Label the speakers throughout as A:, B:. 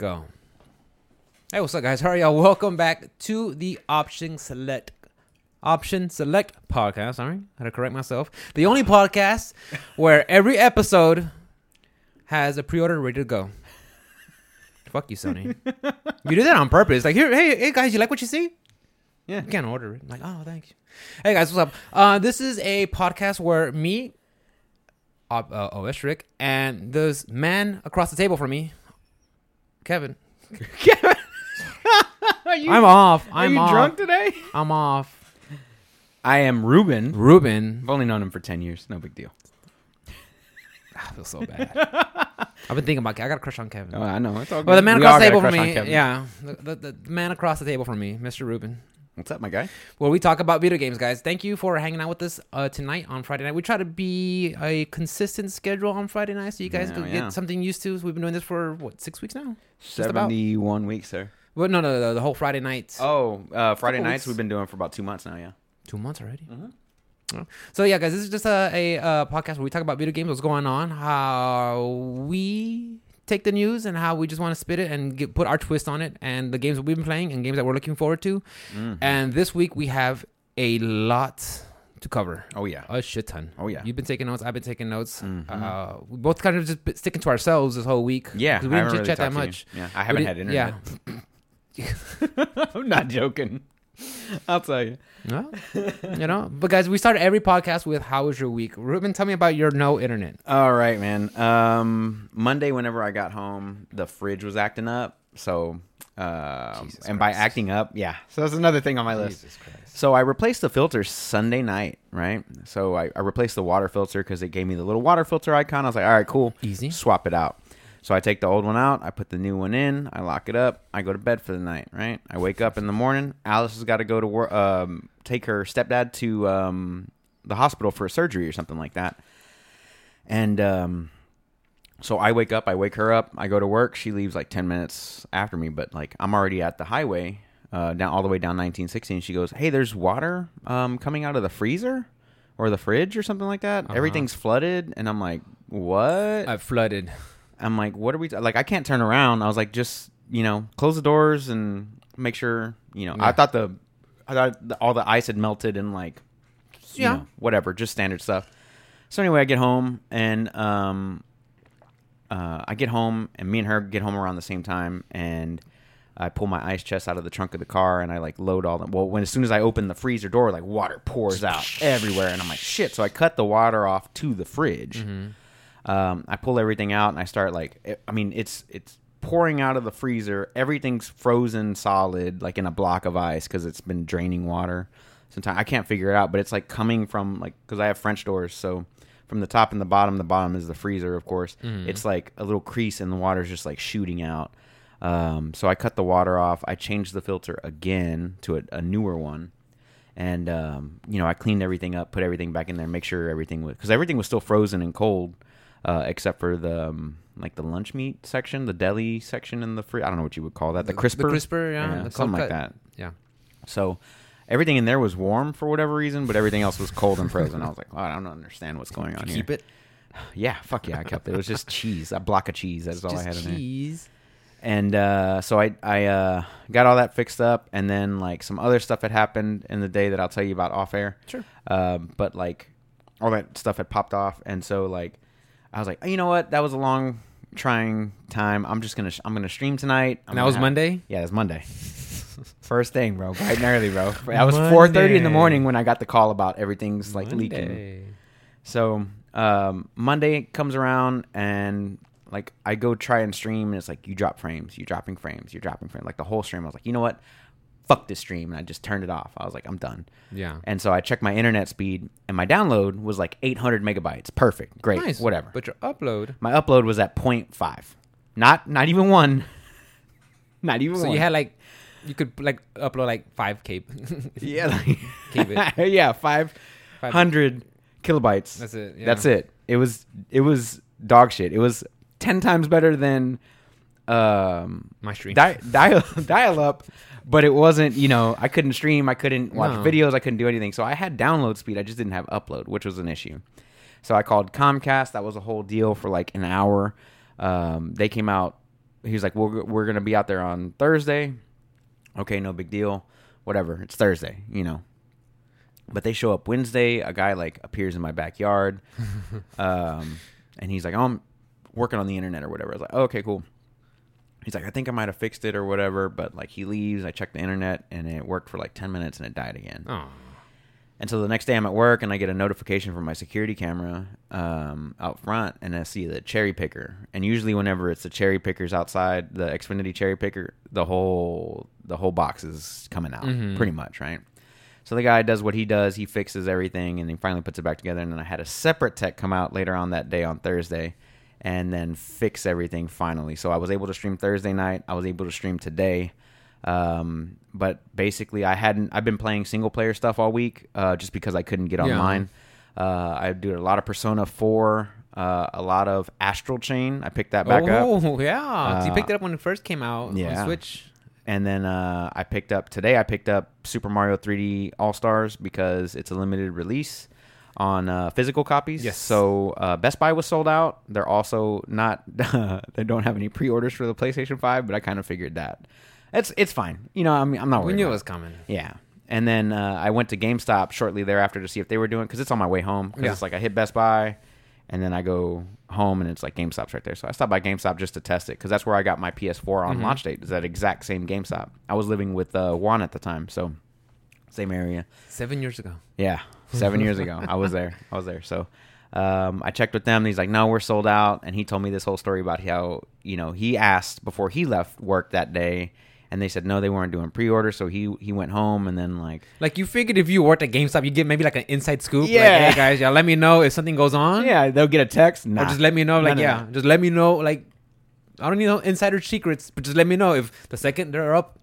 A: Go. Hey, what's up, guys? How are y'all? Welcome back to the Option Select Option Select podcast. Sorry, I had to correct myself. The only podcast where every episode has a pre-order ready to go. Fuck you, Sony. you did that on purpose. Like, here, hey, hey, guys, you like what you see?
B: Yeah.
A: You can't order it. I'm like, oh, thank you. Hey, guys, what's up? Uh, this is a podcast where me, uh, uh, and this man across the table from me, Kevin.
B: Are you,
A: I'm off.
B: are
A: I'm
B: you
A: off.
B: drunk today?
A: I'm off.
B: I am Ruben.
A: Ruben.
B: I've only known him for 10 years. No big deal.
A: Ah, I feel so bad. I've been thinking about. I got a crush on Kevin.
B: Oh, I know. It's all good.
A: well, the man
B: We
A: across the table from me,
B: Kevin.
A: yeah, the, the, the man across the table from me, Mr. Ruben.
B: What's up, my guy?
A: Where we talk about video games, guys. Thank you for hanging out with us uh, tonight on Friday night. We try to be a consistent schedule on Friday night, so you guys
B: Yeah,
A: can
B: yeah.
A: get something used to. We've been doing this for what six weeks now. about.
B: 71 weeks, sir.
A: Well, no, no, no, the whole Friday nights.
B: Oh, uh, Friday
A: Couple
B: nights
A: weeks.
B: we've been doing for about two months now, yeah.
A: Two months already.
B: Mhm.
A: Oh. So yeah, guys, this is just a, a, uh podcast where we talk about video games, what's going on, how we take the news, and how we just want to spit it and get, put our twist on it, and the games that we've been playing and games that we're looking forward to.
B: Mhm.
A: And this week we have a lot to cover.
B: Oh, yeah.
A: A shit ton.
B: Oh, yeah.
A: You've been taking notes. I've been taking notes.
B: Mhm.
A: Uh, we both kind of just sticking to ourselves this whole week.
B: Yeah.
A: we didn't chit chat that much.
B: talked to you. Yeah, I haven't had internet. I'm not joking. I'll tell you.
A: Well, you know, but guys, we start every podcast with "How was your week?" Ruben, tell me about your no internet.
B: All right, man. Um, Monday, whenever I got home, the fridge was acting up. So, uh,
A: Jesus
B: and by
A: Christ.
B: acting up, yeah. So that's another thing on my list.
A: Jesus Christ.
B: So I replaced the filter Sunday night, right? So I, I replaced the water filter because it gave me the little water filter icon. I was like, all right, cool.
A: Easy.
B: Swap it out. So I take the old one out. I put the new one in. I lock it up. I go to bed for the night, right? I wake up in the morning. Alice has got to go to work, um, take her stepdad to um, the hospital for a surgery or something like that. And um, so I wake up. I wake her up. I go to work. She leaves like 10 minutes after me, but like I'm already at the highway uh, down all the way down 1916 And she goes, Hey, there's water um, coming out of the freezer or the fridge or something like that.
A: Uh-huh.
B: Everything's flooded. And I'm like, What?
A: I flooded.
B: I'm like, what are we like? I can't turn around. I was like, just you know, close the doors and make sure you know.
A: Yeah.
B: I thought the, I thought the, all the ice had melted and like, you
A: Yeah.
B: know, whatever, just standard stuff. So anyway, I get home and um, uh, I get home and me and her get home around the same time and. I pull my ice chest out of the trunk of the car and I like load all them. Well, when as soon as I open the freezer door, like water pours out everywhere, and I'm like, shit. So I cut the water off to the fridge.
A: Mm-hmm.
B: Um, I pull everything out and I start like, I mean, it's it's pouring out of the freezer. Everything's frozen solid, like in a block of ice because it's been draining water. Sometimes I can't figure it out, but it's like coming from like because I have French doors, so from the top and the bottom, the bottom is the freezer, of course.
A: Mm-hmm.
B: It's like a little crease and the water's just like shooting out. Um, so I cut the water off. I changed the filter again to a, a newer one and um, you know I cleaned everything up, put everything back in there, make sure everything was because everything was still frozen and cold, uh, except for the um, like the lunch meat section, the deli section in the free. I don't know what you would call that, the crisper,
A: The crisper, yeah. the
B: something like
A: cut.
B: that.
A: Yeah.
B: So everything in there was warm for whatever reason, but everything else was cold and frozen. I was like, oh, I don't understand what's going on here.
A: Keep it.
B: Yeah, fuck yeah, I kept it. It was just cheese, a block of cheese. That's all I had in there
A: cheese.
B: and uh, so I I uh, got all that fixed up, and then like some other stuff had happened in the day that I'll tell you about off air.
A: Sure.
B: Um, but like all that stuff had popped off, and so like I was like, you know what, that was a long trying time. I'm just gonna sh- I'm gonna stream tonight. I'm
A: And that was
B: have-
A: Monday.
B: Yeah, it was Monday. First thing, bro, bright and early, bro. That was 4:30 in the morning when I got the call about everything's like leaking. So um, Monday comes around and like I go try and stream and it's like you drop frames, you're dropping frames, you're dropping frames. Like the whole stream, I was like, you know what? Fuck this stream, and I just turned it off. I was like, I'm done.
A: Yeah.
B: And so I checked my internet speed, and my download was like 800 megabytes. Perfect, great,
A: Nice.
B: whatever.
A: But your upload.
B: my upload was at 0.5, not not even one, not even
A: So
B: one.
A: you had like, you could like upload like five k.
B: yeah, like,
A: Keep it.
B: yeah, five hundred kilobytes.
A: That's it. Yeah.
B: That's it. It was it was dog shit. It was ten times better than um
A: My stream.
B: di- dial dial up, but it wasn't. You know, I couldn't stream. I couldn't watch
A: No.
B: videos. I couldn't do anything. So I had download speed. I just didn't have upload, which was an issue. So I called Comcast. That was a whole deal for like an hour. Um, they came out he was like, "We're we're gonna be out there on Thursday." Okay, no big deal. Whatever. It's Thursday, you know. But they show up Wednesday. A guy like appears in my backyard, um, and he's like, "Oh, I'm working on the internet or whatever." I was like, oh, "Okay, cool." He's like, "I think I might have fixed it or whatever," but like he leaves. I check the internet, and it worked for like ten minutes, and it died again.
A: Oh.
B: And so the next day I'm at work and I get a notification from my security camera um, out front and I see the cherry picker. And usually whenever it's the cherry pickers outside, the Xfinity cherry picker, the whole the whole box is coming out
A: Mhm.
B: pretty much, right? So the guy does what he does, he fixes everything and he finally puts it back together and then I had a separate tech come out later on that day on Thursday and then fix everything finally. So I was able to stream Thursday night, I was able to stream today. Um, but basically, I hadn't. I've been playing single player stuff all week, uh, just because I couldn't get
A: Yeah.
B: online. Uh, I do a lot of Persona Four, uh, a lot of Astral Chain. I picked that back up,
A: oh, yeah. you
B: Uh,
A: picked it up when it first came out
B: yeah.
A: on Switch.
B: and then uh, I picked up today. I picked up Super Mario 3D All Stars because it's a limited release on uh, physical copies.
A: Yes.
B: So uh, Best Buy was sold out. They're also not. they don't have any pre-orders for the PlayStation Five, but I kind of figured that. It's it's fine. You know, I mean, I'm not
A: We knew it was coming.
B: Yeah. And then uh, I went to GameStop shortly thereafter to see if they were doing because it's on my way home. Because
A: Yeah.
B: it's like I hit Best Buy, and then I go home, and it's like GameStop's right there. So I stopped by GameStop just to test it because that's where I got my PS4 on
A: Mhm.
B: launch date. Is that exact same GameStop? I was living with uh, Juan at the time, so same area.
A: Seven years ago.
B: Yeah, seven years ago, I was there. I was there. So um, I checked with them. And he's like, "No, we're sold out." And he told me this whole story about how you know he asked before he left work that day, and they said no, they weren't doing pre-order. So he he went home, and then like
A: Like you figured if you worked at GameStop, you get maybe like an inside scoop. Like,
B: Yeah.
A: hey guys, yeah, let me know if something goes on.
B: yeah, they'll get a text. Nah.
A: Or just let me know, like,
B: None of
A: yeah,
B: that.
A: just let me know, like, I don't need no insider secrets, but just let me know if the second they're up,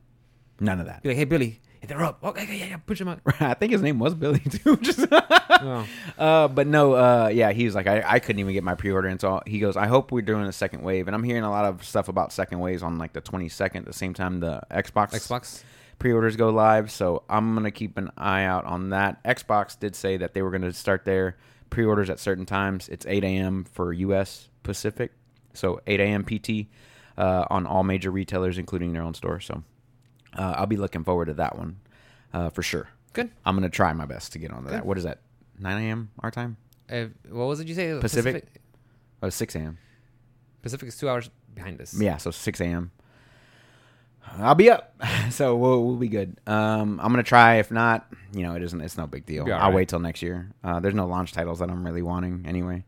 B: none of that.
A: be like, hey Billy, they're up, okay, yeah, yeah, push them out.
B: I think his name was Billy too. Just
A: Oh.
B: Uh, but no, uh, yeah, he was like, I, I couldn't even get my pre-order, and so he goes, I hope we're doing a second wave, and I'm hearing a lot of stuff about second waves on like the 22nd, the same time the Xbox
A: Xbox.
B: pre-orders go live. So I'm gonna keep an eye out on that. Xbox did say that they were gonna start their pre-orders at certain times. It's 8 a.m. for U.S. Pacific, so 8 a.m. PT uh, on all major retailers, including their own store. So uh, I'll be looking forward to that one uh, for sure.
A: Good.
B: I'm gonna try my best to get onto that.
A: Good.
B: What is that? 9 a.m. our time?
A: Uh, what was it you say?
B: Pacific? Oh, 6 a.m.
A: Pacific is two hours behind us.
B: Yeah, so 6 a.m. I'll be up, so we'll, we'll be good. Um, I'm gonna try. If not, you know, it isn't. It's no big deal.
A: Be all
B: I'll
A: right.
B: wait till next year. Uh, there's no launch titles that I'm really wanting anyway.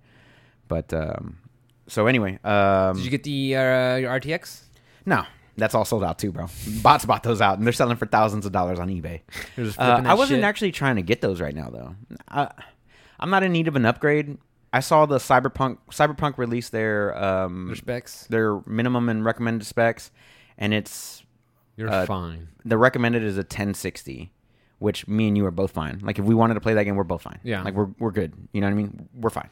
B: But um, so anyway, um,
A: Did you get the uh, your RTX?
B: no, that's all sold out too, bro. Bots bought those out, and they're selling for thousands of dollars on eBay. Uh, I wasn't
A: shit.
B: actually trying to get those right now, though. I, I'm not in need of an upgrade. I saw the Cyberpunk Cyberpunk release their um,
A: Your specs.
B: their minimum and recommended specs, and it's
A: You're
B: uh,
A: fine.
B: the recommended is a 1060, which me and you are both fine. Like if we wanted to play that game, we're both fine.
A: Yeah.
B: like we're we're good. You know what I mean? We're fine.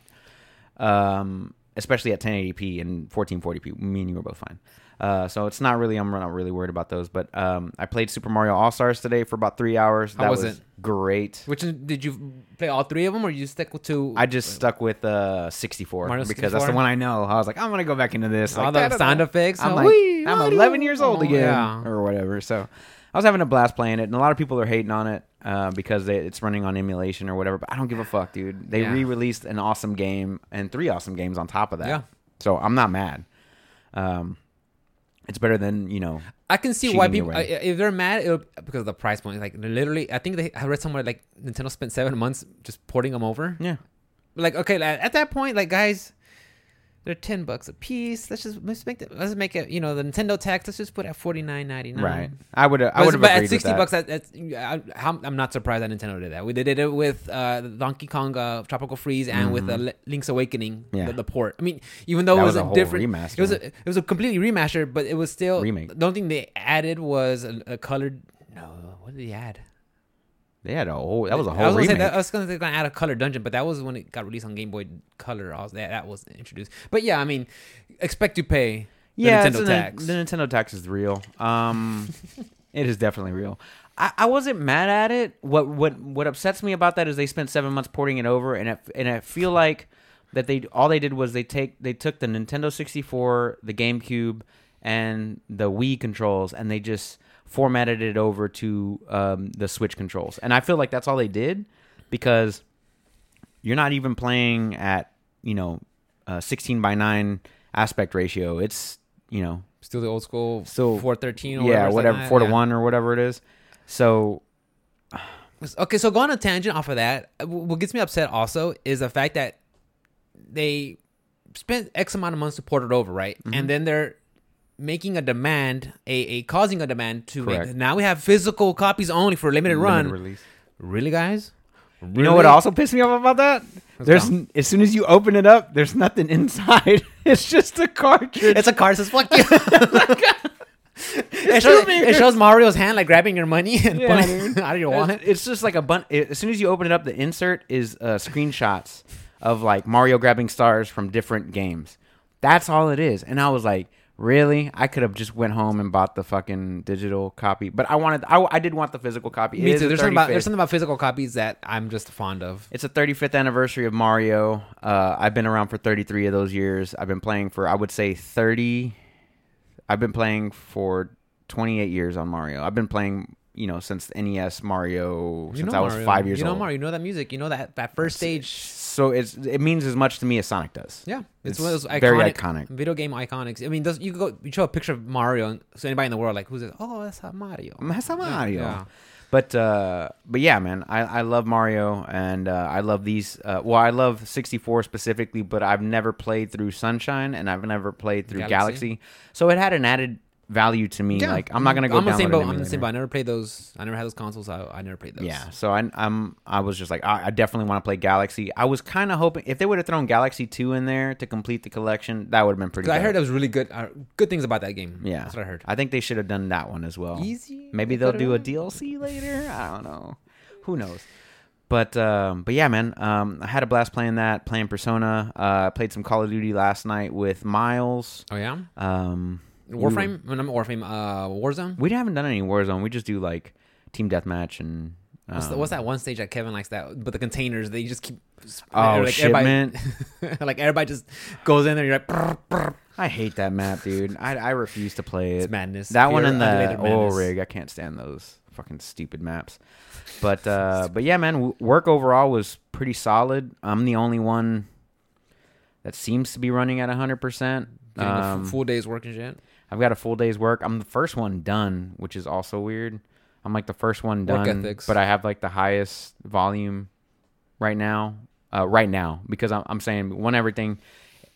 B: Um, especially at 1080p and 1440p, me and you are both fine. Uh, so it's not really I'm not really worried about those. But um, I played Super Mario All Stars today for about three hours.
A: How
B: That
A: was?
B: Great.
A: Which did you play all three of them, or you stuck with two?
B: I just stuck with uh 64
A: Mario
B: because that's the one I know. I was like, I'm gonna go back into this.
A: all
B: Like,
A: the sound effects.
B: I'm like,
A: wee,
B: I'm 11 years old
A: Oh,
B: again,
A: Yeah.
B: or whatever. So I was having a blast playing it, and a lot of people are hating on it uh, because they, it's running on emulation or whatever. But I don't give a fuck, dude. They
A: Yeah.
B: re-released an awesome game and three awesome games on top of that.
A: Yeah.
B: So I'm not mad. Um, it's better than you know.
A: I can see why people if they're mad it'll, because of the price point. Like literally, I think they I read somewhere like Nintendo spent seven months just porting them over.
B: Yeah.
A: Like okay, at that point, like guys, they're ten bucks a piece. Let's just let's make it. Let's make it. You know, the Nintendo tax. Let's just put it at forty nine ninety nine.
B: Right. I would. Have,
A: I
B: would have
A: but at sixty bucks,
B: that.
A: that, that's I, how- I'm not surprised that Nintendo did that. We they did it with uh, Donkey Kong uh, Tropical Freeze and with uh. Link's Awakening,
B: Yeah.
A: the, the port. I mean, even though
B: That
A: it
B: was
A: was,
B: a
A: a, different
B: remaster.
A: It was a, it was a completely remaster, but it was still
B: Remake.
A: The only thing they added was a, a colored. No, what did they add?
B: They had a whole. That was a whole I
A: was gonna say that, I was gonna gonna add a color dungeon, but that was when it got released on Game Boy Color. I was, that that was introduced. But yeah, I mean, expect to pay the
B: yeah,
A: Nintendo tax.
B: The Nintendo tax is real. Um, it is definitely real. I, I wasn't mad at it. What what what upsets me about that is they spent seven months porting it over, and it, and I feel like that they all they did was they take they took the Nintendo sixty four, the GameCube, and the Wii controls, and they just formatted it over to um, the Switch controls. And I feel like that's all they did because you're not even playing at you know uh, 16 by 9 aspect ratio. It's you know
A: Still the old school,
B: Still-
A: four thirteen.
B: or yeah whatever four to one or whatever it is. So
A: Okay, so going on a tangent off of that, uh, what gets me upset also is the fact that they spent X amount of months to port it over, right?
B: Mm-hmm.
A: And then they're making a demand, a, a causing a demand to make. Now we have physical copies only for limited run.
B: release.
A: Really, guys?
B: You know what also pissed me off about that? there's n- as soon as you open it up, there's nothing inside. it's just a cartridge.
A: It's a card says "fuck you." it, shows, it shows Mario's hand like grabbing your money and
B: Yeah,
A: pulling out of your wallet.
B: It's, it's just like a bun. As soon as you open it up, the insert is uh, screenshots of like Mario grabbing stars from different games. That's all it is. And I was like, really? I could have just went home and bought the fucking digital copy, but I wanted. I, I did want the physical copy. It
A: Me
B: is
A: too.
B: the
A: There's something, about,
B: 35th.
A: there's something about physical copies that I'm just fond of.
B: It's a 35th anniversary of Mario. Uh, I've been around for 33 of those years. I've been playing for, I would say, 30. I've been playing for 28 years on Mario. I've been playing, you know, since NES Mario,
A: You
B: since
A: know
B: I was
A: Mario.
B: five years old.
A: You know
B: old.
A: Mario. You know that music. You know that that first stage.
B: So it's it means as much to me as Sonic does.
A: Yeah, it's,
B: It's
A: one of those iconic,
B: very iconic.
A: video game iconics. I mean, those, you go you show a picture of Mario, and so anybody in the world like who's this? Oh, that's a Mario.
B: That's a Mario.
A: Yeah.
B: But uh, but yeah, man, I, I love Mario and uh, I love these. Uh, well, I love 64 specifically, but I've never played through Sunshine and I've never played through
A: Galaxy.
B: Galaxy. So it had an added value to me.
A: Yeah.
B: Like I'm not gonna go
A: I'm the same boat. I'm the same boat. I never played those. I never had those consoles. I, I never played those.
B: Yeah, so I, I'm I was just like I, I definitely want to play Galaxy. I was kind of hoping if they would have thrown Galaxy Two in there to complete the collection, that would have been pretty.
A: 'Cause I heard it was really good. Uh, good things about that game.
B: Yeah,
A: that's what I heard.
B: I think they should have done that one as well.
A: Easy.
B: Maybe
A: They
B: they'll do a. DLC later. I don't know. Who knows? But um, but yeah, man. Um, I had a blast playing that, playing Persona. Uh, played some Call of Duty last night with Miles.
A: Oh yeah.
B: Um,
A: Warframe. Not Warframe. Uh, Warzone.
B: We, haven't done any Warzone. We just do like team deathmatch and.
A: What's, the,
B: um,
A: what's that one stage that Kevin likes that? But the containers, they just keep.
B: Oh,
A: like
B: shipment.
A: Everybody, like everybody just goes in there. You're like, "Brr, brr."
B: I hate that map, dude. I, I refuse to play it.
A: it's madness.
B: That one in the oil rig, I can't stand those fucking stupid maps. But uh, but yeah, man, work overall was pretty solid. I'm the only one that seems to be running at 100. percent
A: Getting a f-
B: um,
A: full day's work and shit.
B: I've got a full day's work. I'm the first one done, which is also weird. I'm like the first one done, but I have like the highest volume right now. Uh, right now, because I'm, I'm saying when everything,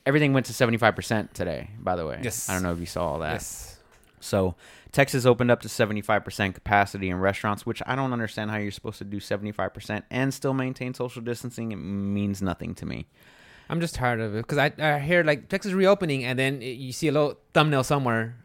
B: everything went to 75 percent today. By the way,
A: Yes.
B: I don't know if you saw all that.
A: Yes.
B: So Texas opened up to 75% capacity in restaurants, which I don't understand how you're supposed to do 75% and still maintain social distancing. It means nothing to me.
A: I'm just tired of it because I, I hear like Texas reopening and then it- you see a little thumbnail somewhere.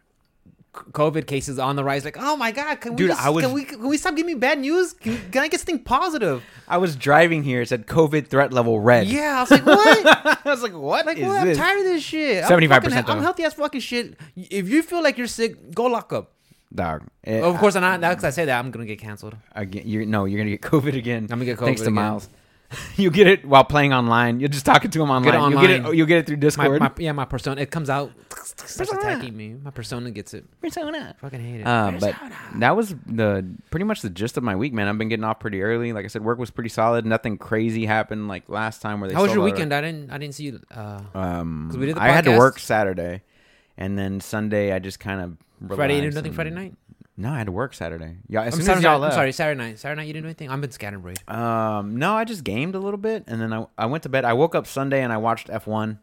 A: c- COVID cases on the rise. Like, oh my god, can we just,
B: I was-
A: can we can we stop giving me bad news? Can, can I get something positive?
B: I was driving here. It said COVID threat level red.
A: Yeah, I was like, what?
B: I was like, what
A: like, what? I'm tired of this shit. I'm
B: 75%
A: fucking- I'm healthy as fucking shit. If you feel like you're sick, go lock up.
B: Dog. It-
A: of course, I'm not. Because I say that I'm gonna get canceled.
B: Again, you're, no, you're going to get COVID again.
A: I'm gonna get COVID.
B: Thanks to
A: again.
B: Miles. you get it while playing online. You're just talking to him online.
A: it
B: You'll get it, you'll get it through Discord.
A: my, yeah, my persona. It comes out. Starts attacking me. My persona gets it.
B: Persona.
A: Fucking hate it.
B: Uh, but that was the pretty much the gist of my week, man. I've been getting off pretty early. Like I said, work was pretty solid. Nothing crazy happened like last time where they.
A: How was your
B: out-
A: weekend? I didn't. I didn't see you. Uh,
B: Um,
A: we did the
B: I had to work Saturday, and then Sunday I just kind of
A: Friday, you did nothing. Friday night.
B: No, I had to work Saturday. Yeah, as
A: I'm
B: soon
A: sorry,
B: as y'all
A: I'm
B: left.
A: sorry. Saturday night. Saturday night, you didn't do anything. I've been scatterbrained.
B: Um, no, I just gamed a little bit, and then I I went to bed. I woke up Sunday and I watched F one.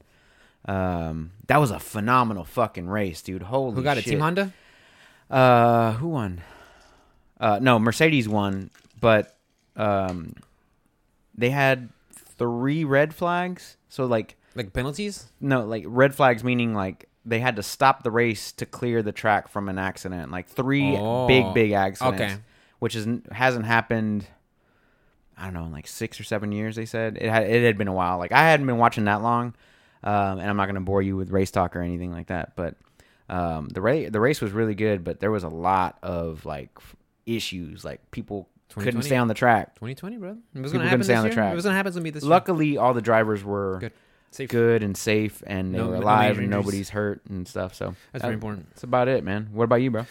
B: Um, that was a phenomenal fucking race, dude. Holy shit.
A: Who got it? Team Honda.
B: Uh, who won? Uh, no, Mercedes won, but um, they had three red flags. So like,
A: Like penalties.
B: no, like red flags meaning like they had to stop the race to clear the track from an accident. Like three
A: Oh,
B: big, big accidents.
A: okay.
B: which is hasn't happened. I don't know, in like six or seven years. They said it had it had been a while. Like I hadn't been watching that long, um, and I'm not going to bore you with race talk or anything like that. But um, the race the race was really good, but there was a lot of like issues. Like people couldn't stay on the track.
A: 2020, bro. It was
B: People
A: gonna happen this year. It was gonna happen to me this year.
B: Luckily, all the drivers were
A: Good. Safe.
B: good and safe, and they
A: No-
B: were
A: no
B: alive,
A: major
B: and
A: injuries.
B: nobody's hurt and stuff. So
A: That's
B: that-
A: very important.
B: That's about it, man. What about you, bro?
A: Uh,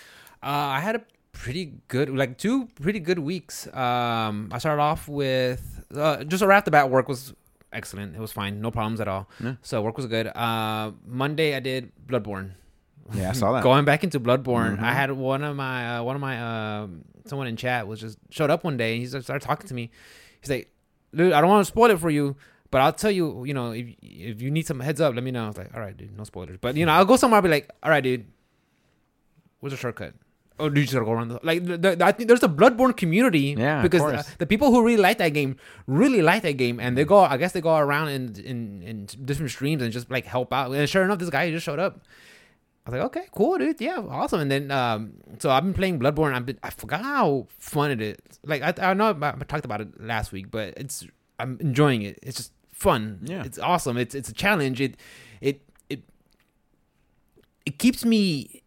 A: I had a pretty good, like two pretty good weeks. Um, I started off with uh, just right off the bat, work was excellent. It was fine, no problems at all.
B: Yeah.
A: So work was good. Uh, Monday I did Bloodborne.
B: Yeah, I saw that.
A: Going back into Bloodborne. I had one of my uh, one of my um someone in chat was just showed up one day. and He just started talking to me. He's like, "Dude, I don't want to spoil it for you." But I'll tell you, you know, if if you need some heads up, let me know. I was like, all right, dude, no spoilers. But you know, I'll go somewhere. I'll be like, all right, dude, where's the shortcut? Oh, you just gotta go around. The, like, the, the, I think there's a Bloodborne community.
B: Yeah,
A: because uh, the people who really like that game really like that game, and they go. I guess they go around in in, in different streams and just like help out. And sure enough, this guy just showed up. I was like, okay, cool, dude. Yeah, awesome. And then, um, so I've been playing Bloodborne. I've been, I forgot how fun it is. Like, I, I know I, I talked about it last week, but it's, I'm enjoying it. It's just fun.
B: Yeah.
A: It's awesome. It's it's a challenge. It it it it keeps me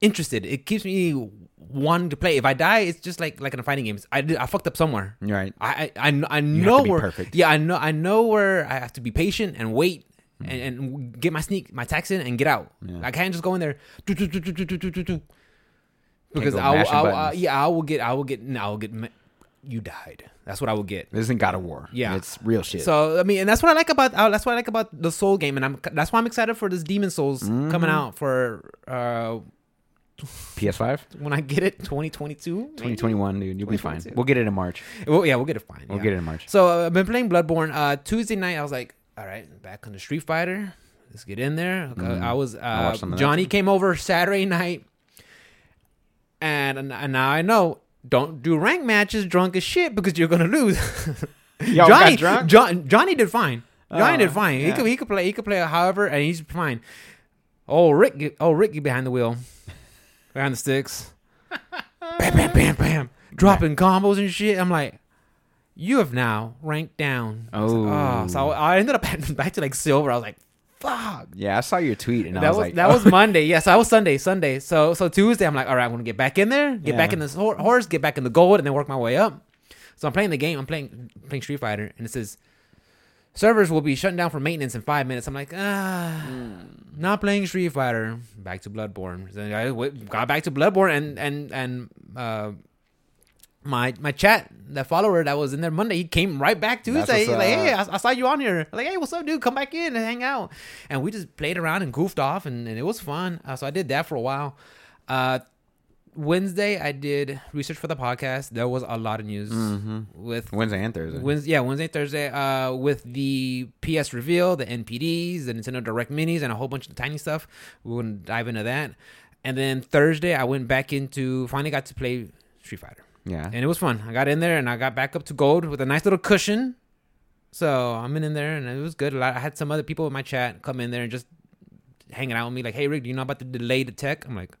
A: interested. It keeps me wanting to play. If I die, it's just like like in a fighting games. I I fucked up somewhere.
B: Right.
A: I I I, know where.
B: Perfect.
A: Yeah, I know I know where I have to be patient and wait. And, and get my sneak, my tax in, and get out.
B: Yeah.
A: I can't just go in there. Because I, I, I, yeah I will get I will get I will get you died. That's what I will get.
B: This isn't God of War.
A: Yeah.
B: it's real shit.
A: So I mean, and that's what I like about. Uh, that's what I like about the Soul game, and I'm. That's why I'm excited for this Demon's Souls
B: Mm-hmm.
A: coming out for uh
B: PS5,
A: when I get it, 2022, maybe?
B: 2021, dude. You'll be fine. We'll get it in March.
A: Well, yeah, we'll get it fine.
B: We'll
A: yeah.
B: get it in March.
A: So uh, I've been playing Bloodborne. Uh, Tuesday night, I was like, all right, back on the Street Fighter. Let's get in there. Uh,
B: Mm.
A: I was uh,
B: watch some of that
A: Johnny came over Saturday night, and, and now I know don't do rank matches drunk as shit because you're gonna lose.
B: Y'all
A: Johnny,
B: got drunk?
A: John, Johnny did fine. Johnny
B: Oh,
A: did fine. He could he could play he could play however, and he's fine. Oh Rick, oh Ricky behind the wheel, behind the sticks, bam bam bam bam, dropping combos and shit. I'm like, you have now ranked down. I was like, ah.
B: Oh.
A: so I ended up back to like silver. I was like, fuck.
B: Yeah, I saw your tweet and I
A: That
B: was,
A: was,
B: like,
A: that was Monday. Yes, that was Sunday. Sunday. So so Tuesday, I'm like, all right, I'm gonna get back in there, get back in this horse, get back in the gold, and then work my way up. So I'm playing the game. I'm playing playing Street Fighter, and it says servers will be shutting down for maintenance in five minutes. I'm like, ah, not playing Street Fighter. Back to Bloodborne. So I got back to Bloodborne, and and and uh, my my chat, that follower that was in there Monday, he came right back Tuesday.
B: what's
A: Like, hey, I. I saw you on here. Like, hey, what's up, dude? Come back in and hang out. And we just played around and goofed off, and, and it was fun. Uh, so I did that for a while. Uh, Wednesday, I did research for the podcast. There was a lot of news
B: Mm-hmm.
A: with
B: Wednesday and Thursday.
A: Wednesday, yeah, Wednesday, Thursday, uh, with the PS reveal, the NPDs, the Nintendo Direct Minis, and a whole bunch of tiny stuff. We wouldn't dive into that. And then Thursday, I went back into finally got to play Street Fighter,
B: yeah.
A: and it was fun. I got in there and I got back up to gold with a nice little cushion. So I'm in there and it was good. A lot, I had some other people in my chat come in there and just hanging out with me, like, "Hey, Rick, do you know about the delay to tech?" I'm like,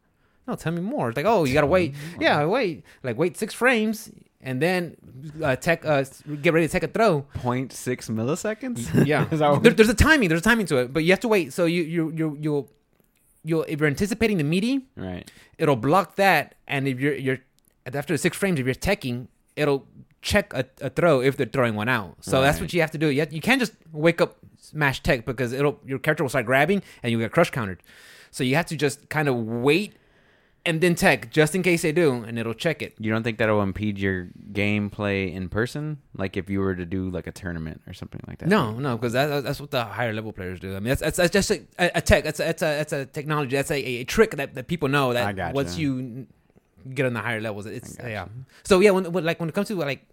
A: "No, tell me more." It's like, "Oh, you gotta wait." Yeah, wait, like wait six frames and then uh, tech, uh, get ready to take a throw.
B: 0.6 milliseconds?
A: Yeah, there, there's a timing. There's a timing to it, but you have to wait. So you you you you'll you'll if you're anticipating the meaty,
B: right.
A: it'll block that, and if you're you're after the six frames, if you're teching, it'll check a, a throw if they're throwing one out. So that's what you have to do. You, have, you can't just wake up smash tech because it'll your character will start grabbing and you get crush countered. So you have to just kind of wait and then tech just in case they do, and it'll check it.
B: You don't think that'll impede your gameplay in person? Like if you were to do like a tournament or something like that?
A: No, no, because that, that's what the higher level players do. I mean, that's that's, that's just a, a tech. That's a, that's a that's a technology. That's a, a trick that, that people know that once you get on the higher levels, it's yeah. So yeah, when, when like when it comes to like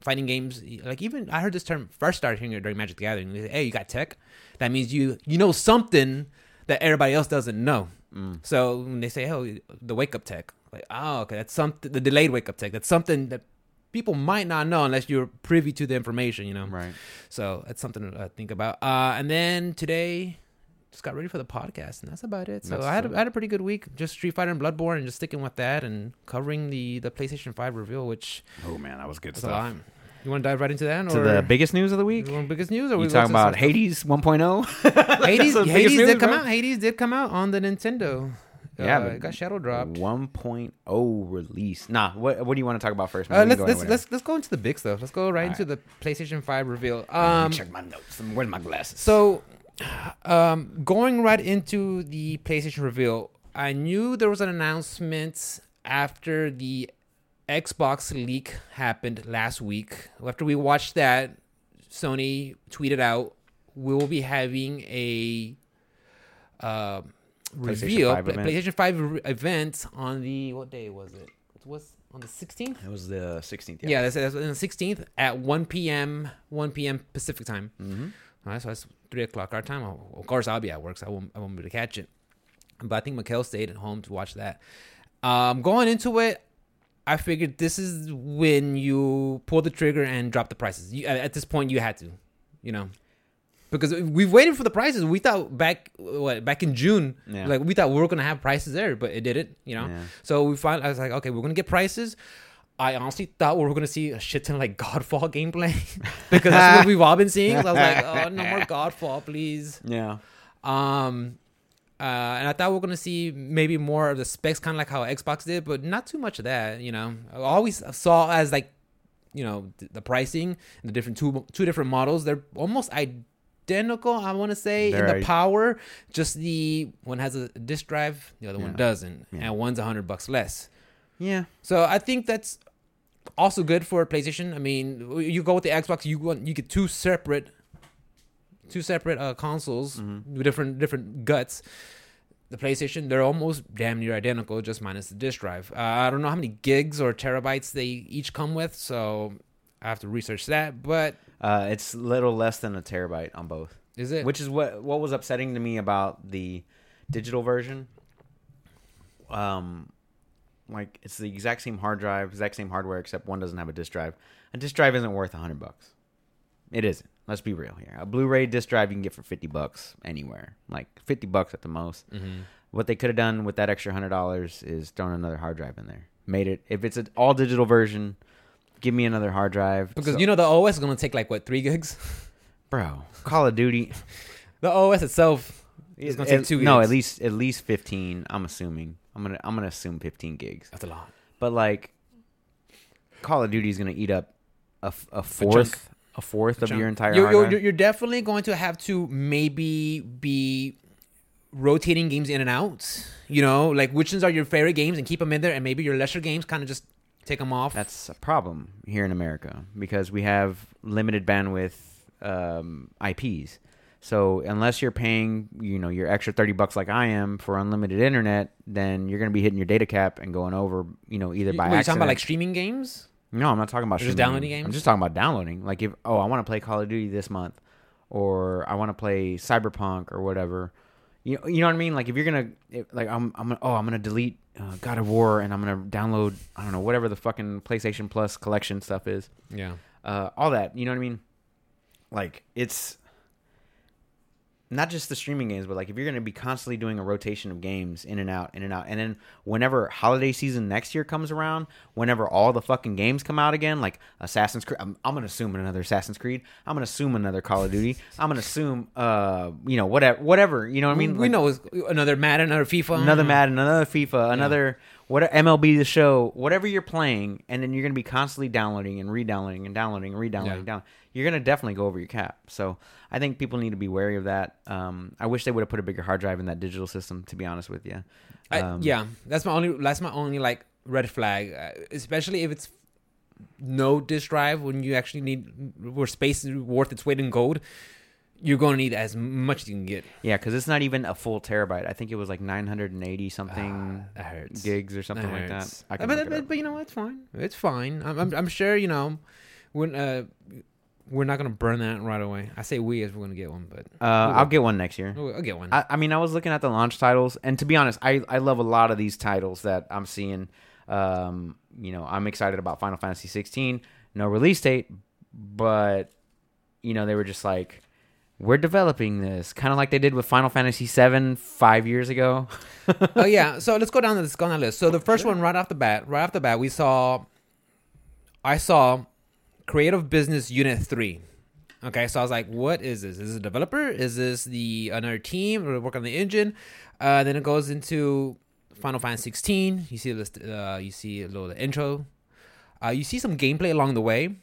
A: fighting games, like even I heard this term first started hearing it during Magic the Gathering. They say, hey, you got tech. That means you you know something that everybody else doesn't know.
B: Mm.
A: So when they say, "Oh, the wake up tech," like, oh, okay, that's something. The delayed wake up tech. That's something that people might not know unless you're privy to the information. You know,
B: Right.
A: so that's something to uh, think about. Uh, and then today, just got ready for the podcast, and that's about it. So
B: That's
A: I had, a, had a pretty good week, just Street Fighter and Bloodborne, and just sticking with that, and covering the the PlayStation Five reveal, which
B: Oh man, that was good
A: lot. You want to dive right into that,
B: To
A: or
B: the biggest news of the week.
A: biggest news? Or
B: You
A: we
B: talking about Hades 1.0?
A: Hades, Hades
B: news,
A: did come out. Hades did come out on the Nintendo.
B: Yeah,
A: uh, it got shadow dropped.
B: 1.0 release. Nah, what what do you want to talk about first?
A: Uh, let's
B: go
A: let's let's let's go into the big stuff. Let's go right
B: All
A: into the PlayStation Five reveal. Um,
B: check my notes. Where's my glasses?
A: so, um, going right into the PlayStation reveal, I knew there was an announcement after the Xbox leak happened last week. After we watched that, Sony tweeted out, "We will be having a uh, reveal,
B: 5 event.
A: PlayStation Five re- event on the what day was it? It was on the 16th.
B: it was the 16th.
A: Yeah, that's, that's on the 16th at 1 p.m. 1 p.m. Pacific time.
B: Mm-hmm.
A: All right, so that's three o'clock our time. Of course, I'll be at work, so I won't, I won't be able to catch it. But I think Mikhail stayed at home to watch that. Um, going into it, I figured this is when you pull the trigger and drop the prices. You, at at this point, you had to, you know, because we've waited for the prices. We thought back what back in June,
B: Yeah.
A: like we thought we were gonna have prices there, but it didn't. You know,
B: Yeah.
A: so we find I was like, okay, we're gonna get prices. I honestly thought we were gonna see a shit ton of like Godfall gameplay because that's what we've all been seeing. So I was like, oh, no more Godfall, please.
B: Yeah.
A: Um, uh, and I thought we are gonna see maybe more of the specs, kind of like how Xbox did, but not too much of that. You know, I always saw as like, you know, th- the pricing, and the different two two different models. They're almost identical. I want to say in
B: They're
A: the
B: i-
A: power. Just the one has a disk drive, the other one doesn't,
B: Yeah.
A: and one's a hundred bucks less.
B: Yeah.
A: So I think that's also good for PlayStation. I mean, you go with the Xbox, you want you get two separate, two separate uh, consoles with different different guts. The PlayStation, they're almost damn near identical, just minus the disk drive. Uh, I don't know how many gigs or terabytes they each come with, so I have to research that. But
B: Uh, it's little less than a terabyte on both,
A: is it?
B: which is what what was upsetting to me about the digital version. Um, like it's the exact same hard drive, exact same hardware, except one doesn't have a disk drive. A disk drive isn't worth a hundred bucks. It isn't. Let's be real here. A Blu-ray disc drive you can get for fifty bucks anywhere, like fifty bucks at the most.
A: Mhm.
B: What they could have done with that extra hundred dollars is thrown another hard drive in there. Made it if it's an all digital version, give me another hard drive.
A: Because
B: So-
A: you know the OS is gonna take like what three gigs.
B: bro, Call of Duty.
A: The OS itself is gonna take two.
B: No, at least at least fifteen. I'm assuming. I'm gonna I'm gonna assume fifteen gigs.
A: that's a lot.
B: But like, Call of Duty is gonna eat up a, a fourth a fourth of
A: chunk.
B: your entire.
A: You're, you're, you're definitely going to have to maybe be rotating games in and out. You know, like which ones are your favorite games and keep them in there, and maybe your lesser games kind of just take them off.
B: That's a problem here in America because we have limited bandwidth um, IPs. So unless you're paying, you know, your extra thirty bucks like I am for unlimited internet, then you're gonna be hitting your data cap and going over, you know, either by
A: what, you talking about like streaming games?
B: No, I'm not talking about
A: just downloading games?
B: I'm just talking about downloading. Like if oh, I want to play Call of Duty this month, or I want to play Cyberpunk or whatever. You you know what I mean? Like if you're gonna like I'm I'm gonna, oh I'm gonna delete uh, God of War and I'm gonna download I don't know whatever the fucking PlayStation Plus collection stuff is.
A: Yeah.
B: Uh, all that you know what I mean? Like it's not just the streaming games, but like if you're going to be constantly doing a rotation of games in and out, in and out, and then whenever holiday season next year comes around, whenever all the fucking games come out again, like Assassin's Creed, I'm, I'm going to assume another Assassin's Creed, I'm going to assume another Call of Duty, I'm going to assume, uh, you know, whatever, whatever, you know what I mean?
A: we
B: Like,
A: know another Madden, another FIFA,
B: another Madden, another FIFA, another what MLB the show, whatever you're playing, and then you're gonna be constantly downloading and re-downloading and downloading and re-downloading.
A: Yeah.
B: Down, you're gonna definitely go over your cap. So I think people need to be wary of that. Um, I wish they would have put a bigger hard drive in that digital system. To be honest with you,
A: I,
B: Um,
A: yeah, that's my only. That's my only like red flag, uh, especially if it's no disk drive when you actually need where space is worth its weight in gold. You're going to need as much as you can get.
B: yeah, because it's not even a full terabyte. I think it was like 980 something
A: Ah, that hurts.
B: gigs or something like that. I
A: Uh,
B: can
A: but, but, but you know, it's fine. It's fine. I'm, I'm, I'm sure you know, when uh, we're not gonna burn that right away. I say we as we're gonna get one, but
B: Uh, I'll get one next year.
A: I'll, I'll get one.
B: I, I mean, I was looking at the launch titles, and to be honest, I, I love a lot of these titles that I'm seeing. Um, you know, I'm excited about Final Fantasy 16. No release date, but you know, they were just like, we're developing this, kind of like they did with Final Fantasy 7 five years ago.
A: oh yeah. So let's go down to this go down the list. So the first one right off the bat, right off the bat, we saw. I saw, Creative Business Unit Three. Okay, so I was like, "What is this? Is this a developer? Is this the another team or work on the engine?" Uh, then it goes into Final Fantasy 16. You see this. Uh, you see a little intro. Uh, you see some gameplay along the way.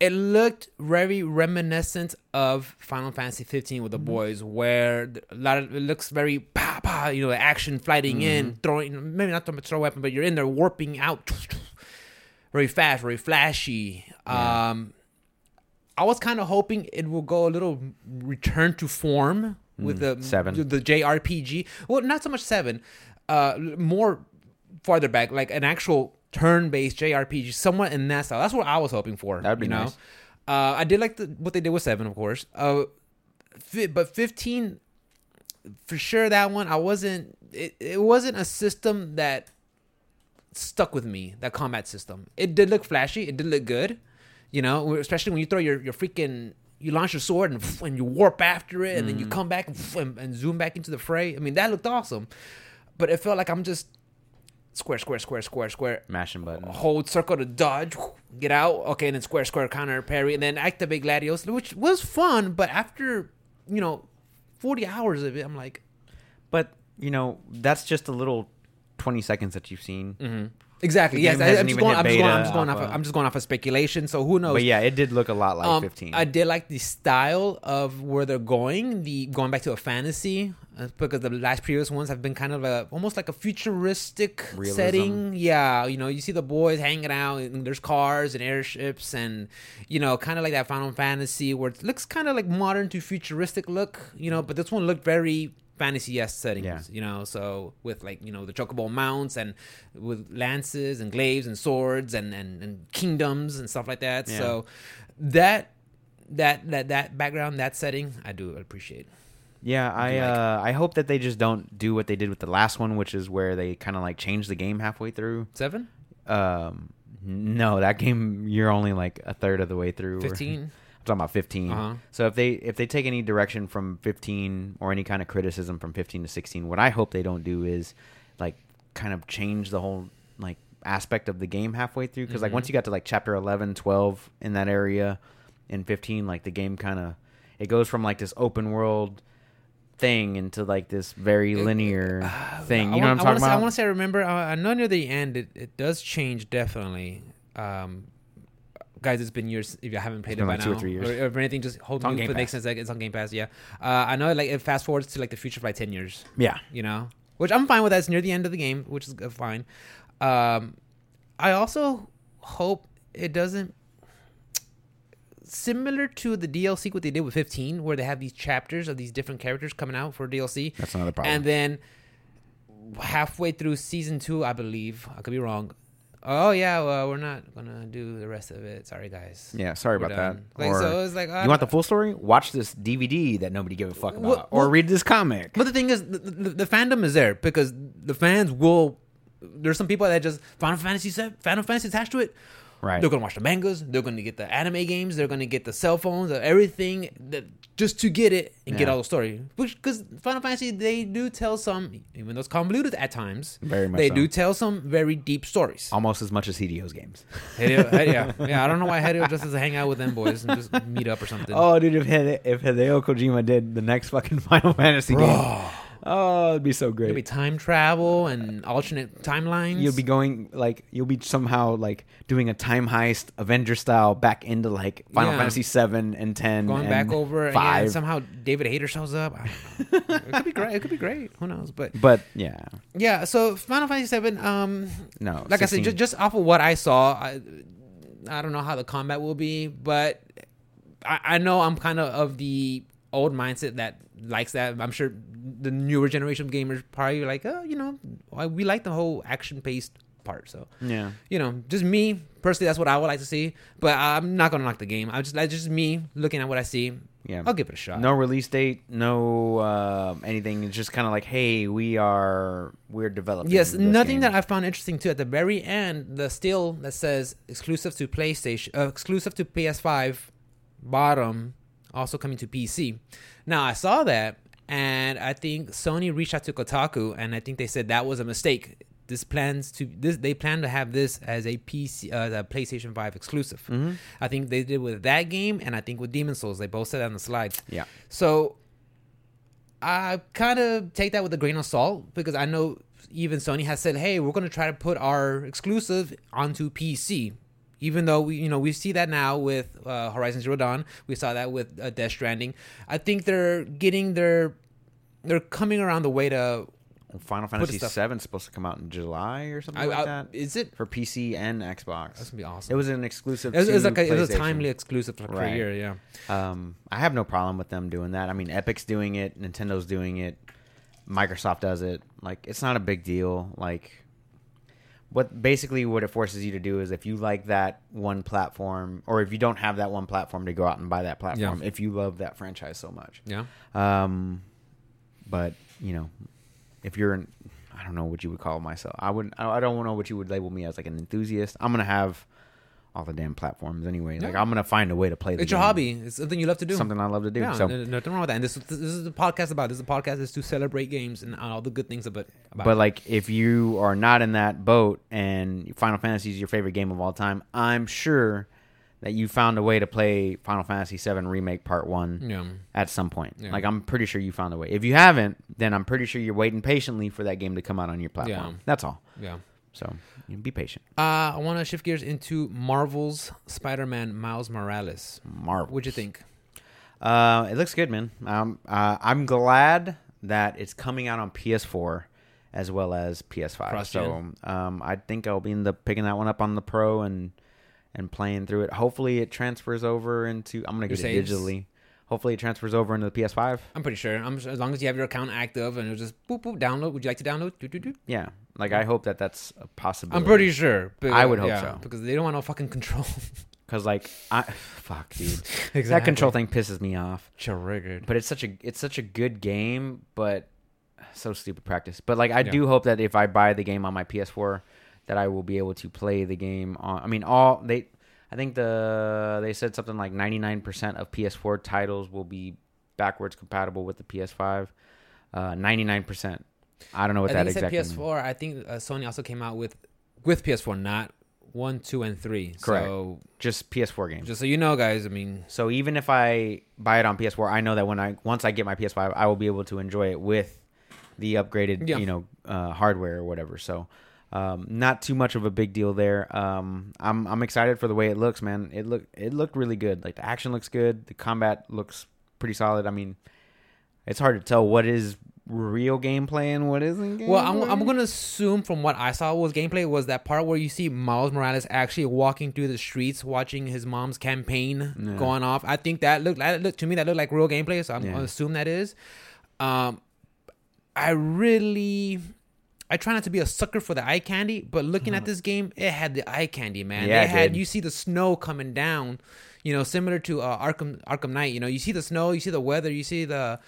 A: It looked very reminiscent of Final Fantasy 15 with the boys, where a lot of it looks very pa pa, you know, action fighting in, throwing maybe not so much throw a weapon, but you're in there warping out, very fast, very flashy.
B: Yeah.
A: Um, I was kind of hoping it will go a little return to form with the
B: seven.
A: the, the JRPG. Well, not so much seven, uh, more farther back, like an actual turn-based JRPG, somewhat in that style. That's what I was hoping for.
B: That'd be
A: you know?
B: nice.
A: Uh, I did like the, what they did with seven, of course. Uh, fi- but fifteen, for sure, that one I wasn't. It, it wasn't a system that stuck with me. That combat system. It did look flashy. It did look good. You know, especially when you throw your your freaking. You launch your sword and, and you warp after it, and then you come back and, and zoom back into the fray. I mean, that looked awesome, but it felt like I'm just square, square, square, square, square
B: Mashing button.
A: hold circle to dodge, get out, okay, and then square, square, counter, parry, and then activate Gladios, which was fun. But after you know, forty hours of it, I'm like,
B: But you know, that's just a little twenty seconds that you've seen. Mm-hmm.
A: Exactly,
B: The
A: yes. I, am just going, I'm just going, I'm just going off,
B: off
A: of,
B: of-
A: I'm just going off of speculation. So who knows?
B: But yeah, it did look a lot like
A: Um,
B: fifteen.
A: I did like the style of where they're going, the going back to a fantasy, uh, because the last previous ones have been kind of a almost like a futuristic
B: Realism.
A: setting. Yeah, you know, you see the boys hanging out, and there's cars and airships, and you know, kind of like that Final Fantasy where it looks kind of like modern to futuristic look. You know, but this one looked very fantasy esque settings.
B: Yeah.
A: You know, so with like you know the chocobo mounts and with lances and glaives and swords and and, and kingdoms and stuff like that.
B: Yeah.
A: So that that that that background, that setting, I do appreciate.
B: Yeah, I
A: like?
B: uh, I hope that they just don't do what they did with the last one, which is where they kind of like changed the game halfway through.
A: Seven,
B: Um, no, that game you're only like a third of the way through.
A: fifteen.
B: I'm talking about 15.
A: Uh-huh.
B: So if they if they take any direction from 15 or any kind of criticism from 15 to 16, what I hope they don't do is like kind of change the whole like aspect of the game halfway through because like
A: Mhm.
B: once you got to like chapter 11, 12 in that area in 15 like the game kind of it goes from like this open world thing into like this very linear thing. You know
A: want-
B: what I'm
A: I
B: talking
A: say, I want to say, I remember. Uh, I know near the end, it, it does change definitely. Um, guys, it's been years. If you haven't played
B: It's
A: it by
B: like or
A: now,
B: three years.
A: or, if anything, just hold
B: on
A: me
B: Game
A: for the next sense. Like, it's on Game Pass. Yeah, uh, I know. Like it fast forwards to like the future by ten years.
B: yeah.
A: you know, which I'm fine with. That's near the end of the game, which is fine. Um, I also hope it doesn't similar to the DLC what they did with 15, where they have these chapters of these different characters coming out for DLC,
B: That's another problem.
A: and then halfway through season two, I believe I could be wrong. Oh yeah, well we're not gonna do the rest of it. Sorry guys.
B: yeah, sorry
A: We're
B: about
A: done.
B: that.
A: Like
B: or,
A: so, it's like
B: you want the full story? Watch this DVD that nobody gave a fuck about,
A: Well-
B: or
A: well-
B: read this comic.
A: But the thing is, the, the, the fandom is there because the fans will. There's some people that just Final Fantasy set Final Fantasy attached to it.
B: Right.
A: They're gonna watch the mangas. They're gonna get the anime games. They're gonna get the cell phones, uh, everything that, just to get it and get all the story. Which because Final Fantasy they do tell some, even though it's convoluted at times,
B: Very much
A: they
B: so.
A: do tell some very deep stories.
B: Almost as much as Hideo's games.
A: Hideo, Hideo- yeah, yeah. I don't know why Hideo just has to hang out with them boys and just meet up or something.
B: Oh, dude, if Hide- if Hideo Kojima did the next fucking Final Fantasy game, oh, it'd be so great.
A: It'd be time travel and alternate timelines.
B: You'll be going like you'll be somehow like doing a time heist, Avenger style, back into like Final
A: Yeah.
B: Fantasy seven and ten,
A: going
B: and
A: back over and
B: five.
A: yeah, somehow David Hayter shows up. I don't know. it could be great. It could be great. Who knows? But
B: but yeah,
A: yeah. So Final Fantasy Seven. Um,
B: no.
A: like I said,
B: 16
A: just, just off of what I saw, I, I don't know how the combat will be, but I, I know I'm kind of of the old mindset that likes that. I'm sure the newer generation of gamers probably like, oh, you know, we like the whole action paced part. So
B: yeah.
A: you know, just me personally, that's what I would like to see. But I'm not gonna knock the game. I just that's just me looking at what I see.
B: Yeah.
A: I'll give it a shot.
B: No release date, no uh, anything. It's just kind of like, hey, we are we're developing.
A: Yes, nothing
B: game.
A: that I found interesting too. At the very end, the still that says exclusive to PlayStation, uh, exclusive to PS5, bottom, also coming to PC. Now I saw that, and I think Sony reached out to Kotaku, and I think they said that was a mistake. This plans to this they plan to have this as a PC, uh, a PlayStation Five exclusive.
B: Mm-hmm.
A: I think they did with that game, and I think with Demon's Souls. They both said that on the slides.
B: Yeah.
A: So I kind of take that with a grain of salt because I know even Sony has said, "Hey, we're going to try to put our exclusive onto PC." Even though we, you know, we see that now with uh, Horizon Zero Dawn, we saw that with uh, Death Stranding. I think they're getting their, they're coming around the way to.
B: Final Fantasy VII is supposed to come out in July or something
A: I,
B: like
A: I-
B: that
A: is it?
B: for PC and Xbox?
A: That's gonna be awesome.
B: It was an exclusive.
A: It was, it was like a, it was a timely exclusive for
B: Right.
A: a year. Yeah.
B: Um, I have no problem with them doing that. I mean, Epic's doing it, Nintendo's doing it, Microsoft does it. Like, it's not a big deal. Like, what basically what it forces you to do is if you like that one platform, or if you don't have that one platform, to go out and buy that platform. If you love that franchise so much.
A: Yeah.
B: Um, but you know, if you're an, I don't know what you would call myself. I wouldn't. I I don't know what you would label me as like an enthusiast. I'm gonna have all the damn platforms anyway. Like I'm gonna find a way to play. The
A: It's your
B: game.
A: hobby. It's something you love to do.
B: Something I love to do.
A: Yeah,
B: so
A: nothing wrong with that. And this, this is the podcast about. This is a podcast is to celebrate games and all the good things about. about
B: But
A: it.
B: like, if you are not in that boat and Final Fantasy is your favorite game of all time, I'm sure that you found a way to play Final Fantasy VII Remake Part One
A: yeah,
B: at some point.
A: Yeah.
B: Like, I'm pretty sure you found a way. If you haven't, then I'm pretty sure you're waiting patiently for that game to come out on your platform.
A: Yeah.
B: That's all.
A: yeah.
B: So be patient.
A: Uh, I want to shift gears into Marvel's Spider-Man Miles Morales.
B: Marvel.
A: What'd you think?
B: Uh, it looks good, man. Um, uh, I'm glad that it's coming out on PS4 as well as PS5.
A: Cross-gen.
B: So um, I think I'll be end up picking that one up on the Pro and and playing through it. Hopefully, it transfers over into. I'm gonna get it digitally. Hopefully, it transfers over into the PS5.
A: I'm pretty sure. I'm as long as you have your account active and it'll just boop boop download. Would you like to download? Doo, doo, doo.
B: Yeah, like I hope that that's a possibility.
A: I'm pretty sure. but-
B: I would hope
A: yeah,
B: so.
A: because they don't want no fucking control.
B: because like I fuck, dude,
A: exactly.
B: that control thing pisses me off.
A: Triggered.
B: but it's such a it's such a good game, but so stupid practice. But like I
A: Yeah.
B: do hope that if I buy the game on my PS4, that I will be able to play the game on. I mean, all they, I think the they said something like 99% of PS4 titles will be backwards compatible with the PS5. Uh, 99%. I don't know what
A: I
B: that
A: think it said
B: exactly.
A: PS4. I think uh, Sony also came out with with PS4, not one, two, and three.
B: Correct.
A: So
B: Just PS4 games.
A: just so you know, guys. I mean,
B: So even if I buy it on PS4, I know that when I once I get my PS5, I will be able to enjoy it with the upgraded,
A: Yeah.
B: you know, uh, hardware or whatever. So um, not too much of a big deal there. Um, I'm I'm excited for the way it looks, man. It look it looked really good. Like the action looks good. The combat looks pretty solid. I mean, it's hard to tell what is real gameplay and what isn't. Gameplay.
A: well, I'm, I'm gonna assume from what I saw was gameplay was that part where you see Miles Morales actually walking through the streets, watching his mom's campaign
B: Yeah.
A: going off. I think that looked, that looked to me that looked like real gameplay. So I'm
B: Yeah.
A: gonna assume that is. Um, I really. I try not to be a sucker for the eye candy, but looking at this game, it had the eye candy, man.
B: Yeah,
A: it had
B: did.
A: you see the snow coming down, you know, similar to uh, Arkham Arkham Knight. You know, you see the snow, you see the weather, you see the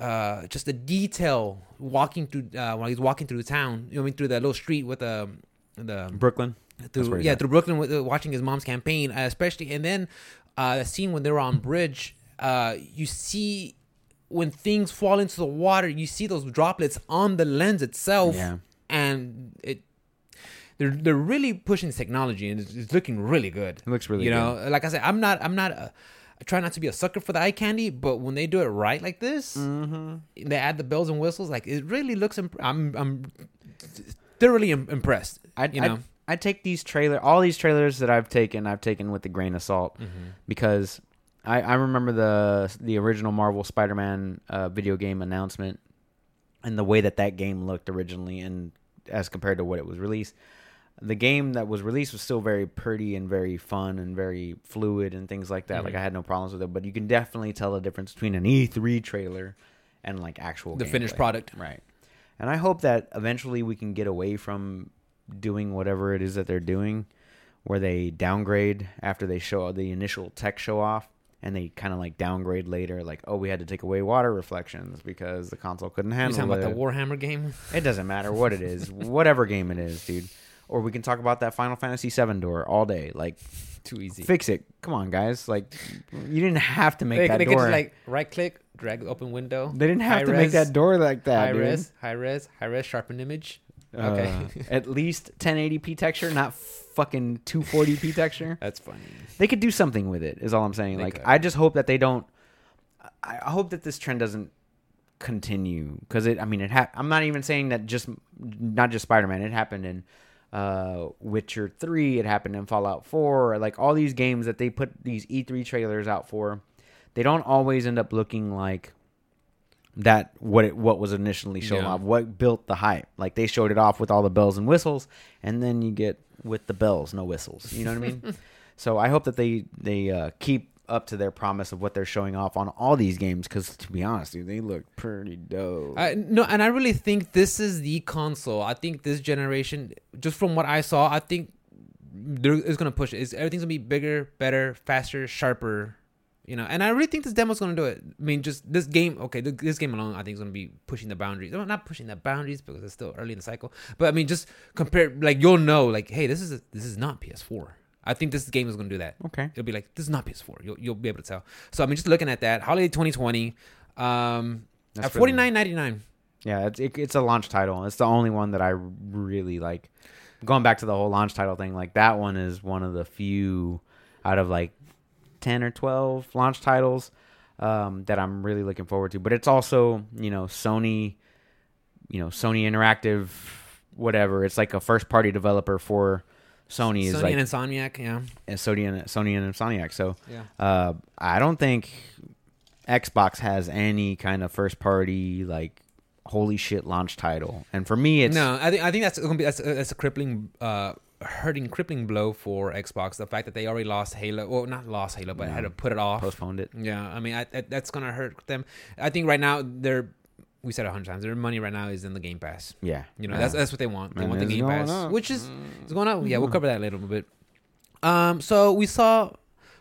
A: uh, just the detail walking through uh, while he's walking through the town. You know, I mean, through that little street with the the
B: Brooklyn.
A: Through yeah
B: at.
A: through Brooklyn with, uh, watching his mom's campaign, uh, especially and then uh, the scene when they were on bridge. Uh, you see when things fall into the water, you see those droplets on the lens itself,
B: Yeah.
A: and it. They're, they're really pushing technology and it's, it's looking really good.
B: It looks really
A: you
B: good.
A: know, like I said, I'm not I'm not a, I try not to be a sucker for the eye candy, but when they do it right like this,
B: Mm-hmm.
A: they add the bells and whistles. Like it really looks. Imp- I'm I'm thoroughly im- impressed.
B: I'd,
A: you know,
B: I'd, I'd take these trailer, all these trailers that I've taken, I've taken with a grain of salt
A: Mm-hmm.
B: because I, I remember the the original Marvel Spider-Man uh, video game announcement and the way that that game looked originally, and as compared to what it was released, the game that was released was still very pretty and very fun and very fluid and things like that. Like
A: Mhm.
B: I had no problems with it, but you can definitely tell the difference between an E3 trailer and like actual
A: the finished
B: gameplay.
A: product.
B: Right. And I hope that eventually we can get away from doing whatever it is that they're doing, where they downgrade after they show the initial tech show off, and they kind of like downgrade later, like oh we had to take away water reflections because the console couldn't handle. It.
A: You talking about the. Warhammer game?
B: It doesn't matter what it is, whatever game it is, dude. Or we can talk about that Final Fantasy VII door all day. Like,
A: Too easy.
B: fix it. Come on, guys. Like, you didn't have to make
A: they,
B: that
A: they
B: door.
A: could just like right click, drag the open window.
B: they didn't have to make that door like that,
A: high
B: dude.
A: res, high res, high res, sharpen image. Okay.
B: Uh, at least 1080p texture, not fucking 240p texture.
A: That's funny.
B: They could do something with it. Is all I'm saying.
A: They
B: like
A: could.
B: I just hope that they don't. I I hope that this trend doesn't continue because it. I mean, it. Ha- I'm not even saying that just not just Spider Man. It happened in uh, Witcher Three. It happened in Fallout Four. Like all these games that they put these E3 trailers out for, they don't always end up looking like that what it what was initially shown
A: Yeah.
B: off what built the hype like they showed it off with all the bells and whistles and then you get with the bells no whistles you know what i mean so i hope that they they uh, keep up to their promise of what they're showing off on all these games because to be honest dude, they look pretty dope
A: I, no, and I really think this is the console. I think this generation, just from what I saw, I think there is gonna push it. It's, everything's gonna be bigger, better, faster, sharper. You know, and I really think this demo's gonna do it. I mean, just this game. Okay, th- this game alone, I think is gonna be pushing the boundaries. Well, not pushing the boundaries because it's still early in the cycle. But I mean, just compare. Like you'll know, like, hey, this is a, this is not PS4. I think this game is gonna do that.
B: okay
A: It'll be like this is not PS4. You'll you'll be able to tell. So I mean, just looking at that, holiday 2020, um,
B: That's
A: at 49.99.
B: yeah it's, it, it's a launch title it's the only one that i really like going back to the whole launch title thing like that one is one of the few out of like 10 or 12 launch titles um, that I'm really looking forward to. But it's also, you know, Sony, you know, Sony Interactive, whatever. It's like a first party developer for Sony, is
A: Sony
B: like
A: and Insomniac, yeah,
B: and Sony and Sony and Insomniac. So
A: yeah.
B: uh, I don't think Xbox has any kind of first party like holy shit launch title. And for me, it's
A: no, I think I think that's gonna be that's a, that's a crippling, uh, hurting, crippling blow for Xbox. The fact that they already lost Halo, well, not lost Halo, but
B: No.
A: had to put it off.
B: postponed it.
A: Yeah, I mean, I, I, that's gonna hurt them. I think right now they're, we said a hundred times, their money right now is in the Game Pass.
B: Yeah,
A: You know,
B: Yeah.
A: that's that's what they want. They
B: And
A: want the Game Pass,
B: up.
A: which is it's going up. Yeah, we'll cover that later a little bit. Um, so we saw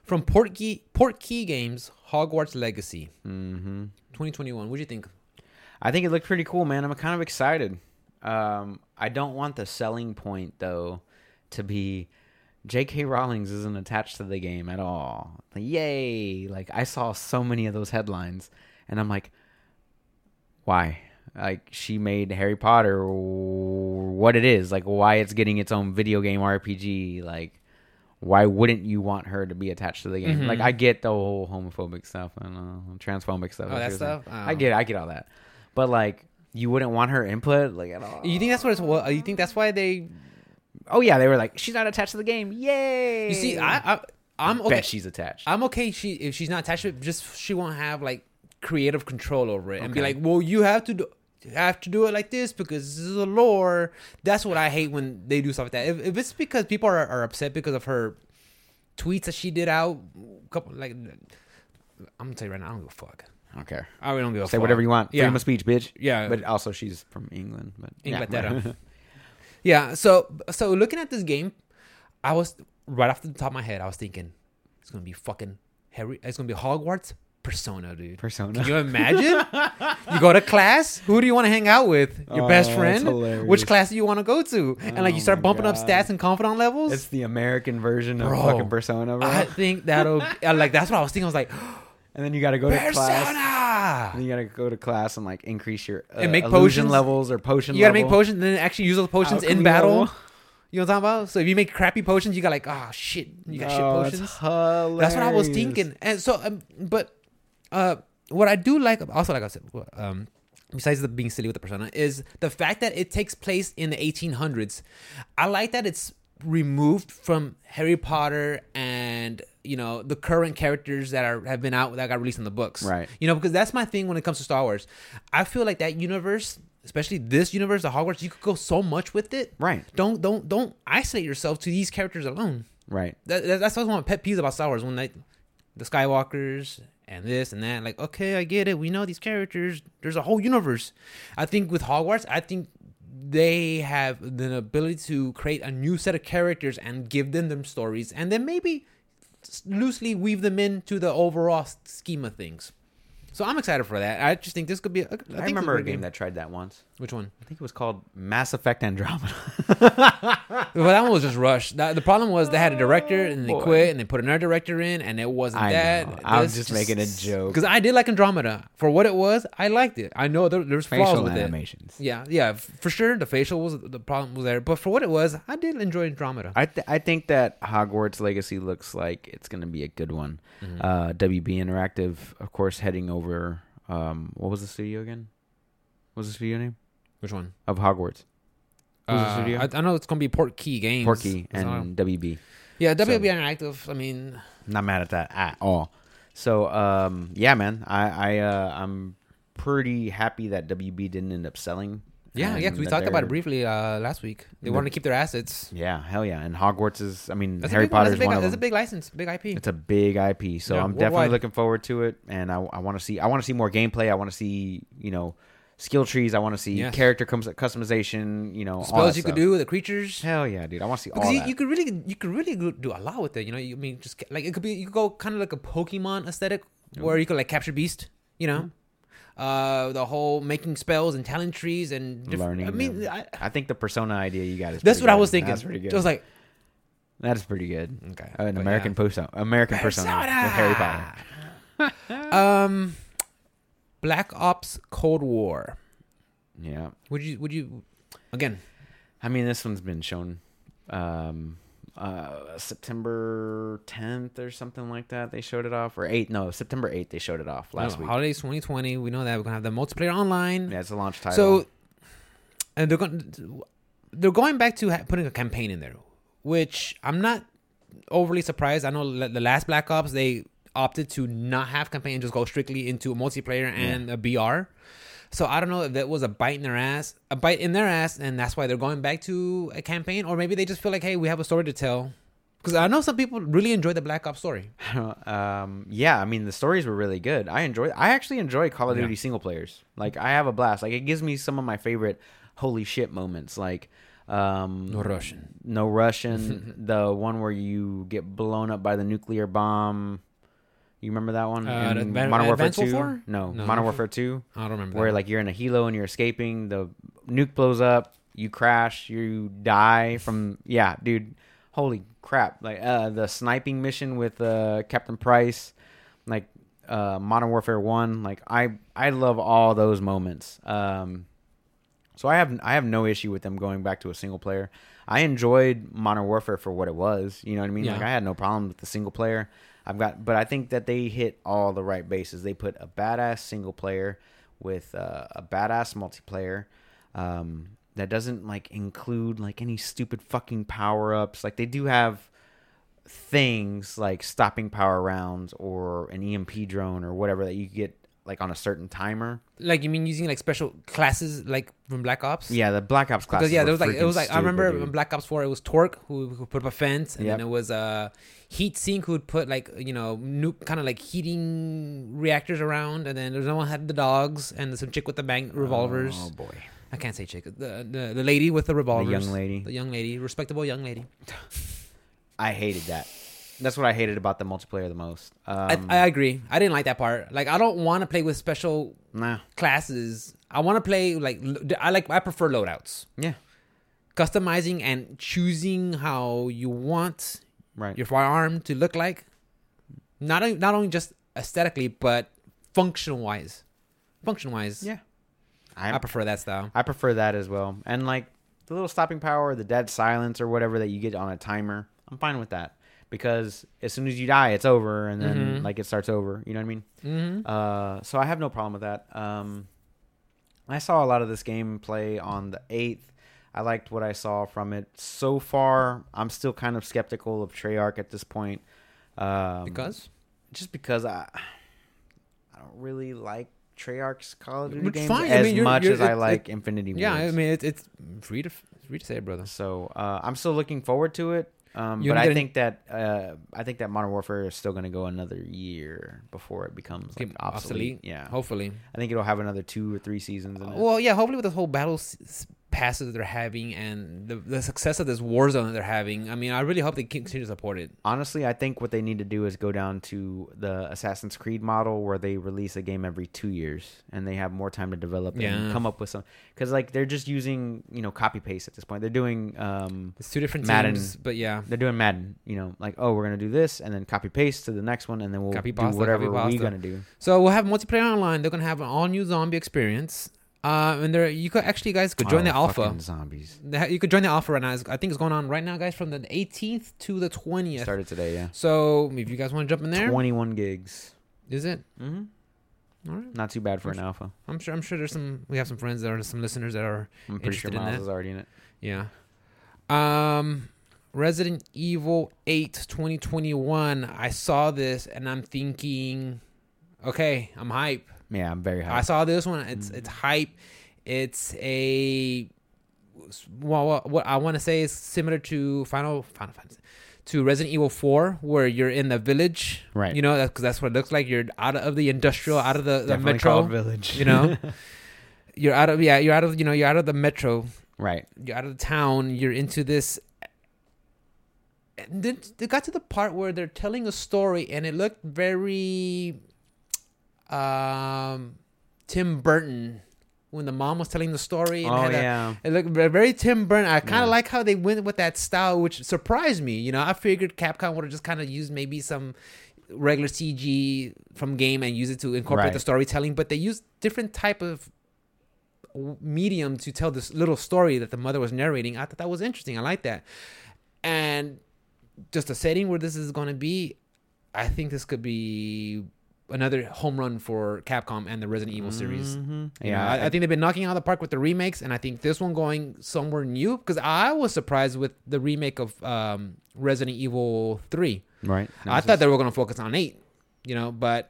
A: from Portkey Portkey Games Hogwarts Legacy
B: mm-hmm.
A: 2021. What do you think?
B: I think it looked pretty cool, man. I'm kind of excited. Um, I don't want the selling point though to be J.K. Rowling's isn't attached to the game at all. Like, yay! Like I saw so many of those headlines, and I'm like, why? Like she made Harry Potter what it is. Like why it's getting its own video game RPG. Like why wouldn't you want her to be attached to the game?
A: Mhm.
B: Like I get the whole homophobic stuff and uh, transphobic stuff.
A: Oh, that stuff?
B: I
A: Oh.
B: get, it, I get all that, but like you wouldn't want her input like at all.
A: You think that's what it's? What you think that's why they?
B: Oh yeah, they were like, she's not attached to the game. Yay!
A: You see, I, I I'm
B: bet
A: okay.
B: she's attached.
A: I'm okay. She if she's not attached to it, just she won't have like creative control over it and be like, well, you have to do. you Have to do it like this because this is a lore. That's what I hate when they do stuff like that. If, if it's because people are, are upset because of her tweets that she did out, couple like, I'm gonna tell you right now, I don't give a fuck.
B: I don't care.
A: I really don't give a
B: Say
A: fuck.
B: whatever you want.
A: Yeah.
B: Freedom of speech, bitch.
A: Yeah,
B: But also, she's from England. But yeah.
A: Yeah. So so looking at this game, I was right off the top of my head, I was thinking it's gonna be fucking Harry. It's gonna be Hogwarts Persona, dude.
B: Persona.
A: Can you imagine? you go to class. Who do you want to hang out with? Your
B: Oh,
A: best friend. Which class do you want to go to? And like you
B: Oh
A: start
B: my
A: bumping up stats and confidant levels.
B: It's the American version of fucking Persona, bro.
A: I think that'll like that's what I was thinking. I was like,
B: and then you got to go to class. And
A: Persona.
B: you got to go to class and like increase your uh,
A: And make potion
B: levels or potion.
A: You gotta make potions and then actually use those potions in battle.
B: level.
A: You know what I'm talking about? So if you make crappy potions, you got like, oh shit, you got shit
B: Oh,
A: potions.
B: That's, hilarious.
A: That's what I was thinking. And so, um, but uh, what I do like, also like I said, um, besides the being silly with the persona, is the fact that it takes place in the 1800s. I like that it's removed from Harry Potter and you know the current characters that are have been out that got released in the books.
B: Right.
A: You know because that's my thing when it comes to Star Wars. I feel like that universe. Especially this universe, the Hogwarts, you could go so much with it.
B: Right.
A: Don't don't don't isolate yourself to these characters alone.
B: Right.
A: That, that- that's one of my pet peeves about Star Wars when they, the Skywalkers and this and that. Like, okay, I get it. We know these characters. There's a whole universe. I think with Hogwarts, I think they have the ability to create a new set of characters and give them them stories, and then maybe loosely weave them into the overall scheme of things. So I'm excited for that. I just think this could be. A, I,
B: I, remember a
A: great
B: game that tried that once.
A: Which one?
B: I think it was called Mass Effect Andromeda.
A: Well, that one was just rushed. That, the problem was they had a director and they
B: Boy.
A: quit and they put another director in and it wasn't
B: I
A: that.
B: know. I was just making a joke.
A: Because I did like Andromeda for what it was. I liked it. I know there, there's flaws
B: Facial
A: with
B: animations.
A: it. Yeah, yeah, for sure. The facial was the problem was there, but for what it was, I did enjoy Andromeda.
B: I th- I think that Hogwarts Legacy looks like it's going to be a good one.
A: Mhm.
B: Uh, WB Interactive, of course, heading over. Um, what was the studio again? What was the studio name
A: Which one?
B: of Hogwarts? Who's the
A: Uh,
B: studio?
A: I, I know it's gonna be Portkey Games.
B: Porky and WB.
A: yeah,
B: so-
A: WB Interactive. I mean,
B: Not mad at that at all. So um, yeah, man, I I uh, I'm pretty happy that WB didn't end up selling.
A: yeah, yeah. we talked about it briefly uh, last week. They
B: The-
A: wanted to keep their assets.
B: Yeah, hell yeah. And Hogwarts is, I mean,
A: That's
B: Harry
A: a big, one. A big,
B: one of
A: that's a big license, big IP.
B: It's a big IP, so
A: Yeah,
B: I'm definitely looking forward to it. And I, I want to see, I want to see more gameplay. I want to see, you know, skill trees. I want to see
A: Yes.
B: character comes customization. You know, all
A: Spells
B: that
A: you
B: stuff.
A: could do, the creatures.
B: Hell yeah, dude! I want to see all
A: Because you,
B: that.
A: you could really, you could really go- do a lot with it. You know, you I mean just ca- like it could be, you could go kind of like a Pokemon aesthetic, where you could like capture beast. You know, uh, the whole making spells and talent trees and different.
B: Learning
A: I mean,
B: them.
A: I,
B: I think the persona idea you got is.
A: that's
B: pretty
A: what I
B: good.
A: was thinking.
B: That's pretty good.
A: It was like
B: That's pretty good.
A: okay,
B: An
A: but
B: American
A: yeah.
B: persona, American persona with Harry Potter.
A: Um, Black Ops Cold War.
B: Yeah,
A: Would you? Would you? Again,
B: I mean this one's been shown, um, uh, September 10th or something like that. They showed it off, or 8th. No, September 8th. They showed it off last
A: no,
B: week.
A: holidays 2020. We know that we're gonna have the multiplayer online.
B: Yeah, it's a launch title.
A: So, and they're going they're going back to ha- putting a campaign in there, which I'm not overly surprised. I know the last Black Ops they opted to not have campaign, and just go strictly into multiplayer and a BR. So I don't know if that was a bite in their ass, a bite in their ass, and that's why they're going back to a campaign, or maybe they just feel like, hey, we have a story to tell. Because I know some people really enjoy the Black Ops story.
B: um, yeah, I mean the stories were really good. I enjoy. I actually enjoy Call of
A: Yeah.
B: Duty single players. Like I have a blast. Like it gives me some of my favorite holy shit moments. Like um,
A: No Russian.
B: no Russian. the one where you get blown up by the nuclear bomb. You remember that one?
A: Uh,
B: in
A: Advan-
B: Modern Warfare Two. No,
A: No,
B: Modern
A: Warfare-
B: Two.
A: I don't remember.
B: Where like you're in a helo and you're escaping. The nuke blows up. You crash. You die from. Yeah, dude. Holy crap! Like uh, the sniping mission with uh, Captain Price, like uh, Modern Warfare One. Like I, I love all those moments. Um, so I have I have no issue with them going back to a single player. I enjoyed Modern Warfare for what it was. You know what I mean? Like
A: Yeah.
B: I had no problem with the single player. I've got, but I think that they hit all the right bases. They put a badass single player with uh, a badass multiplayer. Um, that doesn't like include like any stupid fucking power ups. Like they do have things like stopping power rounds or an EMP drone or whatever that you get like on a certain timer.
A: like you mean using like special classes like from Black Ops?
B: Yeah, the Black Ops class.
A: Because yeah, there was like it was like I remember in Black Ops Four it was Torque who, who put up a fence, and then it was uh Heat Sink who would put like you know new kind of like heating reactors around, and then there's no one had the dogs and some chick with the bang revolvers.
B: Oh boy,
A: I can't say chick, the the, the lady with the
B: the
A: revolvers,
B: young lady.
A: the young lady, respectable young lady.
B: I hated that. That's what I hated about the multiplayer the most. Um,
A: I, I agree. I didn't like that part. Like I don't want to play with special
B: nah,
A: classes. I want to play like I like I prefer loadouts.
B: yeah,
A: Customizing and choosing how you want
B: right.
A: your firearm to look like. Not on- not only just aesthetically, but function wise. Function wise,
B: Yeah,
A: I
B: I
A: prefer that style.
B: I prefer that as well. And like the little stopping power, the dead silence, or whatever that you get on a timer, I'm fine with that because as soon as you die, it's over, and then
A: Mhm.
B: like it starts over. You know what I mean?
A: Mm-hmm.
B: Uh, so I have no problem with that. Um, I saw a lot of this game play on the eighth. I liked what I saw from it so far. I'm still kind of skeptical of Treyarch at this point. Um,
A: because
B: just because I I don't really like Treyarch's Call of Duty
A: Which
B: games
A: fine. I
B: as
A: mean, you're-
B: much
A: you're-
B: as I
A: it-
B: like Infinity.
A: yeah, I mean it, it's free to free to say, brother.
B: so uh, I'm still looking forward to it. Um, but I think that uh, I think that Modern Warfare is still going to go another year before it becomes like, obsolete.
A: obsolete?
B: Yeah,
A: Hopefully,
B: I think it'll have another two or three seasons
A: well, yeah. Hopefully, with this whole battle s- passes that they're having and the, the success of this Warzone that they're having, I mean, I really hope they continue to support it.
B: Honestly, I think what they need to do is go down to the Assassin's Creed model where they release a game every two years and they have more time to develop
A: Yeah.
B: and come up with some. Because like they're just using you know copy paste at this point. They're doing um,
A: It's two different
B: Madden.
A: teams, but yeah.
B: they're doing Madden. You know, like oh we're gonna do this and then copy paste to the next one and then we'll
A: Copy
B: do
A: pasta,
B: whatever we're gonna do.
A: So we'll have multiplayer online. They're gonna have an all new zombie experience. Uh, and there you could actually guys could join
B: Oh,
A: the alpha.
B: fucking zombies
A: You could join the alpha right now. I think it's going on right now, guys, from the 18th to the 20th.
B: started today. Yeah,
A: So if you guys want to jump in there,
B: twenty one gigs.
A: is it?
B: Mm-hmm.
A: All right.
B: Not too bad for
A: I'm
B: an alpha.
A: I'm sure. I'm sure there's some. We have some friends that are some listeners that are.
B: I'm pretty sure
A: Interested in
B: Miles
A: that?
B: is already in it.
A: Yeah. Um Resident Evil 8 2021. I saw this and I'm thinking okay, I'm hype.
B: Yeah, I'm very
A: hyped.
B: I
A: saw this one. It's mm-hmm. it's hype. It's a well, what, what I want to say is similar to Final Final Fantasy to Resident Evil 4 where you're in the village.
B: Right.
A: You know, that's cuz that's what it looks like. You're out of the industrial, out of the, the
B: Definitely
A: metro,
B: Village.
A: you know. you're out of yeah, you're out of you know, you're out of the metro
B: right.
A: you're out of the town you're into this and then they got to the part where they're telling a story and it looked very um tim burton when the mom was telling the story and
B: Oh
A: had a-
B: yeah.
A: it looked very tim burton i kind of
B: Yeah.
A: like how they went with that style which surprised me you know i figured capcom would have just kind of used maybe some regular cg from game and use it to incorporate
B: Right.
A: the storytelling but they used different type of medium to tell this little story that the mother was narrating. I thought that was interesting. I like that. And just the setting where this is going to be, I think this could be another home run for Capcom and the Resident Evil series.
B: Mhm. Yeah,
A: I, I think they've been knocking out of the park with the remakes, and I think this one going somewhere new because I was surprised with the remake of um, Resident Evil Three.
B: right.
A: I thought they were going to focus on eight, you know, but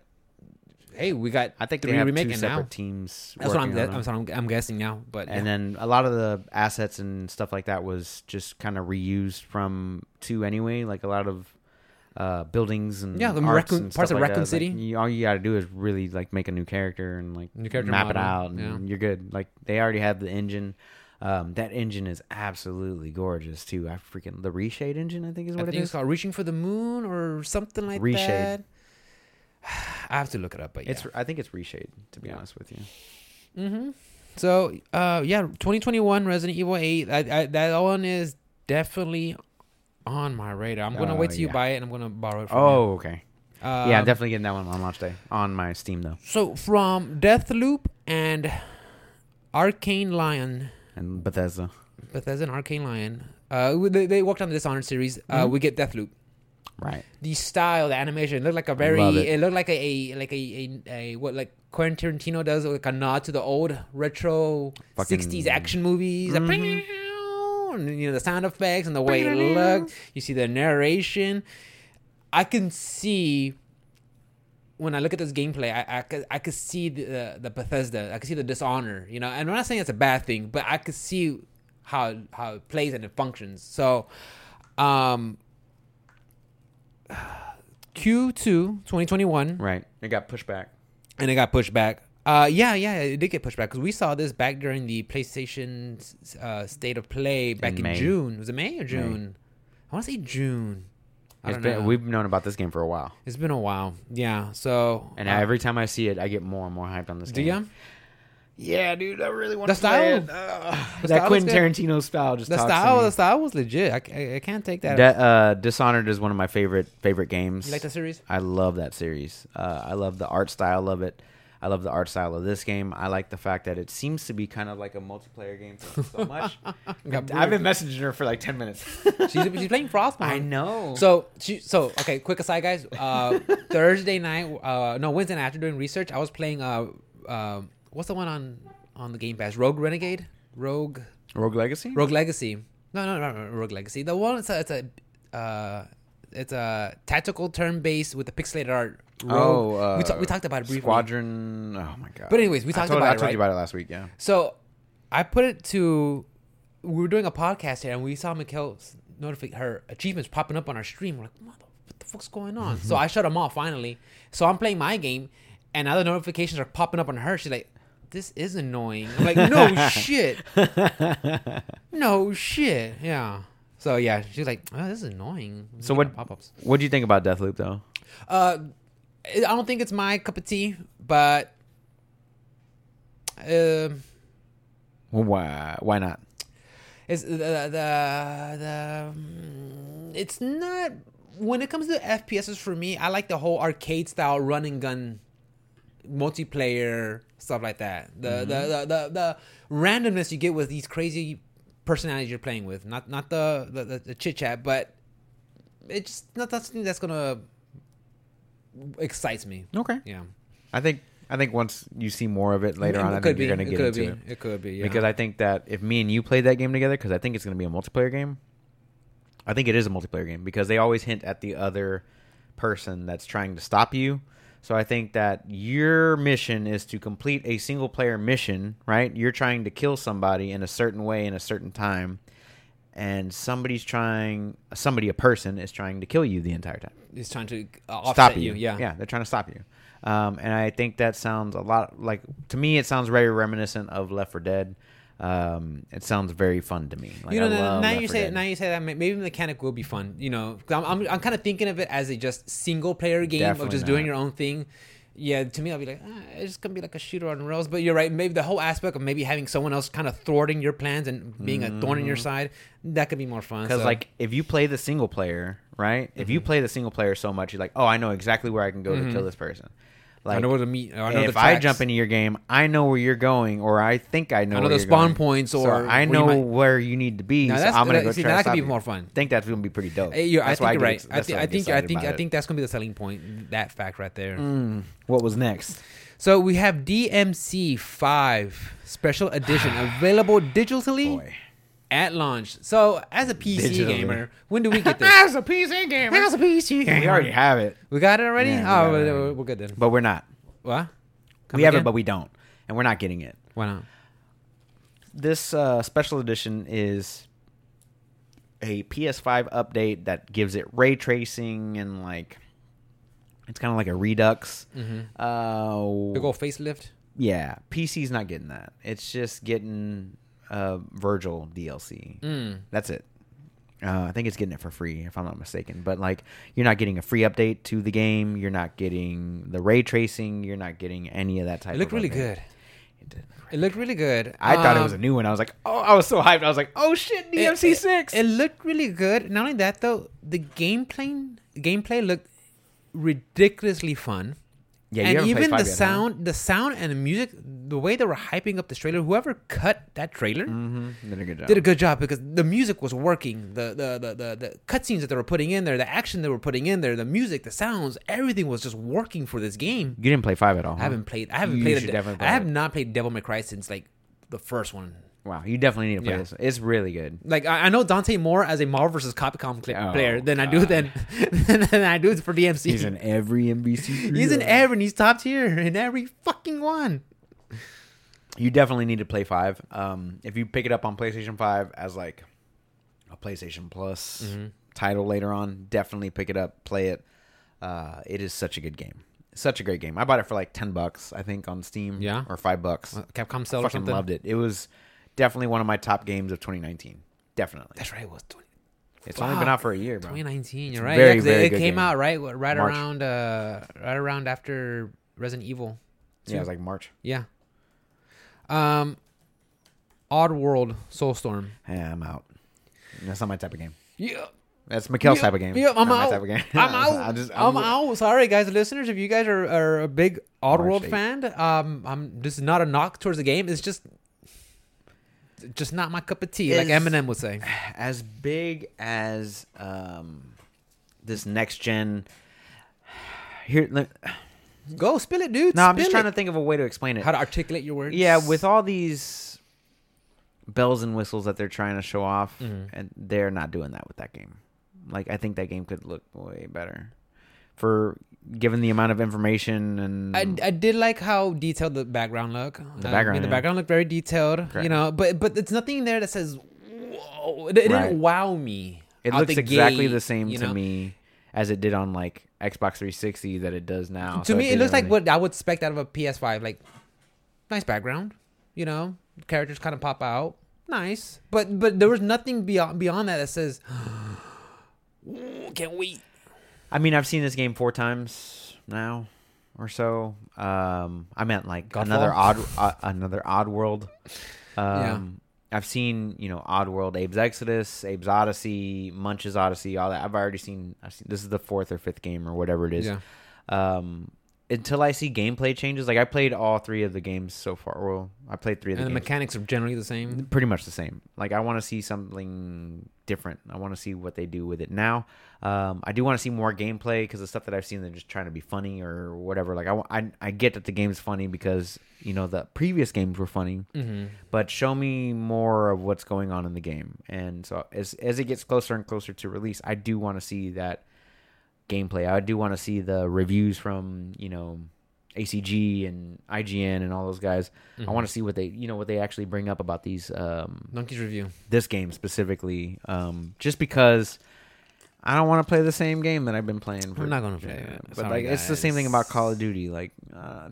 A: hey, we got
B: I think
A: three
B: they have
A: remake
B: two separate
A: now.
B: teams.
A: That's what I'm,
B: on
A: I'm, sorry, I'm, I'm guessing now, but
B: And
A: yeah.
B: then a lot of the assets and stuff like that was just kind of reused from two anyway. Like a lot of uh, buildings and
A: Yeah, the
B: and
A: parts of
B: like
A: Raccoon
B: that. Like,
A: City.
B: you, all you got to do is really like make a new character and like
A: New character
B: map it out, and
A: yeah.
B: you're good. Like they already have the engine. Um, that engine is absolutely gorgeous too. I freaking the reshade engine. I think is
A: I
B: what
A: think
B: it
A: it's called Reaching for the Moon or something like that.
B: Reshade.
A: that. I have to look it up, but yeah.
B: It's I think it's reshade. To be
A: Yeah.
B: honest with you.
A: mm-hmm. So, uh, yeah, 2021 Resident Evil 8. I, I, that one is definitely on my radar. I'm gonna
B: Oh,
A: wait till you buy it, and I'm gonna borrow it from
B: Oh, okay.
A: Um,
B: yeah, I'm definitely getting that one on launch day on my Steam though.
A: So from Deathloop and Arkane Lyon,
B: And Bethesda.
A: Bethesda and Arkane Lyon, uh, they, they worked on the Dishonored series. Uh,
B: Mhm.
A: we get Deathloop.
B: Right.
A: the style, the animation it looked like a very. It.
B: it.
A: looked like a, like a, a, a what like Quentin Tarantino does, like a nod to the old retro
B: Fucking-
A: '60s action movies.
B: Mhm.
A: And, you know the sound effects and the way it looked. You see the narration. I can see when I look at this gameplay, I I could, I could see the the Bethesda. I could see the dishonor. You know, and I'm not saying it's a bad thing, but I could see how how it plays and it functions. So, um. Q2 2021
B: Right. It got pushed back.
A: and it got pushed back. Uh, yeah, yeah, it did get pushed back because we saw this back during the PlayStation uh, State of Play back
B: In
A: in, June. Was it May or June? I want to say June. I
B: It's been,
A: know.
B: we've known about this game for a while,
A: it's been a while. Yeah. So
B: and
A: uh,
B: every time I see it, I get more and more hyped on this
A: do
B: game.
A: ya?
B: Yeah, dude, I really want
A: The
B: to play
A: style-
B: it. Ugh.
A: the
B: that Quentin. Tarantino style just
A: The style, the style was legit. I, ca- I, can't take that.
B: De- uh, Dishonored is one of my favorite favorite games.
A: you like the series?
B: I love that series. Uh, I love the art style of it. I love the art style of this game. I like the fact that it seems to be kind of like a multiplayer game so much. I've been messaging her for like ten minutes.
A: she's, she's playing Frostbite.
B: I know.
A: So, she, so okay. Quick aside, guys. Uh, Thursday night, uh, no Wednesday night after doing research, I was playing. Uh, uh, what's the one on on the Game Pass? Rogue Renegade, Rogue
B: Rogue Legacy.
A: Rogue Legacy. No, no, no, no Rogue Legacy. The one it's a it's a uh, it's a tactical turn based with the pixelated art. Rogue.
B: Oh, uh,
A: we, ta- we talked about it briefly.
B: Squadron. Oh my god.
A: But anyways, we talked
B: told,
A: about
B: I
A: it,
B: told
A: right?
B: you about it last week. Yeah.
A: So I put it to. We were doing a podcast here, and we saw Mikkel's notify her achievements popping up on our stream. We're like, "Mother, what the fuck's going on? so I shut them off finally. So I'm playing my game, and now the notifications are popping up on her. She's like, "This is annoying." I'm like, "No shit, no shit." Yeah. So yeah, she's like, oh, "This is annoying."
B: So what-
A: pop-ups?
B: What do you think about Deathloop though?
A: Uh, I don't think it's my cup of tea, but. Um,
B: Well, why? Why not?
A: It's the the the mm, it's not when it comes to FPSs for me. I like the whole arcade style run and gun multiplayer stuff like that. The, the, the the the randomness you get with these crazy personalities you're playing with. Not not the the, the, the chit chat, but it's not that's something that's gonna excites me.
B: Okay.
A: Yeah.
B: I think I think once you see more of it later
A: It
B: on, I think
A: be.
B: you're gonna
A: it
B: get
A: could
B: into
A: be.
B: it.
A: It could be. Yeah.
B: Because I think that if me and you played that game together, because I think it's gonna be a multiplayer game. I think it is a multiplayer game because they always hint at the other person that's trying to stop you. So I think that your mission is to complete a single player mission, right? You're trying to kill somebody in a certain way in a certain time, and somebody's trying somebody a person is trying to kill you the entire time
A: he's trying to uh, offset
B: stop
A: you.
B: you.
A: Yeah.
B: yeah, they're trying to stop you. Um, and I think that sounds a lot like to me. It sounds very reminiscent of Left 4 Dead. Um, it sounds very fun to me. Like,
A: you know, now, now you say now you say that maybe the mechanic will be fun. You know, I'm I'm, I'm kind of thinking of it as a just single player game of
B: Definitely
A: just doing your own thing. Yeah, to me, I'll be like, ah, it's just gonna be like a shooter on rails. But you're right. Maybe the whole aspect of maybe having someone else kind of thwarting your plans and being a thorn in your side, that could be more fun.
B: Because
A: so-
B: like if you play the single player, right? If
A: Mm-hmm.
B: you play the single player so much, you're like, oh, I know exactly where I can go to kill this person. Like
A: I know where to meet. I know
B: if
A: the
B: I jump into your game, I know where you're going, or I think I know.
A: I know
B: where
A: the
B: you're
A: spawn
B: going.
A: points,
B: So
A: or
B: I
A: where you
B: know
A: might-
B: where you need to be.
A: Now
B: so I'm gonna
A: that-
B: go
A: see,
B: try to
A: that could be more fun.
B: I think that's gonna be pretty dope.
A: Hey, I
B: That's why
A: think you're
B: get
A: right.
B: ex-
A: I, think I think I think I think that's gonna be the selling point. That fact right there.
B: Mm, what was next?
A: So we have DMC five special edition available digitally
B: Boy.
A: At launch. So as a PC
B: Digitally.
A: gamer, when do we get this?
B: As a PC gamer.
A: as a PC gamer,
B: We already have it,
A: We got it already.
B: Yeah, we
A: oh,
B: got it
A: we're,
B: already.
A: we're good then.
B: but we're not.
A: What? Come
B: we have it, but we don't, and we're not getting it.
A: why not?
B: This uh, special edition is a PS5 update that gives it ray tracing and like it's kind of like a Redux.
A: Mm-hmm.
B: Uh,
A: Big old facelift.
B: yeah, PC's not getting that. It's just getting uh, Virgil DLC.
A: Mm.
B: That's it. Uh, I think it's getting it for free, if I'm not mistaken. But like, you're not getting a free update to the game. You're not getting the ray tracing. You're not getting any of that type.
A: It looked really
B: update.
A: good.
B: It did.
A: It looked really good.
B: I thought it was a
A: Um,
B: new one. I was like, oh, I was so hyped. I was like, oh shit,
A: it-
B: DMC
A: it-
B: six.
A: It, looked really good. Not only that though, the gameplay gameplay looked ridiculously fun.
B: Yeah,
A: and even the
B: yet, huh?
A: sound, the sound and the music, the way they were hyping up this trailer, whoever cut that trailer
B: Mhm. Did a good job.
A: did a good job because the music was working. The the the the, the cutscenes that they were putting in there, the action they were putting in there, the music, the sounds, everything was just working for this game.
B: you didn't play five at all.
A: I haven't played. I haven't
B: You
A: played.
B: should
A: A,
B: play
A: I have
B: it.
A: not played Devil May Cry since like the first one.
B: Wow, you definitely need to play
A: Yeah.
B: this. It's really good.
A: Like I, I know Dante more as a Marvel vs. Capcom cl-
B: Oh,
A: player than I do
B: God.
A: than, than I do for DMC.
B: He's in every MvC.
A: He's in every. and He's top tier in every fucking one.
B: You definitely need to play five. Um, if you pick it up on PlayStation Five as like a PlayStation Plus
A: Mm-hmm.
B: title later on, definitely pick it up, play it. Uh, it is such a good game. Such a great game. I bought it for like ten bucks, I think, on Steam.
A: Yeah?
B: or five bucks.
A: Capcom sell or
B: fucking
A: something.
B: loved it. It was definitely one of my top games of 2019. Definitely.
A: That's right. It was 20,
B: It's only been out for a year, bro.
A: 2019. You're right.
B: very,
A: yeah,
B: very
A: it, it came
B: game.
A: out right right
B: March.
A: around uh right around after Resident Evil.
B: Yeah, it was like March.
A: Yeah. Um, Oddworld Soulstorm.
B: Yeah, I'm out. That's not my type of game.
A: Yeah.
B: That's Mikkel's
A: Yeah,
B: type of game.
A: Yeah, I'm
B: not my
A: out.
B: type of game.
A: I'm out.
B: I just,
A: I'm, out. Sorry, guys, listeners. If you guys are, are a big Oddworld fan, um, I'm this is not a knock towards the game. It's just, just not my cup of tea, like Eminem would say.
B: as big as um, this next gen. Here, let,
A: Go spill it, dude.
B: no, I'm just
A: Spill
B: trying
A: it.
B: to think of a way to explain it.
A: how to articulate your words.
B: Yeah, with all these bells and whistles that they're trying to show off,
A: Mhm.
B: and they're not doing that with that game. Like, I think that game could look way better for given the amount of information and
A: I, I did like how detailed the background look.
B: The
A: I
B: background,
A: mean, the
B: yeah.
A: background looked very detailed. You know, but but it's nothing there that says, "Whoa!" It, it
B: Right.
A: didn't wow me.
B: it looks
A: the
B: exactly
A: gate,
B: the same to
A: know?
B: me as it did on like Xbox 360 that it does now.
A: to
B: So
A: me, it
B: didn't
A: looks like what I would expect out of a PS5. Like, nice background, you know, characters kind of pop out, nice. But but there was nothing beyond beyond that that says, can't wait.
B: I mean, I've seen this game four times now or so. Um, I meant like
A: Godfall?
B: another odd, uh, another odd world. Um,
A: Yeah.
B: I've seen you know Oddworld, Abe's Exoddus, Abe's Odyssey, Munch's Odyssey, all that. I've already seen. I've seen this is the fourth or fifth game or whatever it is.
A: Yeah,
B: Um, until I see gameplay changes, like I played all three of the games so far. Well, I played three of the
A: And the
B: games.
A: mechanics are generally the same.
B: pretty much the same. Like I want to see something different. I want to see what they do with it now. Um, I do want to see more gameplay because the stuff that I've seen, they're just trying to be funny or whatever. Like I, I, I get that the game's funny because you know the previous games were funny,
A: Mm-hmm.
B: but show me more of what's going on in the game. And so as as it gets closer and closer to release, I do want to see that gameplay. I do want to see the reviews from you know ACG and IGN and all those guys. I want to see what they you know what they actually bring up about these um,
A: Dunkey's review.
B: this game specifically. Um, just because. I don't want to play the same game that I've been playing. For,
A: I'm not gonna play it.
B: But
A: Sorry,
B: like, it's the same thing about. Call of Duty, like, uh,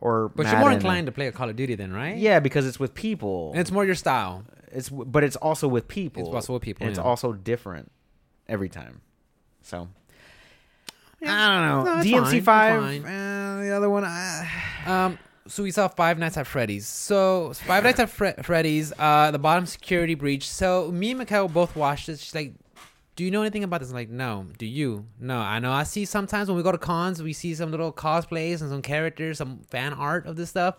B: or
A: But you're more inclined to play a Call of Duty then, right?
B: Yeah, because it's with people.
A: And it's more your style.
B: It's but it's also with people.
A: It's also with people,
B: And it's also different every time. So I don't know.
A: No, it's
B: DMC
A: fine,
B: five.
A: it's
B: Uh, the other one. Uh,
A: Um, so we saw Five Nights at Freddy's. So Five Nights at Fre- Freddy's, uh, the bottom security breach. So me and Mikhail both watched it. She's like, "Do you know anything about this?" I'm like, "No." Do you? No. I know. I see sometimes when we go to cons, we see some little cosplays and some characters, some fan art of this stuff,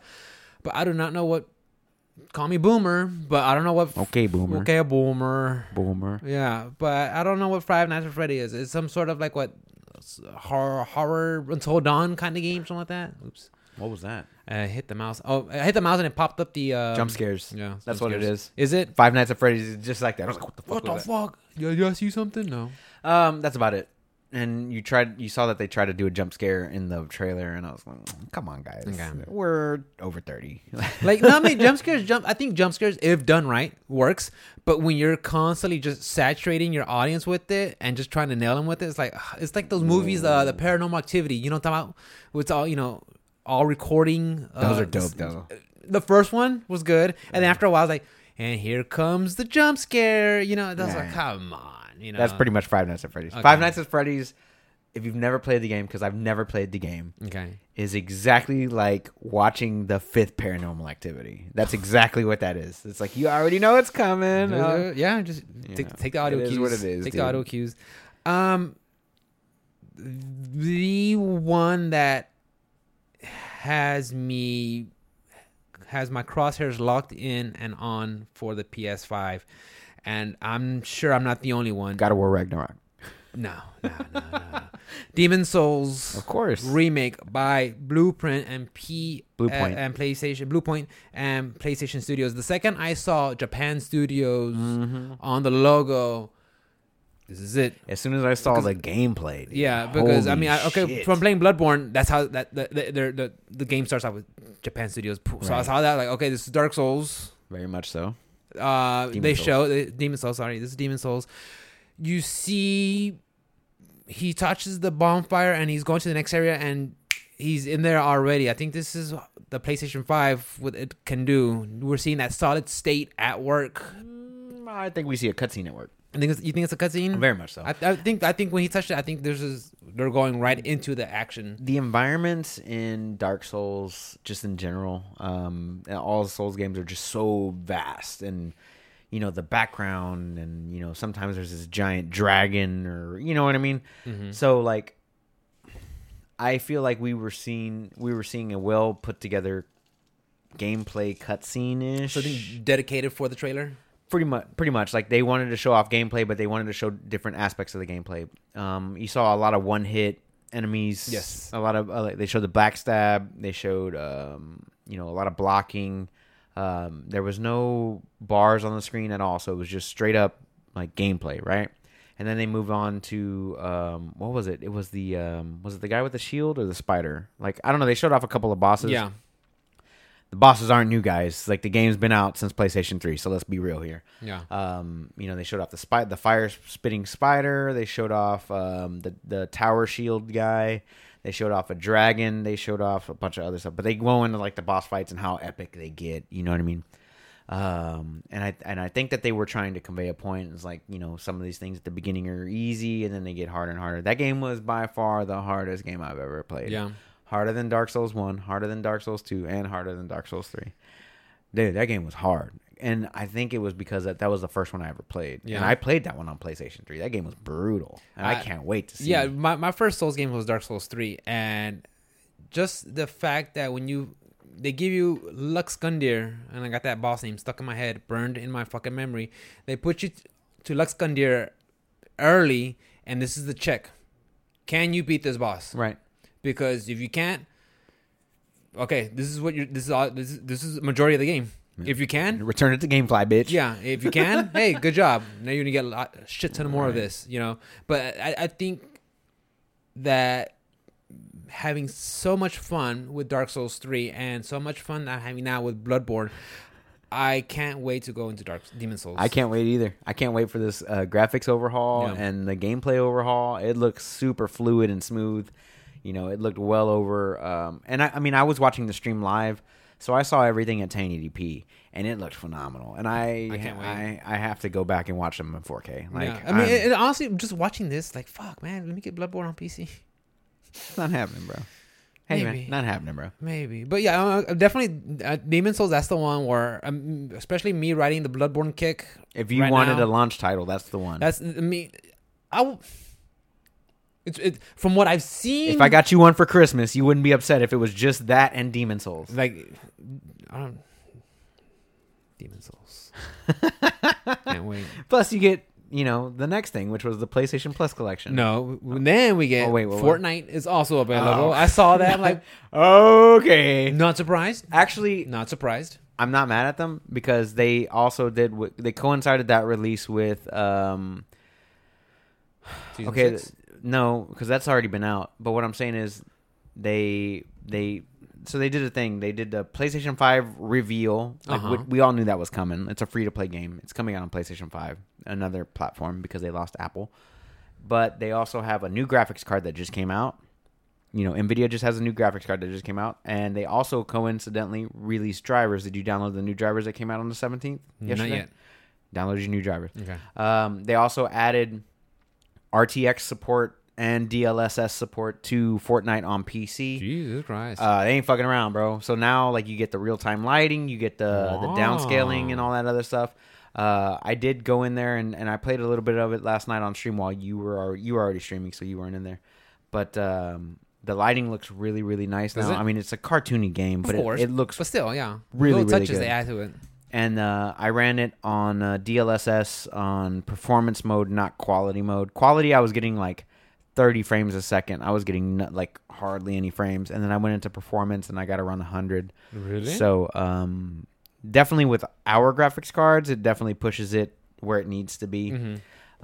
A: but I do not know what. Call me boomer, but I don't know what.
B: okay, boomer.
A: Okay, boomer.
B: Boomer.
A: Yeah, but I don't know what Five Nights at Freddy is. It's some sort of like what horror, horror until dawn kind of game, something like that. Oops.
B: What was that?
A: I hit the mouse. Oh, I hit the mouse and it popped up the uh,
B: Jump scares.
A: Yeah,
B: That's
A: jump
B: what it
A: scares.
B: is.
A: Is it?
B: Five Nights at Freddy's is just like that. I was like, what the fuck?
A: What the
B: was
A: fuck? Yeah, yeah, I see something? No.
B: Um, that's about it. And you tried, you saw that they tried to do a jump scare in the trailer, and I was like, "Come on, guys,
A: Okay.
B: we're over 30.
A: Like, no, I mean, jump scares. Jump. I think jump scares, if done right, works. But when you're constantly just saturating your audience with it and just trying to nail them with it, it's like it's like those movies, uh, the Paranormal Activity. You know what I'm talking about? It's all you know, all recording. Uh,
B: Those are dope, though.
A: The first one was good, and then after a while, I was like, and here comes the jump scare. You know, that's like,
B: Nah.
A: come on. You know,
B: That's pretty much Five Nights at Freddy's.
A: Okay.
B: Five Nights at Freddy's. If you've never played the game, because I've never played the game,
A: okay.
B: is exactly like watching the fifth Paranormal Activity. That's exactly what that is. It's like you already know it's coming.
A: Uh, yeah, just take,
B: Yeah.
A: take the audio
B: It is
A: cues.
B: what it is,
A: Take
B: dude.
A: the audio cues. Um, the one that has me has my crosshairs locked in and on for the PS5, and I'm sure I'm not the only one.
B: God of War Ragnarok.
A: No, no, no, no. no. Demon's Souls
B: Of course.
A: remake by Blueprint and P
B: Bluepoint.
A: uh, and PlayStation Bluepoint and PlayStation Studios. The second I saw Japan Studios
B: Mm-hmm.
A: on the logo, this is it.
B: As soon as I saw the gameplay. dude,
A: Yeah, because I mean, I, okay,
B: shit.
A: from playing Bloodborne, that's how that the the, the, the, the game starts out with Japan Studios. So I saw that like, okay, this is Dark Souls.
B: very much so.
A: Uh,
B: Demon
A: they
B: Souls.
A: show the Demon's Souls. Sorry, this is Demon's Souls. You see, he touches the bonfire and he's going to the next area and he's in there already. I think this is the PlayStation Five. What it can do. We're seeing that solid state at work.
B: Mm, I think we see a cutscene at work.
A: I think it's, you think it's a cutscene.
B: Very much so.
A: I, I think I think when he touched it, I think there's this, they're going right into the action.
B: the environments in Dark Souls, just in general, um, all Souls games are just so vast, and you know the background, and you know sometimes there's this giant dragon, or you know what I mean.
A: Mm-hmm.
B: So like, I feel like we were seeing we were seeing a well put together gameplay cutscene ish.
A: So dedicated for the trailer.
B: Pretty much pretty much. Like they wanted to show off gameplay but they wanted to show different aspects of the gameplay. Um you saw a lot of one hit enemies.
A: Yes.
B: a lot of uh, they showed the backstab. They showed um you know a lot of blocking. Um there was no bars on the screen at all so it was just straight up like gameplay right? And then they move on to um what was it? It was the um was it the guy with the shield or the spider? Like i don't know. They showed off a couple of bosses.
A: Yeah.
B: The bosses aren't new guys. Like the game's been out since PlayStation 3, so let's be real here.
A: Yeah.
B: Um, you know, they showed off the spy the fire spitting spider, they showed off um the the tower shield guy, they showed off a dragon, they showed off a bunch of other stuff. But they go into like the boss fights and how epic they get, you know what I mean? Um and I and I think that they were trying to convey a point. It's like, you know, some of these things at the beginning are easy and then they get harder and harder. That game was by far the hardest game I've ever played
A: Yeah.
B: Harder than Dark Souls 1, harder than Dark Souls 2, and harder than Dark Souls 3. Dude, that game was hard. And I think it was because that, that was the first one I ever played.
A: Yeah.
B: And I played that one on PlayStation 3. That game was brutal. And I,
A: I-
B: can't wait to see
A: Yeah, my, my first Souls game was Dark Souls 3 and just the fact that when you they give you Lux Gundyr, and I got that boss name stuck in my head, burned in my fucking memory. They put you to Lux Gundyr early, and this is the check: can you beat this boss?
B: Right.
A: Because if you can't, okay, this is what you're. This is all. This is, this is majority of the game. If you can,
B: Return it to GameFly, bitch.
A: yeah, if you can, hey, good job. Now you're gonna get a lot, a shit ton more of this, you know. But I, I think that having so much fun with Dark Souls three and so much fun that I'm having now with Bloodborne, I can't wait to go into Dark Demon Souls.
B: I can't wait either. I can't wait for this uh, graphics overhaul
A: Yeah.
B: and the gameplay overhaul. It looks super fluid and smooth. You know, it looked well over. Um, and I, I mean, I was watching the stream live, so I saw everything at 1080p, and it looked phenomenal. And I,
A: I can't wait.
B: I, I have to go back and watch them in 4K. Like,
A: yeah. I mean, it, it- honestly, just watching this, like, fuck, man, let me get Bloodborne on PC.
B: it's not happening, bro. Hey,
A: Maybe.
B: man, not happening, bro.
A: Maybe, but yeah, uh, definitely uh, Demon's Souls. That's the one where, um, especially me riding the Bloodborne kick.
B: If you
A: Right
B: wanted
A: now-
B: a launch title, that's the one.
A: That's I mean, I. w- It's it from what I've seen.
B: if I got you one for Christmas, you wouldn't be upset if it was just that and Demon's Souls.
A: like, I don't. Demon's Souls. Can't wait.
B: Plus, you get you know the next thing, which was the PlayStation Plus collection.
A: No, then we get
B: Oh, wait, what?
A: Fortnite is also available.
B: Oh.
A: I saw that. I'm like,
B: Okay.
A: not surprised.
B: Actually,
A: Not surprised.
B: I'm not mad at them because they also did. w- They coincided that release with. um
A: Season
B: Okay,
A: six?
B: No, because that's already been out. But what I'm saying is, they they so they did a thing. They did the PlayStation Five reveal. Like we,
A: Uh-huh.
B: we all knew that was coming. It's a free to play game. It's coming out on PlayStation Five, another platform because they lost Apple. But they also have a new graphics card that just came out. You know, Nvidia just has a new graphics card that just came out, and they also coincidentally released drivers. Did you download the new drivers that came out on the 17th?
A: Not yet.
B: Download your new drivers.
A: Okay.
B: Um, they also added RTX support and DLSS support to Fortnite on PC.
A: Jesus Christ.
B: Uh, they ain't fucking around, bro. So now, like, you get the real time lighting, you get the the downscaling and all that other stuff. Uh, I did go in there and, and I played a little bit of it last night on stream while you were you were already streaming, so you weren't in there. But um, the lighting looks really really nice
A: Does
B: now.
A: it?
B: I mean, it's a cartoony game, but it, it looks
A: But still, yeah.
B: really,
A: Little
B: really
A: touches
B: good.
A: they add to it.
B: And uh, I ran it on uh, DLSS on performance mode, not quality mode. Quality, I was getting like 30 frames a second. I was getting like hardly any frames, and then I went into performance and I got around 100.
A: Really?
B: So um, definitely with our graphics cards, it definitely pushes it where it needs to be.
A: hmm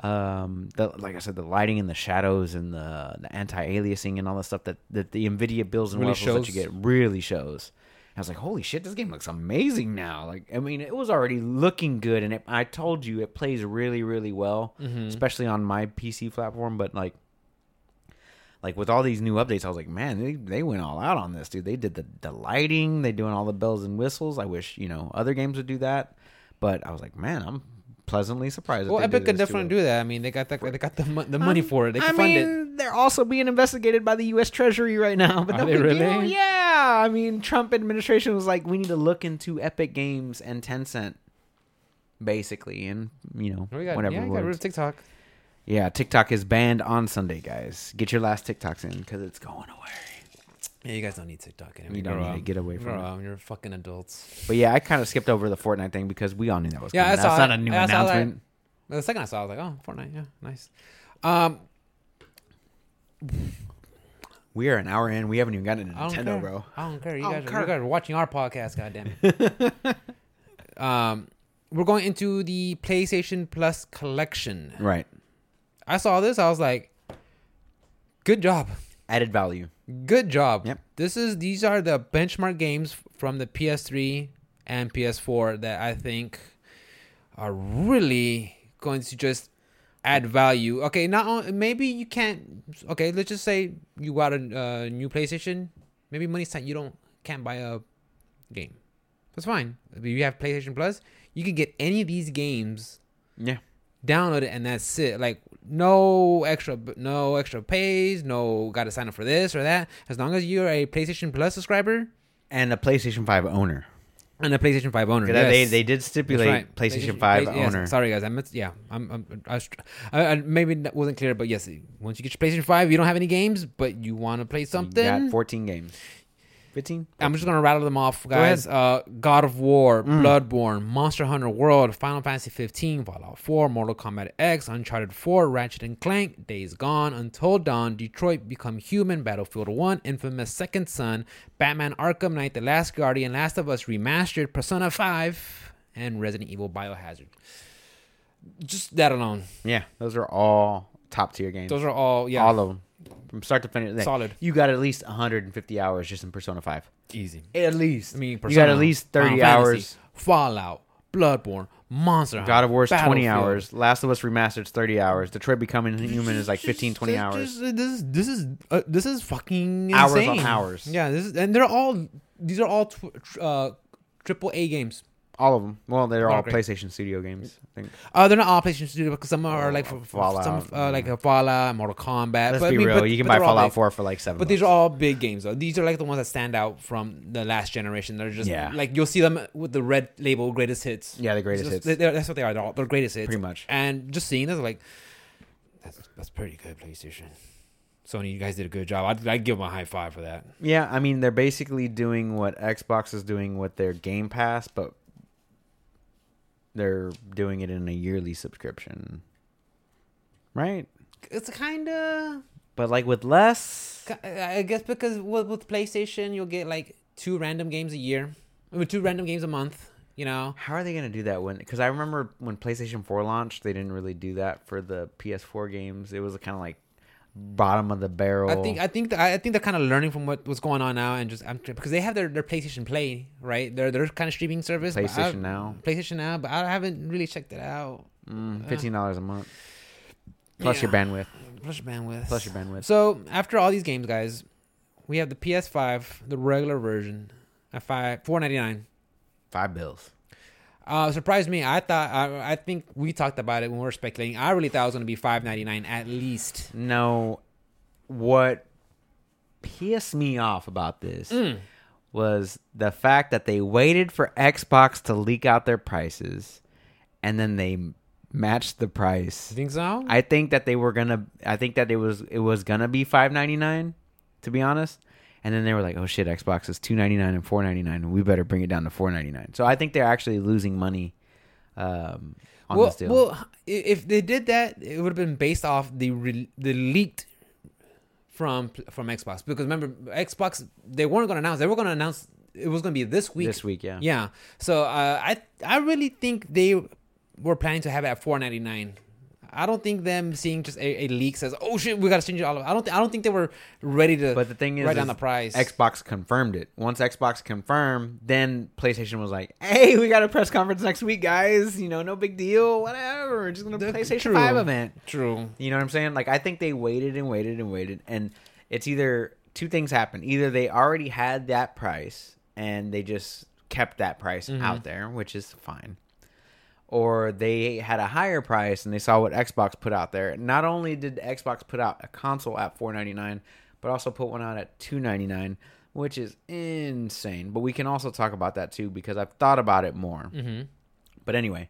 B: Um, the, like I said, the lighting and the shadows and the, the anti-aliasing and all the stuff that, that the NVIDIA builds and
A: Really
B: whistles that you get really shows. I was like, holy shit, this game looks amazing now. Like, I mean, it was already looking good, and it, I told you it plays really, really well,
A: hmm
B: especially on my PC platform. But like, like with all these new updates, I was like, man, they, they went all out on this, dude. They did the, the lighting, they doing all the bells and whistles. I wish you know other games would do that, but I was like, man, I'm pleasantly surprised.
A: Well, Epic could definitely do that. I mean, they got the they got the the money
B: Um,
A: for it. They can
B: I
A: fund it.
B: mean, they're also being investigated by the U.S. Treasury right now. But
A: Are they really?
B: Yeah, I mean, Trump administration was like, we need to look into Epic Games and Tencent, basically, and you know,
A: we got,
B: whatever.
A: yeah, you got rid of TikTok.
B: yeah, TikTok is banned on Sunday, guys. Get your last TikToks in because it's going away.
A: Yeah, you guys don't need TikTok anymore.
B: You don't need to get away from
A: Grow
B: it.
A: You're fucking adults.
B: But yeah, I kind of skipped over the Fortnite thing because we all knew that was
A: Yeah,
B: coming. That's not
A: it.
B: a new
A: I
B: announcement.
A: The second I saw, it, I was like, oh, Fortnite. Yeah, nice. Um,
B: We are an hour in. We haven't even gotten into Nintendo,
A: care.
B: bro.
A: I don't care. You
B: I
A: guys,
B: don't
A: are, you guys are watching our podcast. Goddamn it. um, we're going into the PlayStation Plus collection.
B: Right.
A: I saw this. I was like, good job.
B: Added value.
A: Good job.
B: Yep.
A: This is these are the benchmark games from the PS3 and PS4 that I think are really going to just add value. Okay, not on, maybe you can't. Okay, let's just say you got a uh, new PlayStation. Maybe money's tight. You don't can't buy a game. That's fine. If you have PlayStation Plus, you can get any of these games
B: Yeah.
A: download it and that's it like no extra no extra pays no gotta sign up for this or that as long as you're a playstation plus subscriber
B: And a PlayStation 5 owner.
A: And a PlayStation Five owner.
B: Yeah, They they did stipulate
A: right.
B: PlayStation, Five
A: Play- yes,
B: owner.
A: sorry, guys. I meant. Yeah, I'm. I'm I, was, I, I maybe that wasn't clear, but yes, once you get your PlayStation Five, you don't have any games, but you want to play
B: You
A: something.
B: got 14 games. 15.
A: I'm just gonna rattle them off, guys. Uh, God of War,
B: Mm.
A: Bloodborne, Monster Hunter World, Final Fantasy 15, Fallout 4, Mortal Kombat X, Uncharted 4, Ratchet and Clank, Days Gone, Until Dawn, Detroit Become Human, Battlefield 1, Infamous Second Son, Batman Arkham Knight, The Last Guardian, Last of Us Remastered, Persona 5, and Resident Evil Biohazard. Just that alone,
B: Yeah, those are all top tier games.
A: those are all yeah,
B: all of them from start to finish.
A: solid,
B: You got at least 150 hours just in Persona 5.
A: easy.
B: At least.
A: I mean,
B: you got at least 30
A: Final Fantasy,
B: hours.
A: Fallout, Bloodborne, Monster Hunter,
B: God of War's 20 hours. Last of Us Remastered's 30 hours. Detroit Becoming Human is like 15, 20
A: Just-
B: hours.
A: this is this is uh, this is fucking
B: Hours on
A: insane.
B: hours.
A: Yeah, this is, and they're all these are all tw- tr- uh, triple A games.
B: All of them. Well, they're
A: Oh,
B: all. PlayStation Studio games. I think.
A: Uh, they're not all PlayStation Studio because some are like for,
B: Fallout,
A: some uh, like a Fallout, Mortal Kombat.
B: Let's
A: but, I
B: be
A: mean,
B: real.
A: but-
B: you can buy Fallout
A: big.
B: 4 for like 7
A: But these are all big games though. These are like the ones that stand out from the last generation. They're just
B: Yeah.
A: like you'll see them with the red label greatest hits.
B: Yeah, the greatest
A: just-
B: hits.
A: That's what they are. They're, all, they're greatest hits.
B: Pretty much.
A: And just seeing this, like, that's that's pretty good, PlayStation. Sony, you guys did a good job. I'd, I'd give them a high five for that.
B: Yeah, I mean, they're basically doing what Xbox is doing with their Game Pass, but they're doing it in a yearly subscription. Right?
A: It's kind of,
B: But like with less.
A: I guess, because with, with PlayStation, you'll get like two random games a year, mean, two random games a month. You know,
B: How are they going to do that when? Because I remember when PlayStation 4 launched, they didn't really do that for the PS4 games. It was kind of like bottom of the barrel.
A: I think I think that, I think they're kind of learning from what, what's going on now, and just I'm, because they have their, their PlayStation Play, right? Their their kind of streaming service.
B: PlayStation Now.
A: PlayStation Now, but I haven't really checked it out.
B: Mm, $15 a month. Plus your bandwidth.
A: Plus your bandwidth.
B: Plus your bandwidth.
A: So after all these games, guys, we have the PS5, the regular version, at five four ninety nine.
B: Five bills.
A: Uh, surprised me. I thought I, I think we talked about it when we were speculating. I really thought it was going to be five ninety nine at least.
B: No, what pissed me off about this
A: Mm.
B: was the fact that they waited for Xbox to leak out their prices and then they matched the price.
A: You think so?
B: I think that they were gonna. I think that it was it was gonna be five ninety nine, to be honest. And then they were like, "Oh shit, Xbox is two ninety nine and four ninety nine. We better bring it down to four ninety nine. So I think they're actually losing money um, on
A: well,
B: this deal.
A: well, if they did that, it would have been based off the re- the leaked from from Xbox because remember Xbox they weren't going to announce. They were going to announce it was going to be this week.
B: this week, yeah.
A: Yeah. So uh, I I really think they were planning to have it at four ninety nine. I don't think them seeing just a, a leak says, "Oh shit, we got to change it all." I don't. Th- I don't think they were ready to
B: But the thing is,
A: write down
B: is
A: the price.
B: Xbox confirmed it. Once Xbox confirmed, then PlayStation was like, "Hey, we got a press conference next week, guys. You know, no big deal. Whatever. We're just gonna
A: The-
B: PlayStation
A: true.
B: Five event."
A: True.
B: You know what I'm saying? Like, I think they waited and waited and waited, and it's either two things happen: either they already had that price and they just kept that price
A: Mhm.
B: out there, which is fine. Or they had a higher price and they saw what Xbox put out there. Not only did Xbox put out a console at 4.99, but also put one out at 2.99, which is insane. But we can also talk about that too because I've thought about it more.
A: Mm-hmm.
B: But anyway,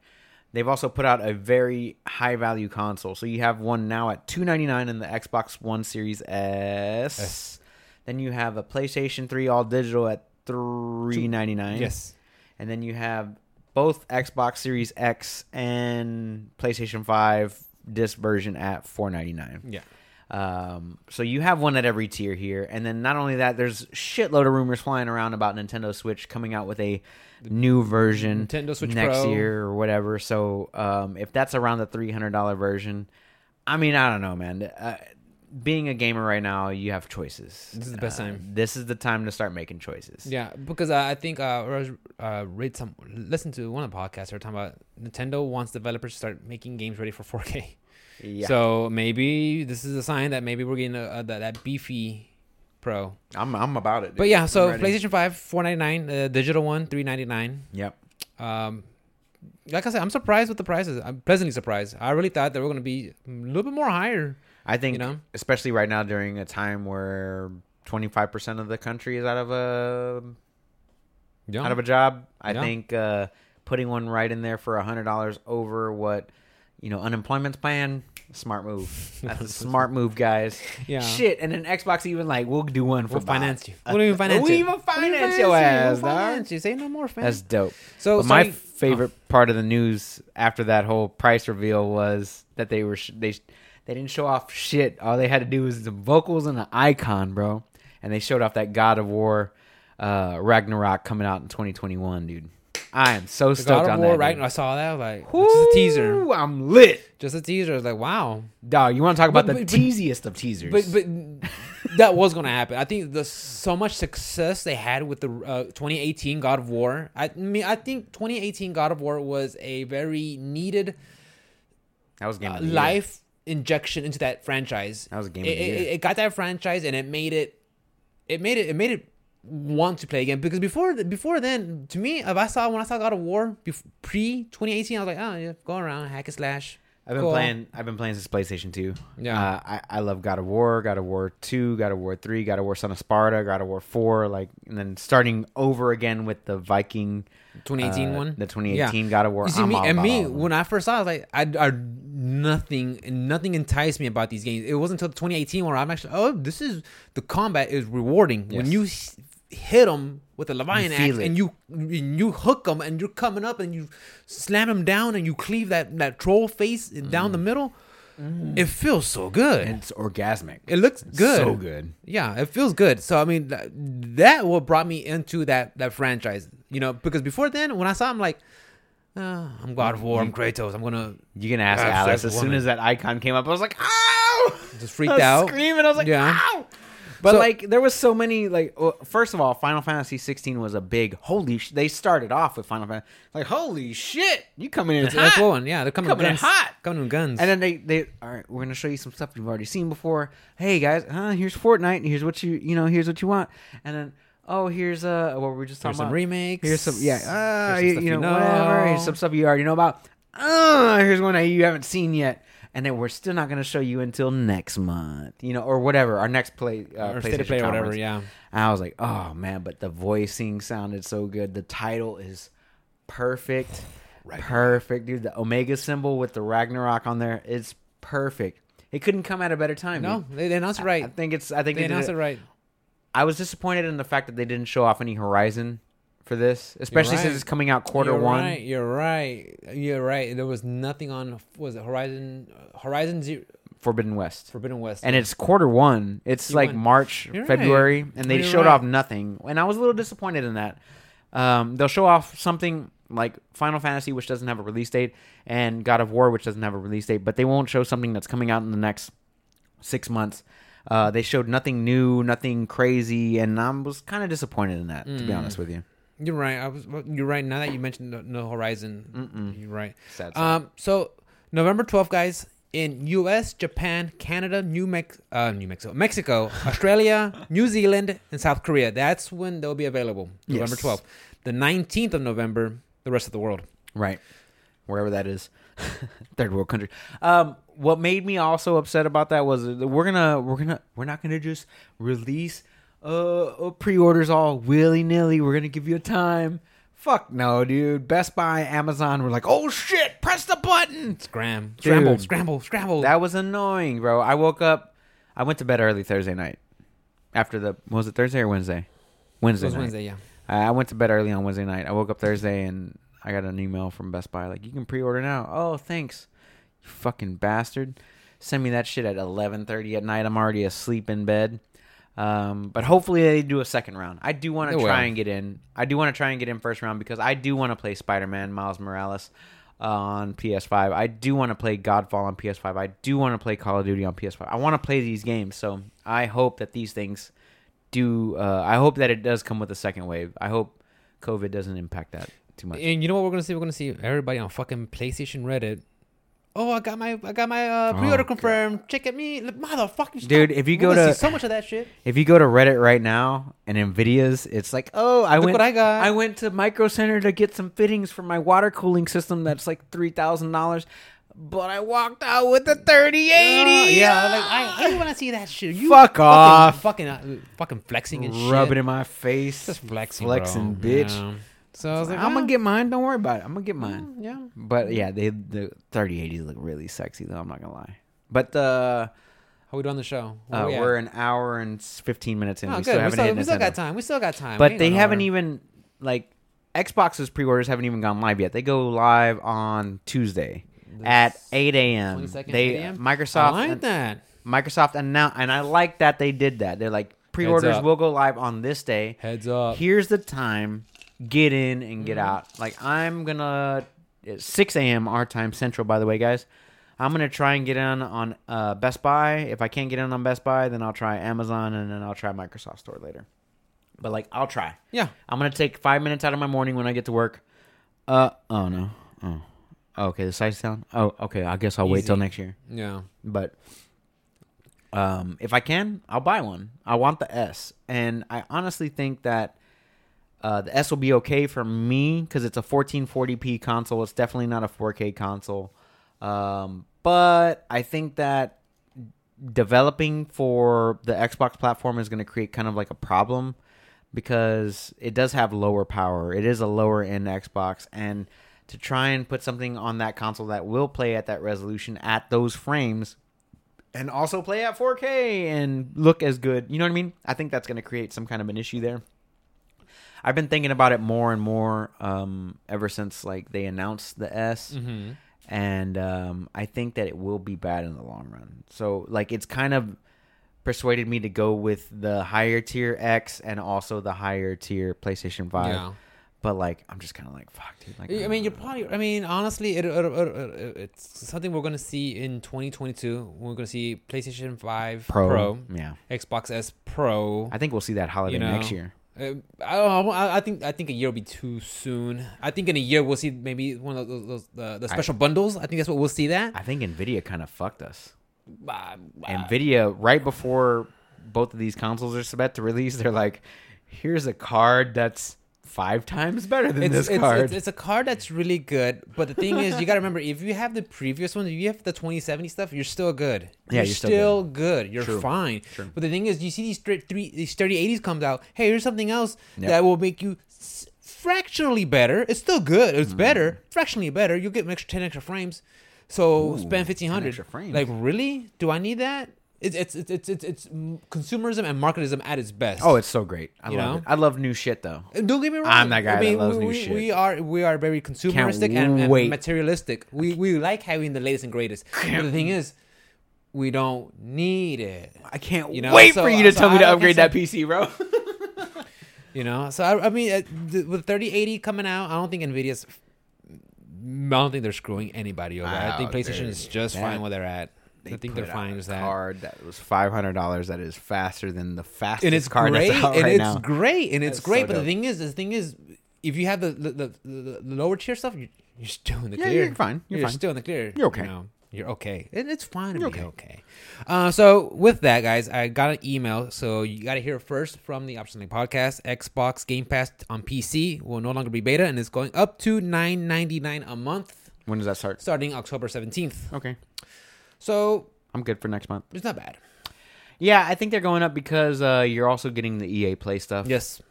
B: they've also put out a very high value console. So you have one now at 299 in the Xbox One Series S.
A: Yes.
B: Then you have a PlayStation 3 all digital at 399.
A: Yes.
B: And then you have both Xbox Series X and PlayStation 5 disc version at 499.
A: Yeah.
B: Um, so you have one at every tier here, and then not only that, there's shitload of rumors flying around about Nintendo Switch coming out with a new version
A: Nintendo Switch
B: next
A: Pro.
B: year or whatever. So um, if that's around the three hundred dollar version, I mean, I don't know, man. Uh, being a gamer right now, you have choices.
A: This is the best
B: Uh,
A: time.
B: This is the time to start making choices.
A: Yeah, because uh, I think uh, I was, uh, read some, listen to one of the podcasts. They were talking about Nintendo wants developers to start making games ready for 4K.
B: yeah.
A: So maybe this is a sign that maybe we're getting a, a, that, that beefy Pro.
B: I'm I'm about it.
A: But yeah, so. PlayStation Five, four ninety nine. Uh, digital one, three ninety nine.
B: Yep.
A: Um, like I said, I'm surprised with the prices. I'm pleasantly surprised. I really thought they were going to be a little bit more higher.
B: I think,
A: You know?
B: especially right now during a time where 25% of the country is out of a
A: Yeah.
B: out of a job. I
A: Yeah.
B: think uh, putting one right in there for a hundred dollars over what you know unemployment's paying. Smart move. That's a smart move, guys.
A: Yeah.
B: Shit, and then Xbox even like we'll do one for
A: We'll finance you. We'll even finance
B: We'll even finance
A: you.
B: your ass,
A: We'll finance you. Say no more, fam.
B: That's dope.
A: so
B: But my
A: starting-
B: favorite part of the news after that whole price reveal was that they were sh- they they didn't show off shit. All they had to do was the vocals and the icon, bro. And they showed off that God of War uh, Ragnarok coming out in 2021, dude. I am so
A: The
B: stoked
A: God of
B: on
A: War,
B: that.
A: right?
B: dude.
A: I saw that. I like, just a teaser.
B: I'm lit,
A: Just a teaser. I was like, wow.
B: dog. You want to talk about
A: But-
B: the
A: but-
B: teasiest of teasers?
A: But but that was gonna happen. I think the so much success they had with the uh, 2018 God of War. I mean, I think 2018 God of War was a very needed
B: that was game
A: uh,
B: of the year.
A: life injection into that franchise.
B: That was a game
A: It,
B: of the year.
A: it, it got that franchise and it made it. It made it. It made it want to play again because before before then to me if I saw when I saw God of War pre 2018 I was like oh yeah go around hack and slash
B: I've been
A: Cool.
B: playing. I've been playing since PlayStation Two.
A: Yeah.
B: uh, I I love God of War, God of War Two, God of War Three, God of War Son of Sparta, God of War Four. Like, and then starting over again with the Viking
A: 2018
B: uh,
A: one
B: the 2018 God of War.
A: You see
B: I'm
A: me and me
B: all of them.
A: when I first saw, it, I was like, I, I nothing, nothing enticed me about these games. It wasn't until 2018 where I'm actually, oh, this is the combat is rewarding when you hit them with a Leviathan axe
B: it.
A: and you and you hook them and you're coming up and you slam them down and you cleave that that troll face down the middle. It feels so good.
B: And it's orgasmic.
A: it looks good.
B: So good.
A: Yeah, it feels good. So I mean, that, that what brought me into that that franchise. You know, because before then, when I saw, him, like, oh, I'm God of War, I'm Kratos, I'm gonna
B: You can ask Alice. As soon as that icon came up, I was like, "Ow!"
A: just freaked
B: I was
A: out.
B: screaming. I was like,
A: Yeah.
B: "Ow!" But
A: So-
B: like, there was so many. Like, well, first of all, Final Fantasy 16 was a big holy. Sh- they started off with Final Fantasy, like, holy shit, you coming in hot.
A: one. Yeah, they're coming,
B: Coming in hot.
A: Coming with guns.
B: And then they, they, all right, we're gonna show you some stuff you've already seen before. Hey guys, uh, here's Fortnite. Here's what you, you know, here's what you want. And then, oh, here's uh, what were we just talking
A: Here's some
B: about?
A: remakes.
B: Here's some, yeah, uh,
A: Here's
B: you,
A: some
B: you
A: stuff
B: know,
A: you
B: whatever. Here's some stuff you already know about. Uh, here's one that you haven't seen yet. And then we're still not gonna show you until next month, you know, or whatever. Our next play, uh,
A: or
B: PlayStation
A: play or whatever. Yeah.
B: And I was like, oh man, but the voicing sounded so good. The title is perfect. Perfect, dude. The Omega symbol with the Ragnarok on there is perfect. It couldn't come at a better time.
A: No,
B: dude.
A: they, announced it right.
B: I think it's. I think
A: they
B: they,
A: announced
B: it
A: right.
B: I was disappointed in the fact that they didn't show off any Horizon for this, especially
A: right.
B: since it's coming out quarter
A: you're
B: one.
A: Right, you're right. You're right. There was nothing on. Was it Horizon? Horizon Zero,
B: Forbidden West.
A: Forbidden West.
B: And it's quarter one. It's
A: You
B: like
A: went-
B: March,
A: You're right.
B: February, and they
A: You're
B: showed
A: right.
B: off nothing. And I was a little disappointed in that. Um, they'll show off something like Final Fantasy, which doesn't have a release date, and God of War, which doesn't have a release date, but they won't show something that's coming out in the next six months. Uh, they showed nothing new, nothing crazy, and I was kind of disappointed in that, to be
A: Mm.
B: honest with you.
A: You're right. I was. You're right. Now that you mentioned the, no Horizon,
B: Mm-mm.
A: you're right.
B: Sad.
A: Um. So November 12th, guys, in U.S., Japan, Canada, New Mex, uh, New Mexico, Mexico, Australia, New Zealand, and South Korea. That's when they'll be available. November
B: Yes.
A: 12th. The 19th of November, the rest of the world.
B: Right. Wherever that is. Third world country. Um what made me also upset about that was that we're gonna we're gonna we're not gonna just release uh, uh pre-orders all willy-nilly. We're gonna give you a time. Fuck no, dude. Best Buy, Amazon were like, oh shit, press the button.
A: Scram,
B: Dude.
A: scramble, scramble, scramble.
B: That was annoying, bro. I woke up I went to bed early Thursday night. After the was it Thursday or Wednesday? Wednesday.
A: It was
B: night.
A: Wednesday, yeah.
B: I I went to bed early on Wednesday night. I woke up Thursday and I got an email from Best Buy like you can pre-order now. Oh, thanks. You fucking bastard. Send me that shit at 11:30 at night. I'm already asleep in bed. Um, but hopefully they do a second round. I do want to try
A: will.
B: and get in. I do want to try and get in first round because I do want to play Spider-Man Miles Morales on PS5. I do want to play Godfall on PS5. I do want to play Call of Duty on PS5. I want to play these games. So I hope that these things do. Uh, I hope that it does come with a second wave. I hope COVID doesn't impact that too much.
A: And you know what we're gonna see? We're gonna see everybody on fucking PlayStation Reddit. Oh, I got my I got my uh, pre-order
B: Oh,
A: confirmed. Check at me, motherfucking.
B: Dude, if you go
A: see so much of that shit.
B: if you go to Reddit right now and Nvidia's, it's like, oh, I
A: Look
B: went,
A: what I got.
B: I went to Micro Center to get some fittings for my water cooling system. That's like three thousand dollars. but I walked out with a 3080.
A: yeah, like I, I want to see that shit. You
B: Fuck
A: fucking,
B: off.
A: fucking, uh, fucking flexing and shit.
B: Rub it in my face.
A: Just flexing,
B: flexing,
A: bro.
B: bitch.
A: Yeah. So I was like,
B: I'm gonna get mine. Don't worry about it. I'm gonna get mine.
A: yeah.
B: But yeah, they the 3080s look really sexy though. I'm not gonna lie. But uh,
A: How we doing the show? Where
B: uh
A: we
B: we're an hour and 15 minutes in.
A: Oh,
B: we
A: good.
B: still
A: We
B: haven't
A: still, we still got time. We still got time.
B: But they haven't even like Xbox's pre-orders haven't even gone live yet. They go live on Tuesday at 8 a.m. They
A: 8 a.m.?
B: Microsoft
A: I like that.
B: Microsoft announced, and I like that they did that. They're like pre-orders will go live on this day.
A: Heads up.
B: Here's the time. Get in and
A: Mm-hmm.
B: get out. Like I'm gonna it's 6 a.m. our time Central. By the way, guys, I'm gonna try and get in on uh, Best Buy. If I can't get in on Best Buy, then I'll try Amazon, and then I'll try Microsoft Store later. But like, I'll try.
A: Yeah.
B: I'm gonna take five minutes out of my morning when I get to work. Uh oh no. Oh. Okay, the site's down. Oh, okay. I guess I'll wait till next year.
A: Yeah.
B: But um, if I can, I'll buy one. I want the S, and I honestly think that uh, the S will be okay for me because it's a 1440p console. It's definitely not a 4K console. Um, but I think that developing for the Xbox platform is going to create kind of like a problem because it does have lower power. It is a lower end Xbox and to try and put something on that console that will play at that resolution at those frames and also play at 4K and look as good. You know what I mean? I think that's going to create some kind of an issue there. I've been thinking about it more and more um, ever since like they announced the S
A: Mm-hmm.
B: and um, I think that it will be bad in the long run. So like it's kind of persuaded me to go with the higher tier X and also the higher tier PlayStation Five.
A: Yeah.
B: But like I'm just kind of like fuck, dude. Like
A: I mean, you're probably. I mean, honestly, it, it, it, it- it's something we're gonna see in 2022. We're gonna see PlayStation 5
B: Pro,
A: Pro,
B: yeah.
A: Xbox S Pro.
B: I think we'll see that holiday
A: You know,
B: next year.
A: Uh, I. I I think I think a year will be too soon. I think in a year we'll see maybe one of those, those the, the special bundles. I think that's what we'll see. That
B: I think Nvidia kind of fucked us.
A: Uh, uh,
B: Nvidia right before both of these consoles are about to release, they're like, "Here's a card that's five times better than
A: it's,
B: this
A: it's,
B: card."
A: It's, it's a card that's really good, but the thing is, you got to remember if you have the previous one, if you have the 2070 stuff, you're still good.
B: Yeah,
A: you're,
B: you're still
A: still good. You're
B: True.
A: fine.
B: True.
A: But the thing is, you see these three these 3080s comes out. Hey, here's something else
B: Yep.
A: that will make you s- fractionally better. It's still good.
B: Mm.
A: It's better, fractionally better. You'll get an extra 10 extra frames. So
B: Ooh,
A: spend 1500.
B: extra frames.
A: Like really? Do I need that? It's it's it's it's it's, consumerism and marketism at its best.
B: oh, it's so great. I
A: You
B: love
A: know?
B: it. I love new shit though.
A: And Don't get me wrong.
B: I'm that guy
A: I mean,
B: that loves
A: we,
B: new
A: we,
B: shit.
A: We are we are very consumeristic and, and materialistic. We we like having the latest and greatest. But the thing is, we don't need it.
B: I can't
A: You know,
B: wait
A: so-
B: for you to
A: so
B: tell me to upgrade that PC, bro.
A: You know, so I, I mean, uh, th- with 3080 coming out, I don't think Nvidia's. I don't think they're screwing anybody over. I think
B: Oh,
A: PlayStation is just
B: that-
A: fine where they're at.
B: They
A: I think they're fine
B: a
A: with that.
B: Card that was five hundred dollars. That is faster than the fastest
A: and it's
B: card
A: great,
B: that's out
A: and
B: right
A: it's
B: now.
A: great, and it's great.
B: so
A: but the thing is, the thing is, if you have the the, the, the, lower tier stuff, you're, you're still in the
B: Yeah,
A: clear.
B: you're fine. You're fine.
A: still in the clear.
B: You're okay.
A: You know, you're okay. It, it's fine to
B: You're
A: be
B: okay.
A: okay. Uh, so with that, guys, I got an email. So you got to hear first from the Option Link podcast. Xbox Game Pass on PC will no longer be beta, and it's going up to nine ninety nine a month,
B: when does that start?
A: starting October seventeenth.
B: Okay,
A: So
B: I'm good for next month.
A: it's not bad.
B: Yeah, I think they're going up because uh, you're also getting the EA Play stuff.
A: Yes.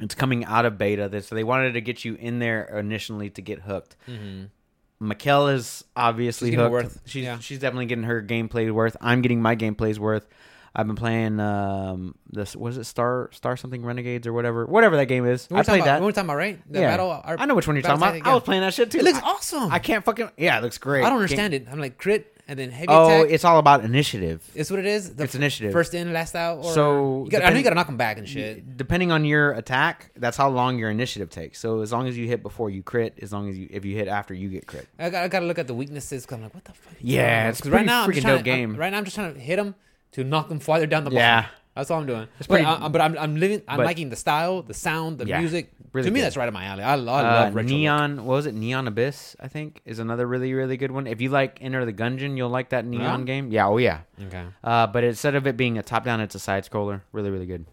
B: It's coming out of beta, so they wanted to get you in there initially to get hooked.
A: Mm-hmm.
B: Mikkel is obviously
A: She's getting
B: hooked.
A: worth,
B: She's
A: yeah.
B: she's definitely getting her gameplay worth. I'm getting my gameplay's worth. I've been playing um this was it Star Star something Renegades or whatever whatever that game is.
A: We're
B: I played
A: about,
B: that.
A: We're talking about right. The
B: yeah.
A: battle. our-
B: I know which one you're talking
A: battle
B: about.
A: tactic,
B: I was playing that shit too.
A: It looks
B: I,
A: awesome.
B: I can't fucking yeah, it looks great.
A: I don't understand it. I'm like crit and then heavy
B: Oh,
A: attack.
B: it's all about initiative.
A: It's what it is. The
B: It's initiative.
A: First in, last out. Or
B: So,
A: you gotta, I know you gotta knock them back and shit.
B: Depending on your attack, that's how long your initiative takes. So as long as you hit before you crit, as long as you if you hit after you get crit.
A: I got, I gotta look at the weaknesses. Cause I'm like, what the fuck?
B: Yeah, it's
A: right now I'm
B: freaking
A: trying
B: dope
A: to, I'm-
B: game.
A: right now I'm just trying to hit them to knock them farther down the
B: Yeah.
A: That's all I'm doing. But,
B: pretty-
A: I, but I'm I'm living. I'm
B: but-
A: liking the style, the sound, the
B: Yeah,
A: music.
B: really
A: to me,
B: good.
A: that's right up my alley. I, I
B: Uh,
A: love look.
B: Neon, what was it? Neon Abyss, I think, is another really really good one. If you like Enter the Gungeon, you'll like that Neon
A: Yeah?
B: game. Yeah, oh yeah.
A: Okay.
B: Uh, but instead of it being a top down, it's a side scroller. Really really good.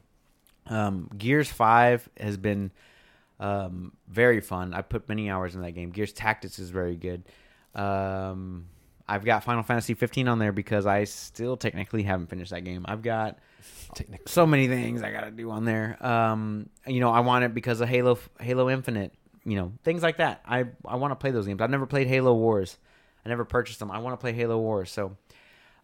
B: Um, Gears Five has been um, very fun. I put many hours in that game. Gears Tactics is very good. Um, I've got Final Fantasy 15 on there because I still technically haven't finished that game. I've got so many things I gotta do on there. Um, you know, I want it because of Halo, Halo Infinite. You know, things like that. I I want to play those games. I've never played Halo Wars. I never purchased them. I want to play Halo Wars. So,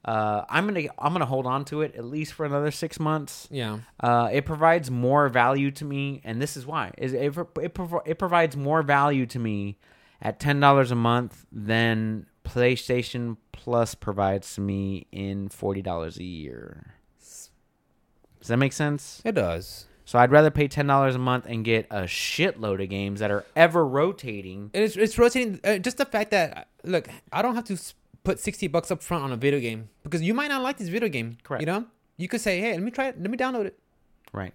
B: uh, I'm gonna I'm gonna hold on to it at least for another six months.
A: Yeah.
B: Uh, it provides more value to me, and this is why. Is it it, provi- it provides more value to me at ten dollars a month than PlayStation Plus provides to me in forty dollars a year. Does that make sense?
A: It does.
B: So I'd rather pay ten dollars a month and get a shitload of games that are ever rotating.
A: And it's it's rotating. Uh, just the fact that look, I don't have to put sixty bucks up front on a video game because you might not like this video game.
B: Correct.
A: You know, you could say, hey, let me try it. Let me download it.
B: Right.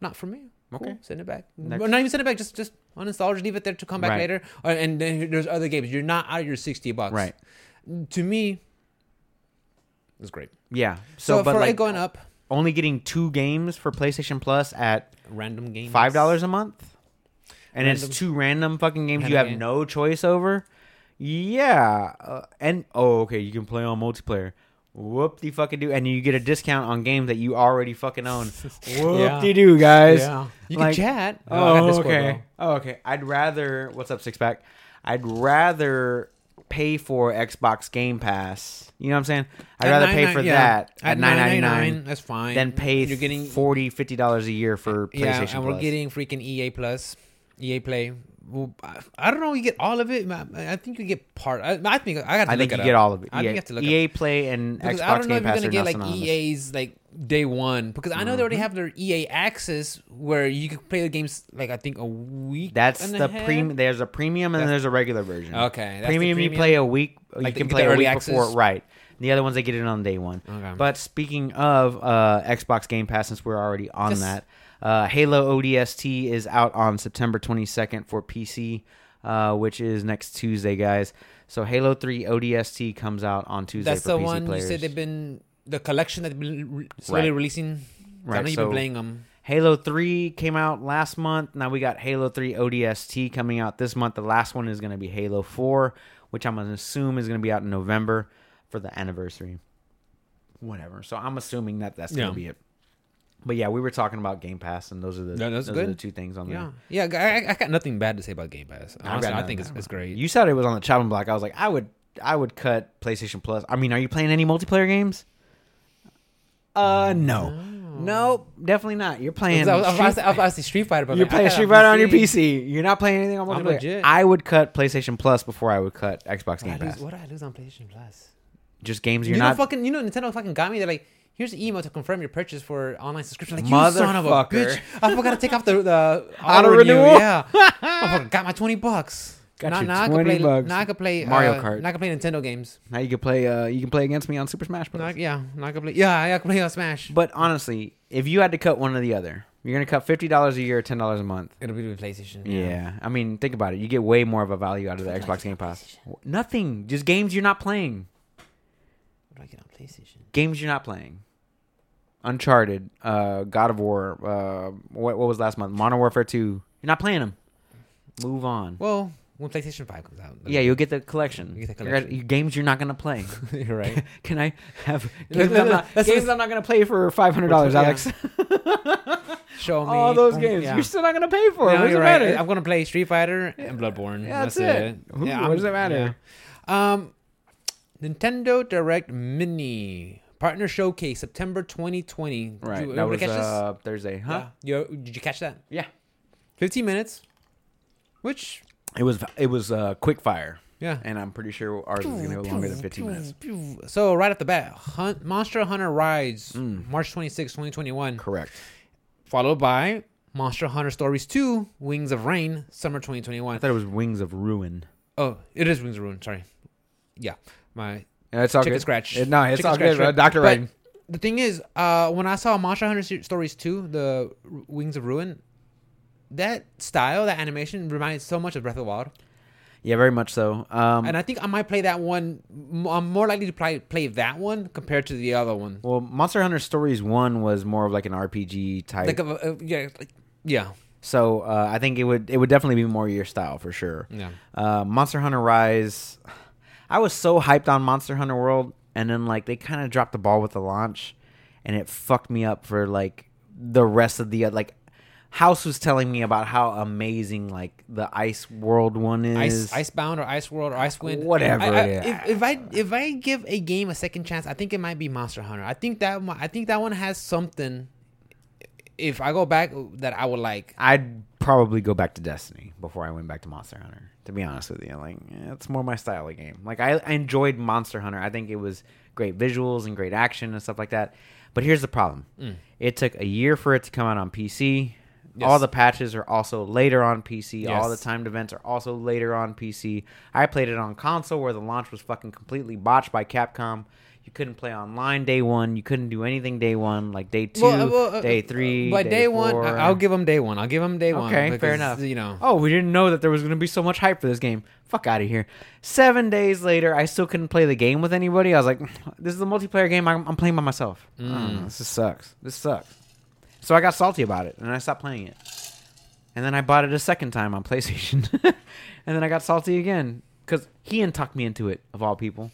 A: Not for me. Cool.
B: Okay.
A: Send it back.
B: Next.
A: Or not even send it back. Just just uninstall. Just leave it there to come back
B: Right.
A: later. And then there's other games. You're not out of your sixty bucks.
B: Right.
A: To me, it's great.
B: Yeah.
A: So,
B: So, but
A: for
B: like
A: it going up,
B: only getting two games for PlayStation Plus at
A: random games.
B: five dollars a month, and
A: Random-
B: it's two random fucking games you have
A: game.
B: no choice over. Yeah, uh, and oh, okay, you can play on multiplayer. Whoop the fucking do, and you get a discount on games that you already fucking own. Whoop de do, guys.
A: Yeah. You
B: Like-
A: can chat. Oh, I got
B: Oh, okay. Oh, okay. I'd rather. What's up, six pack? I'd rather pay for Xbox Game Pass. You know what I'm saying? I'd
A: At
B: rather pay
A: 99
B: for
A: yeah.
B: that
A: at
B: at nine ninety nine
A: That's fine.
B: Then pay
A: You're getting
B: 40 50 dollars a year for PlayStation
A: yeah, and we're
B: Plus.
A: getting freaking EA Plus, EA Play. Well, I, I don't know. You get all of it. man. I think you get part. I, I think I got.
B: I think you get
A: up.
B: all of it.
A: I think you have to look
B: EA Play and
A: Because
B: Xbox
A: I don't know
B: Game
A: if you're
B: Pass
A: gonna get like
B: synonymous.
A: EA's like day one because I know they already
B: Mm-hmm.
A: have their EA access where you can play the games like I think a week.
B: That's
A: and
B: the premium. There's a premium and then there's a regular version.
A: Okay, that's the
B: premium, you play a week.
A: Like
B: you can play a
A: early
B: week before, right? The other ones they get it on day one.
A: Okay.
B: But speaking of uh, Xbox Game Pass, since we're already on
A: Yes.
B: that, uh, Halo ODST is out on September 22nd for PC, uh, which is next Tuesday, guys. So Halo 3 ODST comes out on Tuesday
A: that's the
B: PC
A: one
B: players.
A: you said they've been the collection that they've been re- slowly
B: Right.
A: releasing. I
B: Right,
A: know you've
B: so-
A: been playing them.
B: Halo 3 came out last month. Now we got Halo 3 ODST coming out this month. The last one is going to be Halo 4, which I'm going to assume is going to be out in November for the anniversary. Whatever. So I'm assuming that that's going
A: Yeah.
B: to be it. But yeah, we were talking about Game Pass, and those are the,
A: that's
B: those are the two things on
A: Yeah,
B: there.
A: yeah. I, I got nothing bad to say about Game Pass. Honestly, I
B: nothing
A: think it's, it's great.
B: You said it was on the chopping block. I was like, I would, I would cut PlayStation Plus. I mean, are you playing any multiplayer games? Uh, no, nope, definitely not. You're playing.
A: I was, I was,
B: Street-
A: about to say- I was to say Street Fighter, but
B: You're playing Street Fighter on your PC. You're not playing anything on multiplayer. I would cut PlayStation Plus before I would cut Xbox
A: What
B: Game
A: I lose,
B: Pass.
A: what do I lose on PlayStation Plus?
B: Just games
A: You
B: you're
A: know,
B: not.
A: fucking, you know, Nintendo fucking got me. They're like, here's the email to confirm your purchase for online subscription. Like, you son of a bitch! I forgot to take off the the
B: Auto
A: renew.
B: renewal?
A: Yeah, I got my twenty bucks.
B: Got
A: now,
B: your
A: now I
B: 20
A: can play.
B: bucks.
A: Now I can play
B: Mario
A: uh,
B: Kart.
A: Now I can play Nintendo games.
B: now you can play. Uh, you can play against me on Super Smash Bros.
A: Now I- yeah, now I can play. Yeah, I can play on Smash.
B: But honestly, if you had to cut one or the other, you're gonna cut fifty dollars a year, ten dollars a month.
A: It'll be with PlayStation.
B: Yeah. I mean, think about it. You get way more of a value out of the Xbox Game Pass. Nothing. Just games you're not playing.
A: What do I get on PlayStation?
B: Games you're not playing. Uncharted, uh, God of War, uh, what, what was last month? Modern Warfare Two. You're not playing them. Move on.
A: Well, when PlayStation Five comes out.
B: Yeah, you'll get the collection.
A: You get the
B: You're at- games you're not gonna play.
A: you're right.
B: Can I have games, I'm, not, games I'm not gonna play for five hundred dollars, Alex?
A: Show me
B: All those games
A: yeah.
B: you're still not gonna pay for.
A: No,
B: what does
A: you're right.
B: matter?
A: I'm gonna play Street Fighter and Bloodborne.
B: Yeah,
A: that's,
B: that's
A: it.
B: it. Who-
A: Yeah,
B: what
A: I'm-
B: does it matter?
A: yeah. Um, Nintendo Direct Mini partner showcase September 2020.
B: Right.
A: Did you
B: that was
A: catch this?
B: uh, Thursday, huh?
A: Yeah. You, did you catch that?
B: Yeah.
A: 15 minutes. Which,
B: It was it was uh, quick fire,
A: yeah.
B: and I'm pretty sure ours is gonna go longer than 15 minutes.
A: So right off the bat, Hunt, Monster Hunter Rise,
B: Mm.
A: March 26, 2021,
B: Correct.
A: followed by Monster Hunter Stories 2, Wings of Rain, summer 2021.
B: I thought it was Wings of Ruin.
A: Oh, it is Wings of Ruin. Sorry. Yeah, my
B: Yeah, it's all
A: chicken
B: good.
A: scratch.
B: It- no, it's
A: Chicken
B: all
A: scratch,
B: good, bro.
A: right?
B: Doctor
A: But. The thing is, uh, when I saw Monster Hunter Se- Stories 2, the R- Wings of Ruin, that style, that animation reminded so much of Breath of the Wild.
B: Yeah, very much so. Um,
A: and I think I might play that one. m- I'm more likely to play play that one compared to the other one.
B: well, Monster Hunter Stories One was more of like an RPG type.
A: Like, a, a, yeah, like, yeah,
B: so uh, I think it would it would definitely be more your style for sure.
A: yeah.
B: Uh, Monster Hunter Rise. I was so hyped on Monster Hunter World, and then like they kind of dropped the ball with the launch, and it fucked me up for like the rest of the like. House was telling me about how amazing like the Ice World one is.
A: Ice, Icebound or Ice World or Ice Wind,
B: Whatever,
A: I, I,
B: yeah.
A: if, if I if I give a game a second chance, I think it might be Monster Hunter. I think that I think that one has something. If I go back, that I would like.
B: I'd probably go back to Destiny before I went back to Monster Hunter. To be honest with you, like it's more my style of game. Like I, I enjoyed Monster Hunter. I think it was great visuals and great action and stuff like that. But here's the problem:
A: Mm.
B: it took a year for it to come out on PC.
A: Yes.
B: All the patches are also later on PC. All the timed events are also later on PC. I played it on console where the launch was fucking completely botched by Capcom. You couldn't play online day one. You couldn't do anything day one. Like day two,
A: Well, uh, well, uh,
B: day three.
A: By day, one,
B: four.
A: I- I'll give them day one. I'll give them day one.
B: Okay, fair
A: because,
B: enough.
A: You know,
B: Oh, we didn't know that there was going to be so much hype for this game. Fuck out of here. Seven days later, I still couldn't play the game with anybody. I was like, this is a multiplayer game I'm, I'm playing by myself. Don't this just sucks. This sucks. So I got salty about it and I stopped playing it. And then I bought it a second time on PlayStation. and then I got salty again because Ian talked me into it, of all people.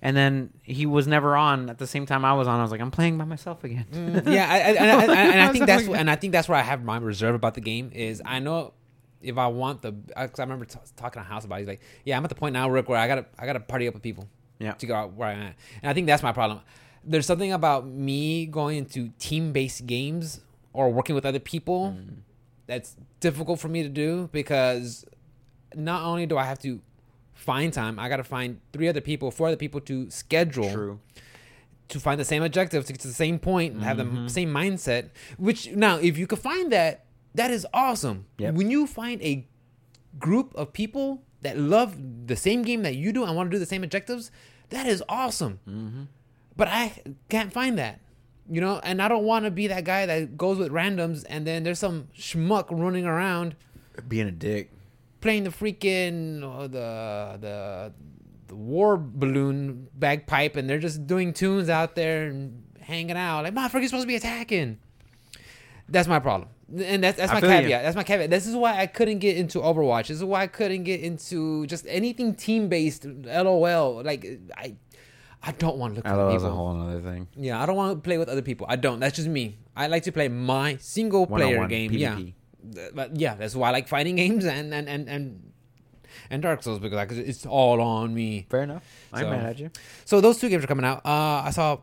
B: And then he was never on at the same time I was on. I was like, I'm playing by myself again.
A: yeah, I, I, and, I, and, and I think that's and I think that's where I have my reserve about the game is I know if I want the because I remember t- talking to House about it, he's like, yeah, I'm at the point now, Rick, where I gotta I gotta party up with people
B: Yeah.
A: to go out where I'm at, and I think that's my problem. There's something about me going into team based games or working with other people
B: Mm.
A: that's difficult for me to do because not only do I have to find time, I gotta find three other people, four other people to schedule
B: True.
A: to find the same objective to get to the same point and have
B: Mm-hmm.
A: the same mindset which now if you could find that that is awesome
B: Yep.
A: when you find a group of people that love the same game that you do and want to do the same objectives that is awesome
B: Mm-hmm.
A: but i can't find that you know and i don't want to be that guy that goes with randoms and then there's some schmuck running around
B: Being a dick.
A: Playing the freaking uh, the the the war balloon bagpipe and they're just doing tunes out there and hanging out. Like motherfucker you're supposed to be attacking. That's my problem. And that's that's
B: I
A: my
B: feel you.
A: caveat. That's my caveat. This is why i couldn't get into overwatch. This is why i couldn't get into just anything team based lol. Like i i don't want to look at
B: LOL is a whole other thing.
A: yeah i don't want to play with other people. I don't. That's just me. I like to play my single player game.
B: PvP.
A: yeah but yeah, that's why I like fighting games and and and and, and Dark Souls because like, it's all on me.
B: Fair enough. I'm
A: So-
B: mad at you.
A: So those two games are coming out. Uh, I saw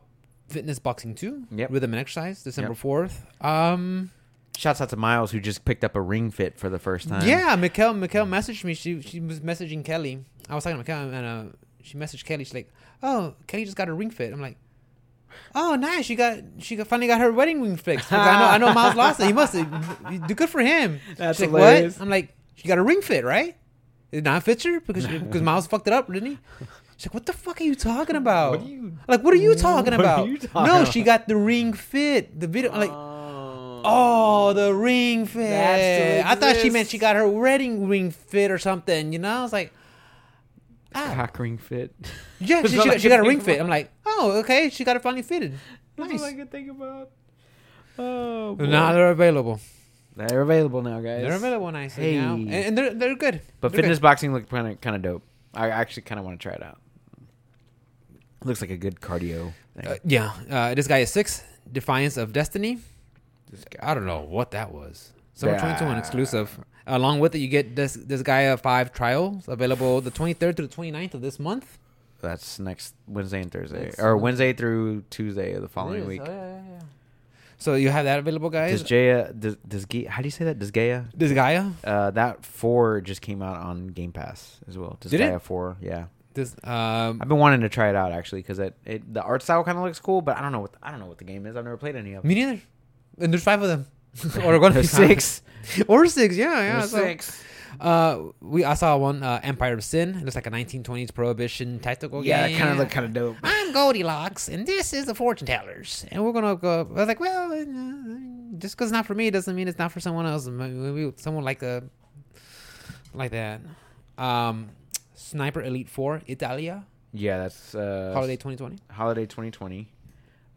A: Fitness Boxing Two,
B: Yep.
A: Rhythm and Exercise, December
B: Yep.
A: fourth. Um,
B: Shouts out to Miles who just picked up a ring fit for the first time.
A: yeah, Mikkel Mikkel messaged me. She she was messaging Kelly. I was talking to Mikkel and uh, she messaged Kelly. She's like, "Oh, Kelly just got a ring fit." I'm like. Oh, nice! She got she got, finally got her wedding ring fixed. Like, I know I know Miles lost it. He must do good for him.
B: That's
A: She's like,
B: hilarious.
A: what? I'm like, she got a ring fit, right? It not fits her because because Miles fucked it up, didn't he? She's like, what the fuck are you talking about?
B: What are you-
A: like? What are you talking about?
B: you talking
A: no,
B: about?
A: she got the ring fit. The video, I'm like,
B: oh,
A: oh, the ring fit. I thought she meant she got her wedding ring fit or something. You know, I was like, ah,
B: cock ring fit.
A: yeah, she, she, got, she got a ring fit. I'm like, oh, okay, she got it finally fitted.
B: That's
A: Nice.
B: all I could think about. Oh, boy.
A: Now they're available.
B: they're available now, guys.
A: They're available nicely
B: Hey.
A: now, and, and they're they're good.
B: But
A: They're
B: fitness
A: good.
B: boxing looked kind of kind of dope. I actually kind of want to try it out. Looks like a good cardio thing.
A: Uh, yeah, uh, this guy is six. Defiance of Destiny.
B: This
A: I don't know what that was. Summer
B: Yeah.
A: 2021 exclusive. Along with it, you get this this Gaia 5 trials available the 23rd to the 29th of this month.
B: That's next Wednesday and Thursday,
A: That's-
B: or Wednesday through Tuesday of the following week.
A: Oh, yeah, yeah. So you have that available, guys.
B: Does Jaya does, does Ge- how do you say that? Does Gaia?
A: this Gaia.
B: Uh, that four just came out on Game Pass as well. Does
A: Did it?
B: Gaia four? Yeah,
A: This um.
B: I've been wanting to try it out actually because it, it the art style kind of looks cool, but I don't know what the, I don't know what the game is. I've never played any of them.
A: Me neither. And there's five of them. or to be
B: six.
A: or six. Yeah, yeah. So-
B: six.
A: Uh, we I saw one uh, Empire of Sin. It looks like a 1920s prohibition tactical game.
B: Yeah,
A: game.
B: it kind of looked kind of dope.
A: I'm Goldilocks, and this is the fortune tellers, and we're gonna go. I was like, well, uh, just because it's not for me doesn't mean it's not for someone else. Maybe someone like the like that. Um, Sniper Elite Four Italia
B: Yeah, that's uh,
A: Holiday 2020.
B: Holiday 2020.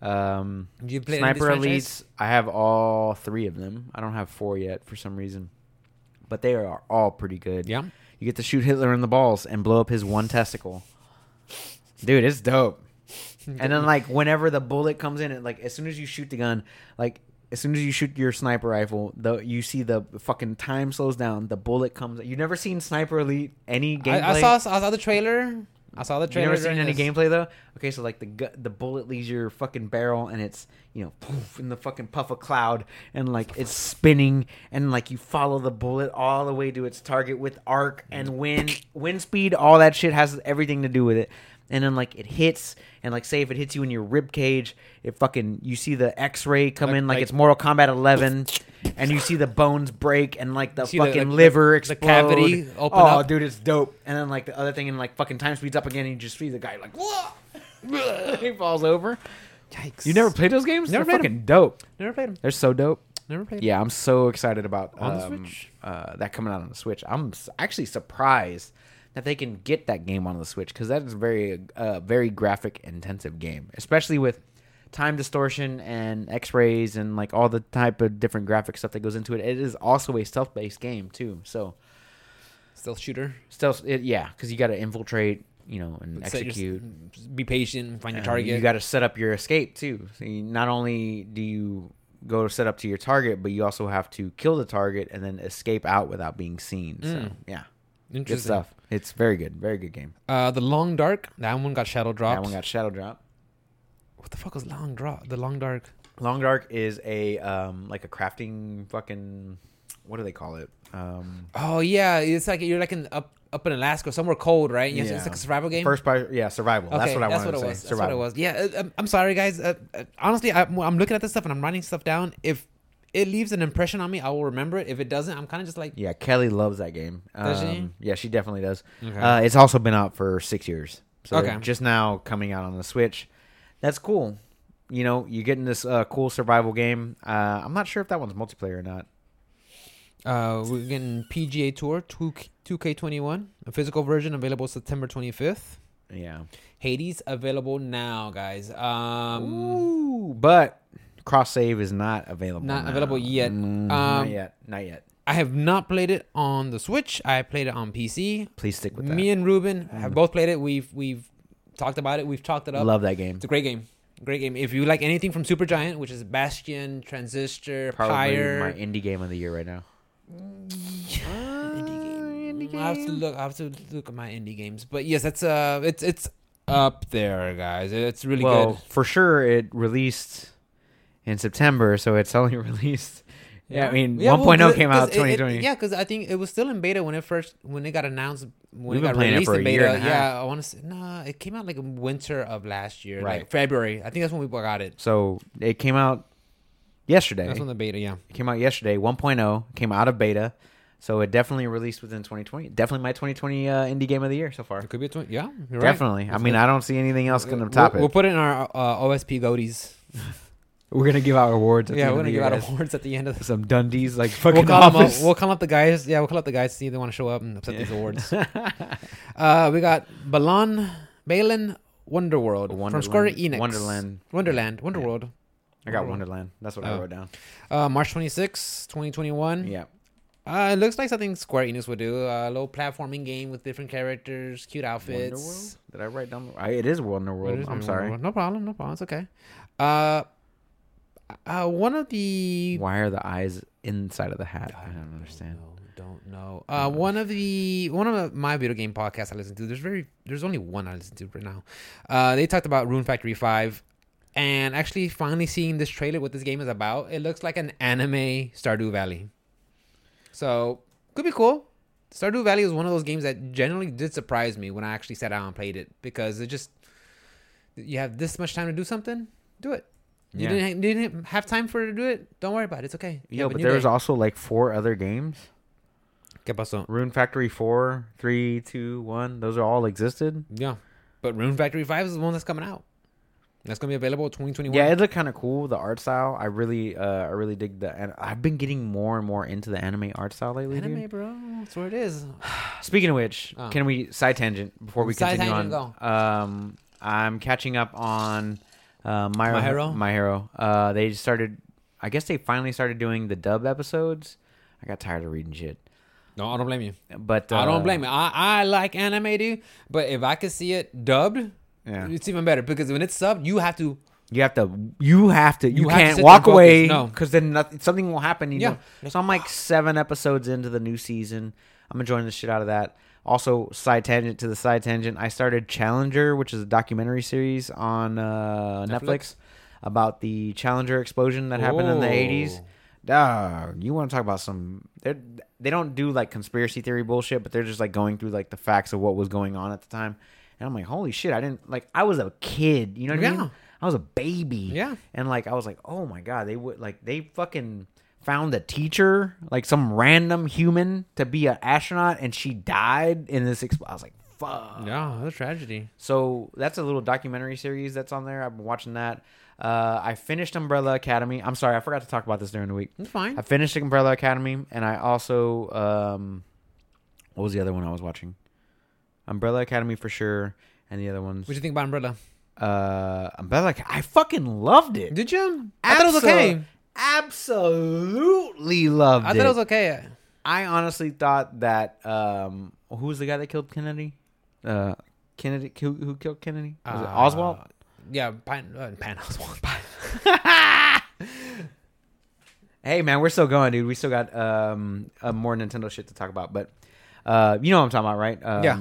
B: Um,
A: Did you play any of these
B: Sniper
A: franchise?
B: Elites. I have all three of them. I don't have four yet for some reason, but they are all pretty good.
A: Yeah.
B: You get to shoot Hitler in the balls and blow up his one testicle. dude, it's dope. and then like whenever the bullet comes in, it like as soon as you shoot the gun, like as soon as you shoot your sniper rifle, the you see the fucking time slows down. The bullet comes. You've never seen Sniper Elite any gameplay?
A: I, I saw I saw the trailer. I saw the
B: You
A: trailer.
B: never seen any
A: this.
B: gameplay though? Okay, so like the gu- the bullet leaves your fucking barrel and it's you know poof in the fucking puff of cloud and like it's spinning and like you follow the bullet all the way to its target with arc and mm. wind wind speed. All that shit has everything to do with it. And then like it hits and like say if it hits you in your rib cage, it fucking you see the X ray come
A: Like-
B: in like,
A: like-
B: it's Mortal Kombat 11, and you see the bones break and like the
A: see the-
B: fucking
A: the-
B: liver
A: the
B: explode.
A: cavity open
B: oh,
A: up.
B: dude, it's dope. And then like the other thing, and like fucking time speeds up again, and you just see the guy like, whoa, he falls over.
A: Yikes!
B: You never played those games?
A: Never
B: They're
A: played 'em.
B: fucking dope.
A: never played them.
B: They're so dope.
A: Never played. Them.
B: Yeah, I'm so excited about
A: On the
B: um,
A: Switch?
B: Uh, that coming out on the Switch. I'm s- actually surprised that they can get that game on the Switch because that is very, uh, very graphic intensive game, especially with time distortion and X-rays and like all the type of different graphic stuff that goes into it. It is also a stealth-based game too, so
A: Stealth shooter.
B: stealth, it, yeah, because you got to infiltrate, you know, and
A: your-
B: execute.
A: be patient. Find your
B: And
A: target.
B: You got to set up your escape too. So you, not only do you go to set up to your target, but you also have to kill the target and then escape out without being seen. So
A: Mm.
B: yeah, good
A: Interesting.
B: stuff. It's very good, very good game.
A: Uh, the Long Dark. That one got shadow dropped.
B: That one got shadow drop.
A: what the fuck was Long Drop? The Long Dark.
B: Long Dark is a um like a crafting fucking what do they call it? Um,
A: Oh yeah, it's like you're like in up up in Alaska, somewhere cold, right?
B: Yeah.
A: it's like a survival game.
B: first part, yeah, survival. that's what I wanted
A: what
B: to
A: it
B: say.
A: was. That's what it was. Yeah, uh, um, I'm sorry, guys. Uh, uh, honestly, I, I'm looking at this stuff and I'm writing stuff down. If it leaves an impression on me, I will remember it. If it doesn't, I'm kind of just like,
B: Yeah, Kelly loves that game.
A: Does she?
B: Um, Yeah, she definitely does.
A: Okay.
B: Uh, it's also been out for six years. So
A: Okay.
B: just now coming out on the Switch. That's cool. You know, you're getting this uh, cool survival game. Uh, I'm not sure if that one's multiplayer or not.
A: uh, we're getting PGA Tour 2 2K21, a physical version available September 25th.
B: Yeah.
A: Hades available now, guys. Um,
B: Ooh, but cross save is not available.
A: Not
B: now.
A: available yet.
B: Mm, not
A: Um,
B: yet. Not yet.
A: I have not played it on the Switch. I played it on PC.
B: Please stick with that.
A: Me and Ruben have
B: Mm.
A: both played it. We've we've talked about it. We've talked it up.
B: Love that game.
A: It's a great game. Great game. If you like anything from Supergiant, which is Bastion, Transistor,
B: Probably
A: Pyre,
B: my indie game of the year right now.
A: indie game. I have to look. I have to look at my indie games. But yes, that's uh, it's it's up there, guys. It's really
B: well,
A: good.
B: for sure, it released in September, so it's only released. Yeah, I mean,
A: Yeah,
B: 1.0
A: well,
B: came
A: 'cause
B: out
A: it- it-
B: 2020.
A: yeah, because I think it was still in beta when it first when it got announced when
B: We've
A: it
B: been
A: got
B: it
A: released
B: for
A: in
B: a year
A: beta.
B: and a half.
A: Yeah, I want to say no, it came out like in winter of last year,
B: Right.
A: like February. I think that's when we got it.
B: So it came out yesterday.
A: That's when the beta. Yeah,
B: It came out yesterday. 1.0 came out of beta, so it definitely released within 2020. Definitely my 2020 uh, indie game of the year so far.
A: it could be a twenty. Yeah, you're right.
B: Definitely. I mean,
A: good.
B: I don't see anything else going to
A: We'll-
B: top
A: we'll, put it in our uh, OSP goatees.
B: We're gonna give out awards. At
A: Yeah,
B: the
A: we're
B: end
A: gonna
B: of
A: give out awards at the end of this.
B: some Dundies like fucking
A: We'll call, them up,
B: office.
A: we'll call up the guys. Yeah, we'll call up the guys see if they want to show up and accept these awards. uh, we got Balan, Balin, Wonderworld from Square Enix.
B: Wonderland.
A: Wonderland, Wonderworld.
B: I got
A: Wonderland.
B: Wonderland. That's what I
A: Oh.
B: wrote down.
A: Uh, March 26, 2021.
B: Yeah.
A: Uh, it looks like something Square Enix would do. A little platforming game with different characters, cute outfits.
B: Wonderworld? Did I write down? I, it is Wonderworld.
A: It is
B: I'm
A: Wonderworld.
B: sorry.
A: No problem. No problem. It's okay. Uh, uh, one of the
B: Why are the eyes inside of the hat? I don't understand.
A: know, don't know. Uh, one of the one of my video game podcasts I listen to. There's very there's only one I listen to right now. Uh, they talked about Rune Factory Five, and actually finally seeing this trailer, what this game is about. It looks like an anime Stardew Valley. So could be cool. Stardew Valley is one of those games that generally did surprise me when I actually sat down and played it because it just you have this much time to do something, do it. You
B: Yeah.
A: didn't didn't have time for it to do it. Don't worry about it. It's okay.
B: Yeah, but there was
A: day.
B: also like four other games.
A: ¿Qué pasó?
B: Rune Factory 4, 3, 2, 1. Those are all existed.
A: Yeah, but Rune Factory Five is the one that's coming out. That's gonna be available 2021.
B: Yeah, it looked kind of cool. The art style, I really, uh, I really dig the. And I've been getting more and more into the anime art style lately.
A: anime,
B: dude.
A: bro. That's where it is.
B: Speaking of which,
A: Oh.
B: can we side tangent before we
A: Side
B: continue
A: tangent,
B: on? Um, I'm catching up on uh, My,
A: My Hero?
B: My Hero. Uh, they started. I guess they finally started doing the dub episodes. I got tired of reading shit,
A: No, I don't blame you.
B: but
A: I
B: uh,
A: don't blame you. I, I like anime, dude. But if I could see it dubbed,
B: Yeah.
A: it's even better because when it's subbed, you have to.
B: You have to. You have to. You,
A: You have
B: can't
A: sit
B: walk away.
A: focus. No.
B: because then nothing, something will happen. You
A: Yeah.
B: know? So I'm like seven episodes into the new season. I'm enjoying the shit out of that. Also, side tangent to the side tangent. I started Challenger, which is a documentary series on uh, Netflix.
A: Netflix?
B: about the Challenger explosion that happened in the
A: Oh.
B: 80s. Dog, you want to talk about some? They they don't do like conspiracy theory bullshit, but they're just like going through like the facts of what was going on at the time. And I'm like, holy shit! I didn't like. I was a kid. You know what I
A: Yeah.
B: mean? I was a baby.
A: Yeah.
B: And like I was like, oh my god, they would like they fucking found a teacher, like some random human, to be an astronaut, and she died in this. Exp- I was like, fuck.
A: Yeah, that's a tragedy.
B: So that's a little documentary series that's on there. I've been watching that. Uh, I finished Umbrella Academy. I'm sorry, I forgot to talk about this during the week.
A: It's fine.
B: I finished Umbrella Academy, and I also um, what was the other one I was watching? Umbrella Academy for sure, and the other ones.
A: What do you think about Umbrella?
B: Uh, Umbrella. I fucking loved it.
A: Did you? I thought it was okay.
B: Absolutely loved it.
A: I
B: it.
A: thought it was okay.
B: I honestly thought that um, who was the guy that killed Kennedy? Uh, Kennedy. Who, who killed Kennedy? Was it
A: Uh,
B: Oswald?
A: Yeah, Pan, uh, Pan Oswald.
B: Hey man, we're still going, dude. We still got um uh, more Nintendo shit to talk about, but uh, you know what I'm talking about, right? Um,
A: Yeah.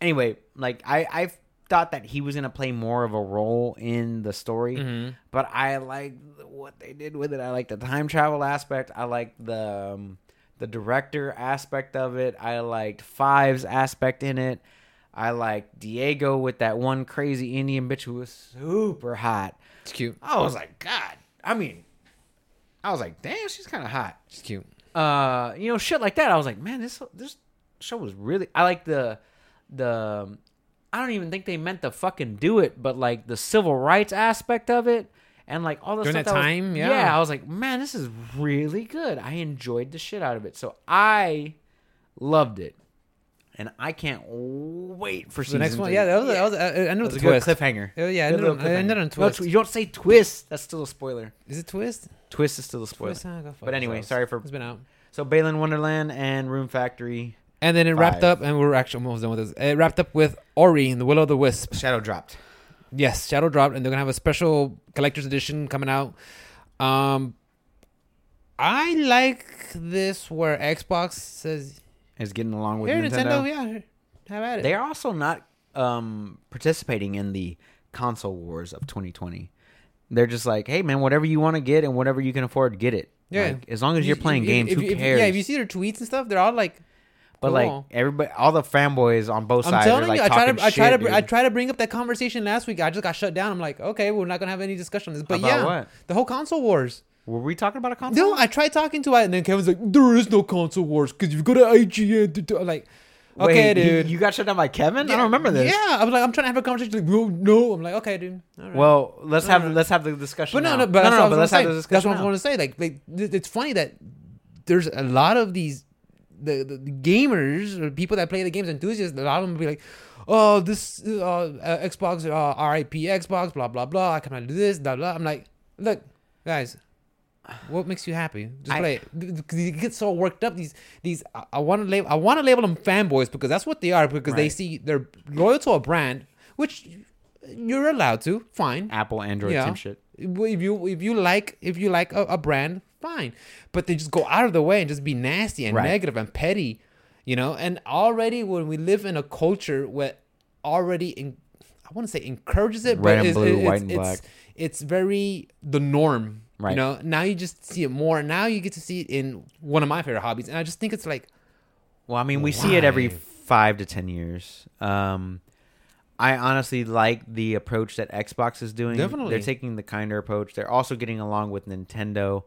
B: Anyway, like I I thought that he was gonna play more of a role in the story,
A: Mhm.
B: but I like what they did with it. I like the time travel aspect. I like the um, the director aspect of it. I liked Five's aspect in it. I liked Diego with that one crazy Indian bitch who was super hot.
A: It's cute.
B: I was like, God. I mean, I was like, damn, she's kind of hot.
A: She's cute.
B: Uh, you know, shit like that. I was like, man, this this show was really. I like the the. I don't even think they meant to fucking do it, but like the civil rights aspect of it, and like all the
A: During
B: stuff
A: that
B: was-
A: time, yeah.
B: yeah. I was like, man, this is really good. I enjoyed the shit out of it, so I loved it, and I can't wait for
A: The next one,
B: three.
A: yeah, that was, that was uh, I know
B: That
A: it's
B: was
A: a
B: a good cliffhanger.
A: Oh, yeah, I
B: Good
A: ended
B: little
A: on- I ended
B: cliffhanger.
A: on
B: No,
A: twist.
B: tw- you don't say twist. That's still a spoiler.
A: Is it twist?
B: Twist is still a spoiler.
A: Twist, go fuck
B: But anyway, sorry for
A: It's been out.
B: so Balin Wonderland and Rune Factory.
A: And then it wrapped up, and we're actually almost done with this. It wrapped up with Ori and the Will of the Wisp.
B: Shadow dropped.
A: Yes, Shadow dropped, and they're gonna have a special collector's edition coming out. Um, I like this where Xbox says,
B: Is getting along with
A: "Here,
B: Nintendo.
A: Nintendo, yeah, have at it."
B: They are also not um, participating in the console wars of 2020. They're just like, hey man, whatever you want to get and whatever you can afford, get it.
A: Yeah.
B: Like, as long as you're playing
A: if-
B: games,
A: if-
B: who
A: if-
B: cares?
A: Yeah, if you see their tweets and stuff, they're all like,
B: but
A: cool.
B: like everybody, all the fanboys on both
A: I'm
B: sides
A: telling
B: are like
A: you, I try to, I try to, I try to bring up that conversation last week. I just got shut down. I'm like, okay, we're not gonna have any discussion on this. But
B: About
A: yeah,
B: what?
A: the whole console wars.
B: Were we talking about a console?
A: No, I tried talking to it, and then Kevin's like, "There is no console wars because you go to IGN." like, okay,
B: Wait,
A: dude.
B: You, got shut down by Kevin? I don't remember this.
A: Yeah, I was like, I'm trying to have a conversation. Like, no, no. I'm like, okay, dude. All right.
B: Well, let's have
A: Alright.
B: let's have the discussion.
A: but no,
B: now.
A: no, but that's what I was
B: but
A: gonna
B: let's have the
A: That's what I was going to say. Like, like, it's funny that there's a lot of these the, the, the gamers or people that play the games enthusiasts. A lot of them will be like, oh, this uh, uh, Xbox, uh, RIP Xbox, blah blah blah. I cannot do this, blah blah. I'm like, look, guys. What makes you happy? Just
B: I-
A: play it. Because you get so worked up. These, these. I, I want to label. I want to label them fanboys because that's what they are. Because they see they're loyal to a brand, which you're allowed to. Fine.
B: Apple, Android,
A: Yeah.
B: same shit.
A: If you if you like if you like a, a brand, fine. But they just go out of the way and just be nasty and
B: Right.
A: negative and petty, you know. And already when we live in a culture where already in, I want to say encourages it,
B: Red
A: but it's,
B: blue,
A: it's, it's,
B: black.
A: it's very the norm.
B: Right.
A: You know, now you just see it more. Now you get to see it in one of my favorite hobbies, and I just think it's like
B: Well, I mean, we see it every five to ten years. Um, I honestly like the approach that Xbox is doing.
A: Definitely.
B: they're taking the kinder approach. They're also getting along with Nintendo.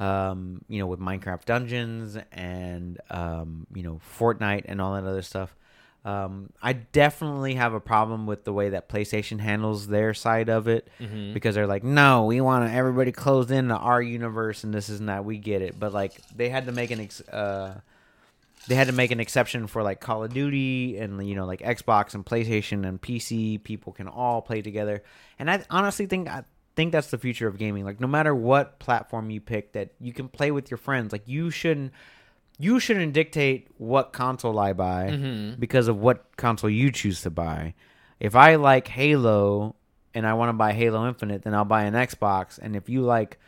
B: Um, you know, with Minecraft Dungeons and um, you know Fortnite and all that other stuff. Um, I definitely have a problem with the way that PlayStation handles their side of it because they're like, no, we want everybody closed into our universe and this is not. We get it, but like they had to make an ex- uh, they had to make an exception for like Call of Duty and you know like Xbox and PlayStation and PC people can all play together. And I honestly think I think that's the future of gaming. Like no matter what platform you pick that you can play with your friends. Like you shouldn't you shouldn't dictate what console I buy
A: Mm-hmm.
B: because of what console you choose to buy. if I like Halo and I want to buy Halo Infinite, then I'll buy an Xbox. And if you like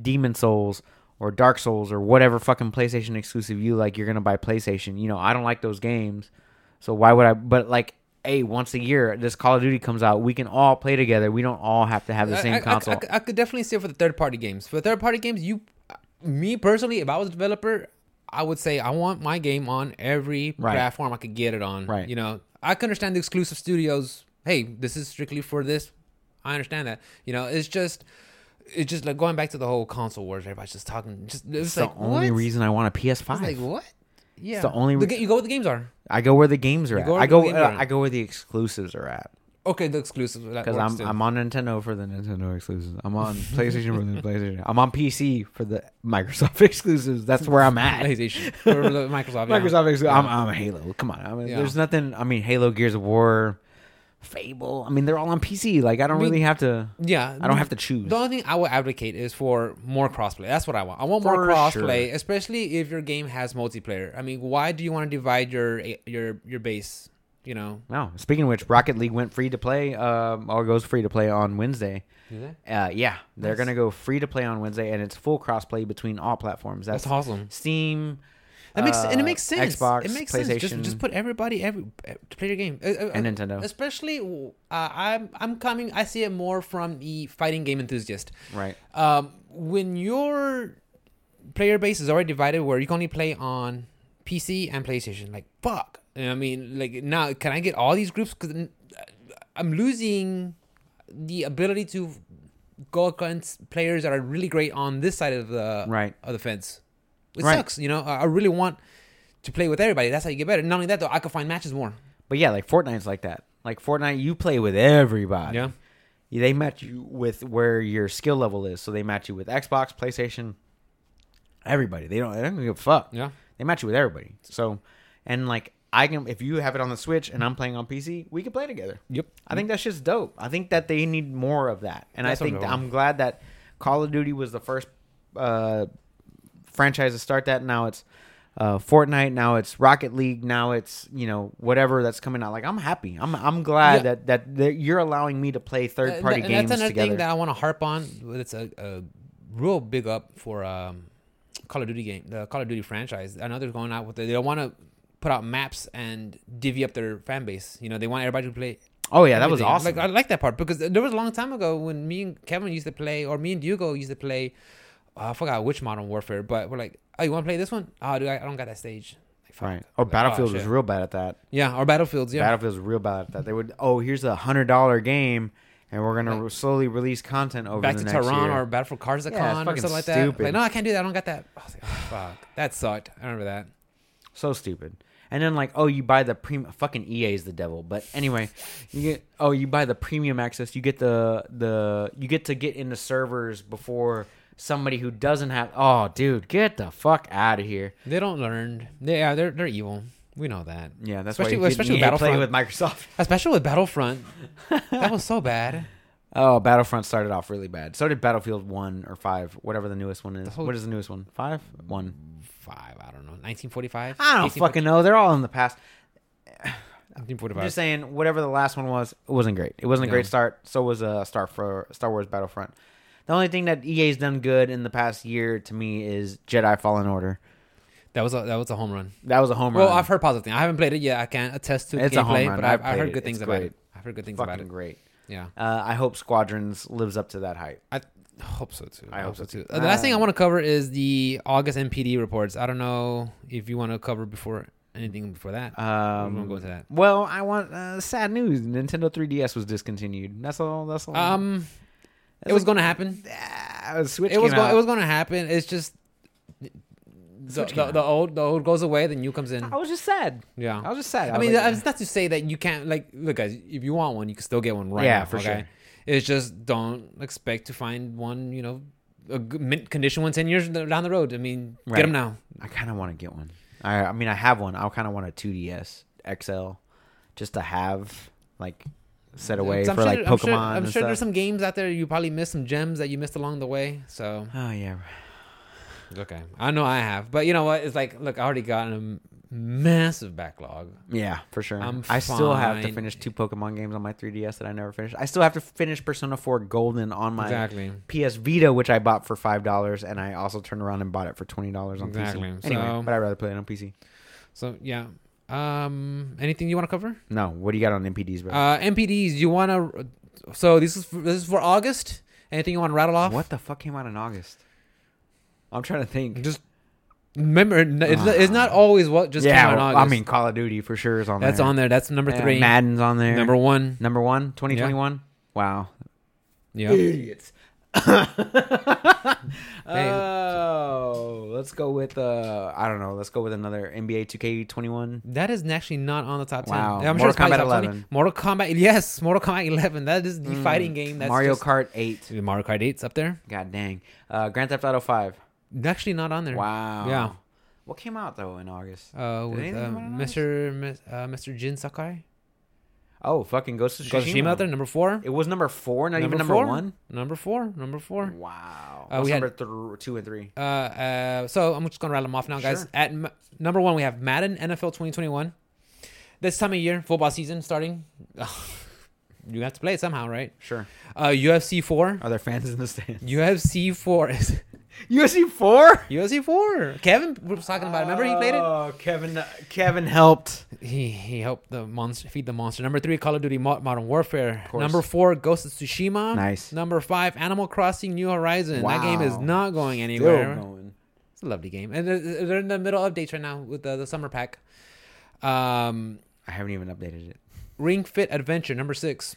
B: Demon Souls or Dark Souls or whatever fucking PlayStation exclusive you like, you're gonna buy PlayStation. You know, I don't like those games, so why would I? But like, hey, once a year, this Call of Duty comes out, we can all play together. We don't all have to have the same
A: I, I-
B: console.
A: I, I could definitely say for the third party games. For third party games, you, me personally, if I was a developer, I would say I want my game on every
B: Right.
A: platform I could get it on.
B: Right.
A: You know, I can understand the exclusive studios. Hey, this is strictly for this. I understand that. You know, it's just. It's just like going back to the whole console wars. Everybody's just talking. Just it's,
B: it's
A: like
B: the only
A: what?
B: reason I want a PS5.
A: It's like what? Yeah,
B: the only
A: the you go where the games are.
B: I go where the games are
A: You
B: at.
A: go
B: I go. uh. I go where the exclusives are at.
A: Okay, the exclusives
B: Because I'm
A: too.
B: I'm on Nintendo for the Nintendo exclusives. I'm on PlayStation for the PlayStation. I'm on PC for the Microsoft exclusives. That's where I'm at.
A: PlayStation the Microsoft. yeah.
B: Microsoft exclusive.
A: Yeah.
B: I'm, I'm Halo. Come on. I mean,
A: Yeah.
B: there's nothing. I mean, Halo, Gears of War, Fable. I mean, they're all on PC. Like, I don't
A: I mean,
B: really have to.
A: Yeah,
B: I don't have to choose.
A: The only thing I would advocate is for more crossplay. That's what I want. I want more crossplay,
B: sure.
A: especially if your game has multiplayer. I mean, why do you want to divide your your your base? You know,
B: No. Speaking of which, Rocket League went free to play. Um, or goes free to play on Wednesday. Uh, yeah, they're
A: Nice.
B: gonna go free to play on Wednesday, and it's full crossplay between all platforms. That's,
A: that's awesome.
B: Steam.
A: That makes and it
B: uh,
A: makes sense.
B: Xbox,
A: it makes
B: PlayStation,
A: sense. Just, just put everybody every to play your game. Uh, uh,
B: and
A: uh,
B: Nintendo.
A: Especially, uh, I'm I'm coming. I see it more from the fighting game enthusiast.
B: Right.
A: Um, when your player base is already divided, where you can only play on PC and PlayStation, like fuck. I mean, like now, can I get all these groups? Because I'm losing the ability to go against players that are really great on this side of the
B: Right.
A: of the fence. It
B: Right.
A: sucks, you know. I really want to play with everybody. That's how you get better. Not only that, though, I can find matches more.
B: But yeah, like Fortnite's like that. Like Fortnite, you play with everybody.
A: Yeah.
B: They match you with where your skill level is. So they match you with Xbox, PlayStation, everybody. They don't. They don't give a fuck.
A: Yeah.
B: They match you with everybody. So, and like I can, if you have it on the Switch and I'm playing on PC, we can play together.
A: Yep.
B: I think that's just dope. I think that they need more of that, and
A: That's
B: I think I'm glad that Call of Duty was the first uh, franchise to start that. Now it's uh, Fortnite. Now it's Rocket League. Now it's you know whatever that's coming out. Like I'm happy. I'm I'm glad
A: Yeah.
B: that, that that you're allowing me to play third party
A: and
B: games
A: that's another
B: together.
A: thing that I want to harp on. It's a, a real big up for um, Call of Duty game, the Call of Duty franchise. I know they're going out with it. They don't want to put out maps and divvy up their fan base. You know, they want everybody to play.
B: oh yeah, that was awesome.
A: Like I like that part because there was a long time ago when me and Kevin used to play, or me and Diego used to play. Uh, I forgot which Modern Warfare, but we're like, oh, you want to play this one? Oh, dude, I, I don't got that stage. Like, fuck.
B: right. Oh,
A: Like,
B: Battlefield was real bad at that.
A: Yeah, or Battlefields. Yeah,
B: Battlefield was real bad at that. They would oh here's a hundred dollar game. And we're gonna
A: Like-
B: slowly release content over
A: back
B: the
A: to
B: next
A: Tehran
B: year.
A: or Battlefield Kazakhstan
B: Yeah,
A: or something like that.
B: stupid.
A: Like, no, I can't do that. I don't got that. I was like, oh, fuck, that sucked. I remember that.
B: So stupid. And then like, oh, you buy the premium. Fucking EA is the devil. But anyway, you get oh, you buy the premium access. You get the the you get to get into servers before somebody who doesn't have. Oh, dude, get the fuck out of here.
A: They don't learn. They, yeah, they're they're evil. We know that.
B: Yeah, that's
A: Especially-
B: why you
A: especially with Battlefront.
B: with Microsoft.
A: Especially with Battlefront. that was so bad.
B: Oh, Battlefront started off really bad. So did Battlefield One or Five, whatever the newest one is.
A: whole-
B: what is the newest one? Five, one.
A: Five. I don't know. 1945.
B: I don't fucking know. They're all in the past. I'm
A: 1945.
B: just saying, whatever the last one was, it wasn't great. It wasn't a
A: No.
B: great start. So was uh, Star for Star Wars Battlefront. The only thing that EA's done good in the past year to me is Jedi Fallen Order.
A: That was a that was a home run.
B: That was a home
A: Well,
B: run.
A: Well, I've heard positive things. I haven't played it yet. I can't attest to
B: It's a home
A: gameplay,
B: run.
A: but
B: I've
A: I've, heard
B: it.
A: good things
B: It's
A: about
B: great.
A: it. I've heard good things
B: fucking
A: about it.
B: great.
A: Yeah,
B: Uh, I hope Squadrons lives up to that hype.
A: I hope so too.
B: I hope so, too.
A: Uh, the last thing I
B: Uh,
A: want to cover is the August NPD reports. I don't know if you want to cover before anything before that.
B: Um,
A: we won't go into that.
B: Well, I want uh, sad news. Nintendo 3DS was discontinued. That's all. That's all.
A: Um, it was
B: like-
A: going to happen.
B: Ah, Switch
A: It was
B: out.
A: It was going to happen. It's just the, the, the old the old goes away, the new comes in.
B: I was just sad.
A: Yeah.
B: I was just sad.
A: I
B: was
A: mean,
B: like,
A: that's not to say that you can't like look guys. If you want one, you can still get one right
B: Yeah,
A: now.
B: for
A: okay?
B: sure.
A: It's just don't expect to find one. You know, a mint condition one ten years down the road. I mean,
B: Right.
A: get them now.
B: I kind of want to get one. I, I mean, I have one. I kind of want a 2DS XL, just to have like set away
A: I'm
B: for
A: sure,
B: like
A: I'm
B: Pokemon.
A: sure, I'm
B: and
A: sure there's some games out there you probably missed some gems that you missed along the way. So
B: Oh yeah,
A: okay, I know I have, but you know what? It's like, look, I already got a massive backlog.
B: Yeah, for sure.
A: I'm
B: I still have to finish two Pokemon games on my 3DS that I never finished. I still have to finish Persona 4 Golden on my
A: exactly.
B: PS Vita, which I bought for five dollars, and I also turned around and bought it for twenty dollars on
A: Exactly.
B: PC. Anyway,
A: So-
B: but I'd rather play it on PC.
A: So yeah. Um, anything you want to cover?
B: No, what do you got on NPDs, bro?
A: Uh, NPDs. You want to? So this is for, this is for August. Anything you want to rattle off?
B: what the fuck came out in August? I'm trying to think.
A: Just remember, n- it's, not- it's not always what just
B: yeah,
A: came out in August.
B: I mean Call of Duty for sure is on there.
A: that's
B: there.
A: on there. That's number
B: Yeah,
A: three.
B: Madden's on there.
A: Number one.
B: number one, 2021. Wow,
A: Yeah.
B: idiots. Oh, let's go with uh, I don't know. Let's go with another NBA 2K21.
A: That is actually not on the top ten.
B: Wow.
A: I'm
B: Mortal
A: it's probably
B: Kombat
A: top 20.
B: 11.
A: Mortal Kombat. Yes, Mortal Kombat 11. That is the
B: Mm.
A: fighting game. That's
B: Mario
A: just-
B: Kart 8.
A: Mario Kart 8's up there.
B: God dang. Uh, Grand Theft Auto 5.
A: Actually, not on there.
B: Wow.
A: Yeah.
B: What came out though in August?
A: Uh,
B: Did
A: with uh,
B: come out in August?
A: Mr. Mis- uh, Mr. Jin Sakai.
B: Oh, fucking Ghost of
A: Ghost of
B: Tsushima.
A: Out there. Number four.
B: It was number four, not even number
A: four?
B: one.
A: Number four. Number four.
B: Wow.
A: Uh,
B: What's
A: we had-
B: th- two and three?
A: Uh, uh, so I'm just gonna rattle them off now, guys.
B: Sure.
A: At m- number one, we have Madden NFL 2021. This time of year, football season starting. you have to play it somehow, right?
B: Sure.
A: Uh, UFC 4.
B: Are there fans in the stand?
A: UFC 4 is
B: UFC four.
A: UFC 4. Kevin was talking about it. Remember he played it?
B: Oh, Kevin. Kevin helped.
A: He he helped the monster feed the monster. Number three, Call of Duty Modern Warfare. Number four, Ghost of Tsushima.
B: Nice.
A: Number five, Animal Crossing New Horizon. That game is not going
B: Still
A: anywhere.
B: going.
A: It's a lovely game, and they're, they're in the middle of updates right now with the, the summer pack. Um,
B: I haven't even updated it.
A: Ring Fit Adventure number six.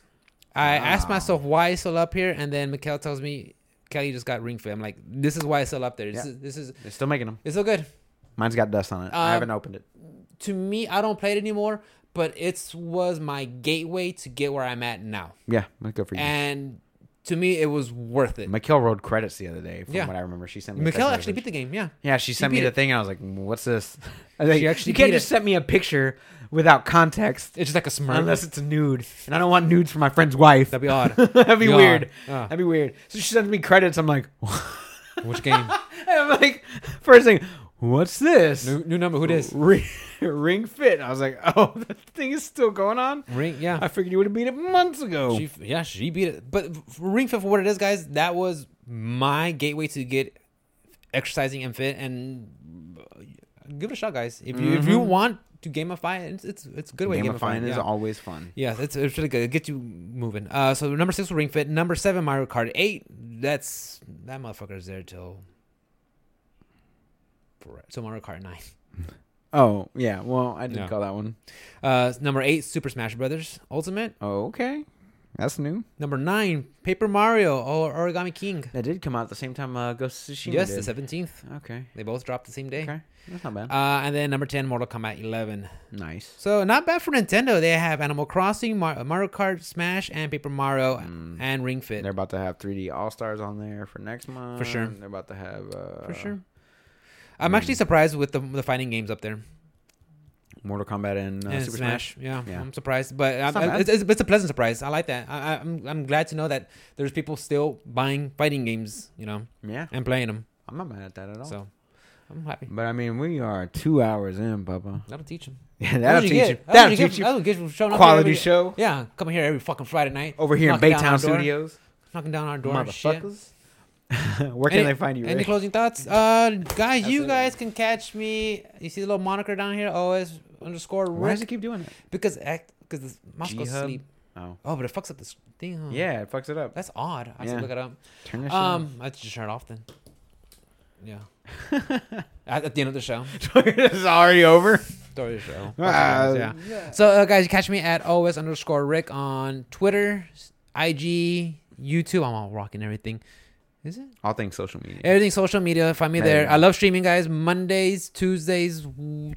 A: I asked myself why it's still up here, and then Mikhail tells me Kelly just got Ring Fit. I'm like, this is why it's still up there. This
B: Yeah.
A: is this is
B: They're still making them.
A: it's so good.
B: Mine's got dust on it. I
A: Um,
B: haven't opened it.
A: To me, I don't play it anymore, but it was my gateway to get where I'm at now.
B: Yeah, that's good for you.
A: and to me, it was worth it.
B: Mikkel wrote credits the other day. From
A: Yeah.
B: what I remember, she sent me. text
A: actually beat the game. Yeah,
B: Yeah, she sent me the
A: it.
B: thing. And I was like, "What's this?" I was like,
A: She actually
B: you can't just
A: it.
B: send me a picture without context
A: it's just like a smirk.
B: unless it's a nude, and I don't want nudes for my friend's wife.
A: That'd be odd.
B: That'd be
A: Be
B: weird.
A: Yeah.
B: That'd be weird. So she sends me credits. I'm like,
A: Which game?
B: I'm like, first thing, what's this?
A: new, new number. Who this?
B: Ring, ring fit. I was like, oh, that thing is still going on.
A: Ring. Yeah.
B: I figured you would have beat it months ago.
A: She, yeah, she beat it. But Ring Fit for what it is, guys, that was my gateway to get exercising and fit. And uh, give it a shot, guys. If you if you want to gamify it, it's it's, it's a good way to gamify
B: Gamifying
A: it.
B: is
A: Yeah.
B: always fun.
A: Yeah, it's, it's really good. It gets you moving. Uh, so number six was Ring Fit. Number seven, Mario Kart Eight. That's that motherfucker's there till till Mario Kart Nine.
B: Oh yeah, well I did
A: Yeah.
B: call that one.
A: Uh, number eight, Super Smash Brothers Ultimate.
B: Oh okay, that's new.
A: Number nine, Paper Mario or Origami King.
B: That did come out at the same time. Uh, Ghost of Tsushima.
A: yes,
B: did.
A: the seventeenth.
B: Okay,
A: They both dropped the same day.
B: okay, that's not bad.
A: Uh, and then number 10, Mortal Kombat 11.
B: nice.
A: So not bad for Nintendo. They have Animal Crossing, Mar- Mario Kart, Smash, and Paper Mario,
B: Mm.
A: and Ring Fit.
B: They're about to have 3D All Stars on there for next month.
A: For sure.
B: They're about to have uh,
A: for sure. I'm actually surprised with the, the fighting games up there.
B: Mortal Kombat and, uh,
A: and
B: Super
A: Smash.
B: Smash.
A: Yeah,
B: Yeah.
A: I'm surprised. But
B: It's
A: I, I- it's, it's, a pleasant surprise. I like that. I, I- I'm, I'm glad to know that there's people still buying fighting games, you know,
B: Yeah,
A: and playing them.
B: I'm not mad at that at all.
A: So I'm happy.
B: But I mean, we are two hours in, Papa.
A: That'll teach him.
B: Yeah, that'll teach you.
A: That'll
B: That'll
A: teach
B: you.
A: That'll get you showing up here
B: Quality
A: every-
B: show
A: Yeah, coming here every fucking Friday night.
B: over here in Baytown. Studios.
A: knocking down our door.
B: Motherfuckers. Where can
A: Any-
B: they find you?
A: Any closing thoughts? Uh, guys, you guys can catch me. You see the little moniker down here? OS underscore Rick.
B: Why does it keep doing it?
A: Because act because the mouse goes to
B: G-Hub?
A: sleep.
B: Oh,
A: Oh, but it fucks up this thing. Huh?
B: yeah, it fucks it up.
A: that's odd. I have
B: Yeah.
A: to look it up.
B: Turn that shit
A: Um, I just turn it off then. Yeah. at, at the end of the show.
B: off. it's already over.
A: Story of the show.
B: Ah,
A: yeah. So, uh, guys, you catch me at OS underscore Rick on Twitter, IG, YouTube. I'm all rocking everything. Is it?
B: All things social media.
A: Everything social media. Find me
B: There
A: there. I love streaming, guys. Mondays, Tuesdays,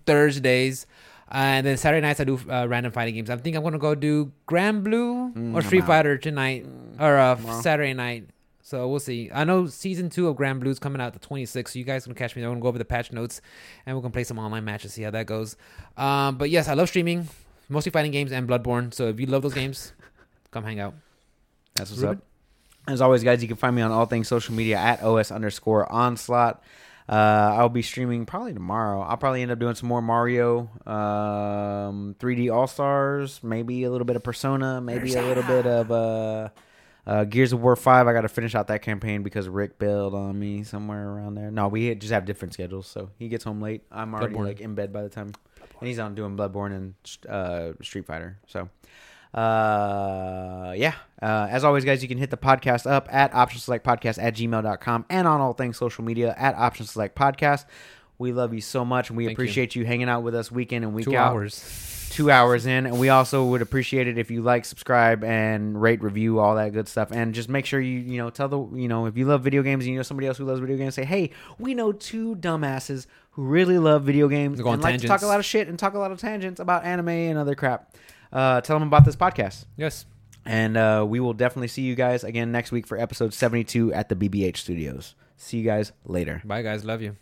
A: Thursdays. And then Saturday nights, I do uh, random fighting games. I think I'm going to go do Granblue
B: Mm,
A: or Street. Fighter tonight or uh,
B: Tomorrow.
A: Saturday night. So we'll see. I know season two of Granblue's coming out the 26th. So you guys can catch me. there. I'm going to go over the patch notes and we're going to play some online matches, see how that goes. Um, but yes, I love streaming, mostly fighting games and Bloodborne. So if you love those games, come hang out.
B: That's what's
A: Ruben?
B: up. As always, guys, you can find me on all things social media at os underscore onslaught. Uh, I'll be streaming probably tomorrow. I'll probably end up doing some more Mario, um, 3D All Stars, maybe a little bit of Persona, maybe a little bit of uh, uh, Gears of War 5. I got to finish out that campaign because Rick bailed on me somewhere around there. No, we just have different schedules, so he gets home late. I'm already
A: Bloodborne.
B: like in bed by the time, and he's on doing Bloodborne and uh, Street Fighter. So uh yeah. Uh as always guys you can hit the podcast up at option select podcast at gmail.com and on all things social media at option select podcast we love you so much and we
A: Thank
B: appreciate you. hanging out with us week in and week
A: Two
B: out.
A: hours.
B: two hours in and we also would appreciate it if you like subscribe and rate review all that good stuff. And just make sure you you know tell the you know if you love video games and you know somebody else who loves video games say hey we know two dumbasses who really love video games
A: They go on
B: and like to talk a lot of shit and talk a lot of tangents about anime and other crap uh, tell them about this podcast
A: Yes.
B: and uh, we will definitely see you guys again next week for episode 72 at the bbh studios see you guys later
A: Bye, guys. Love you.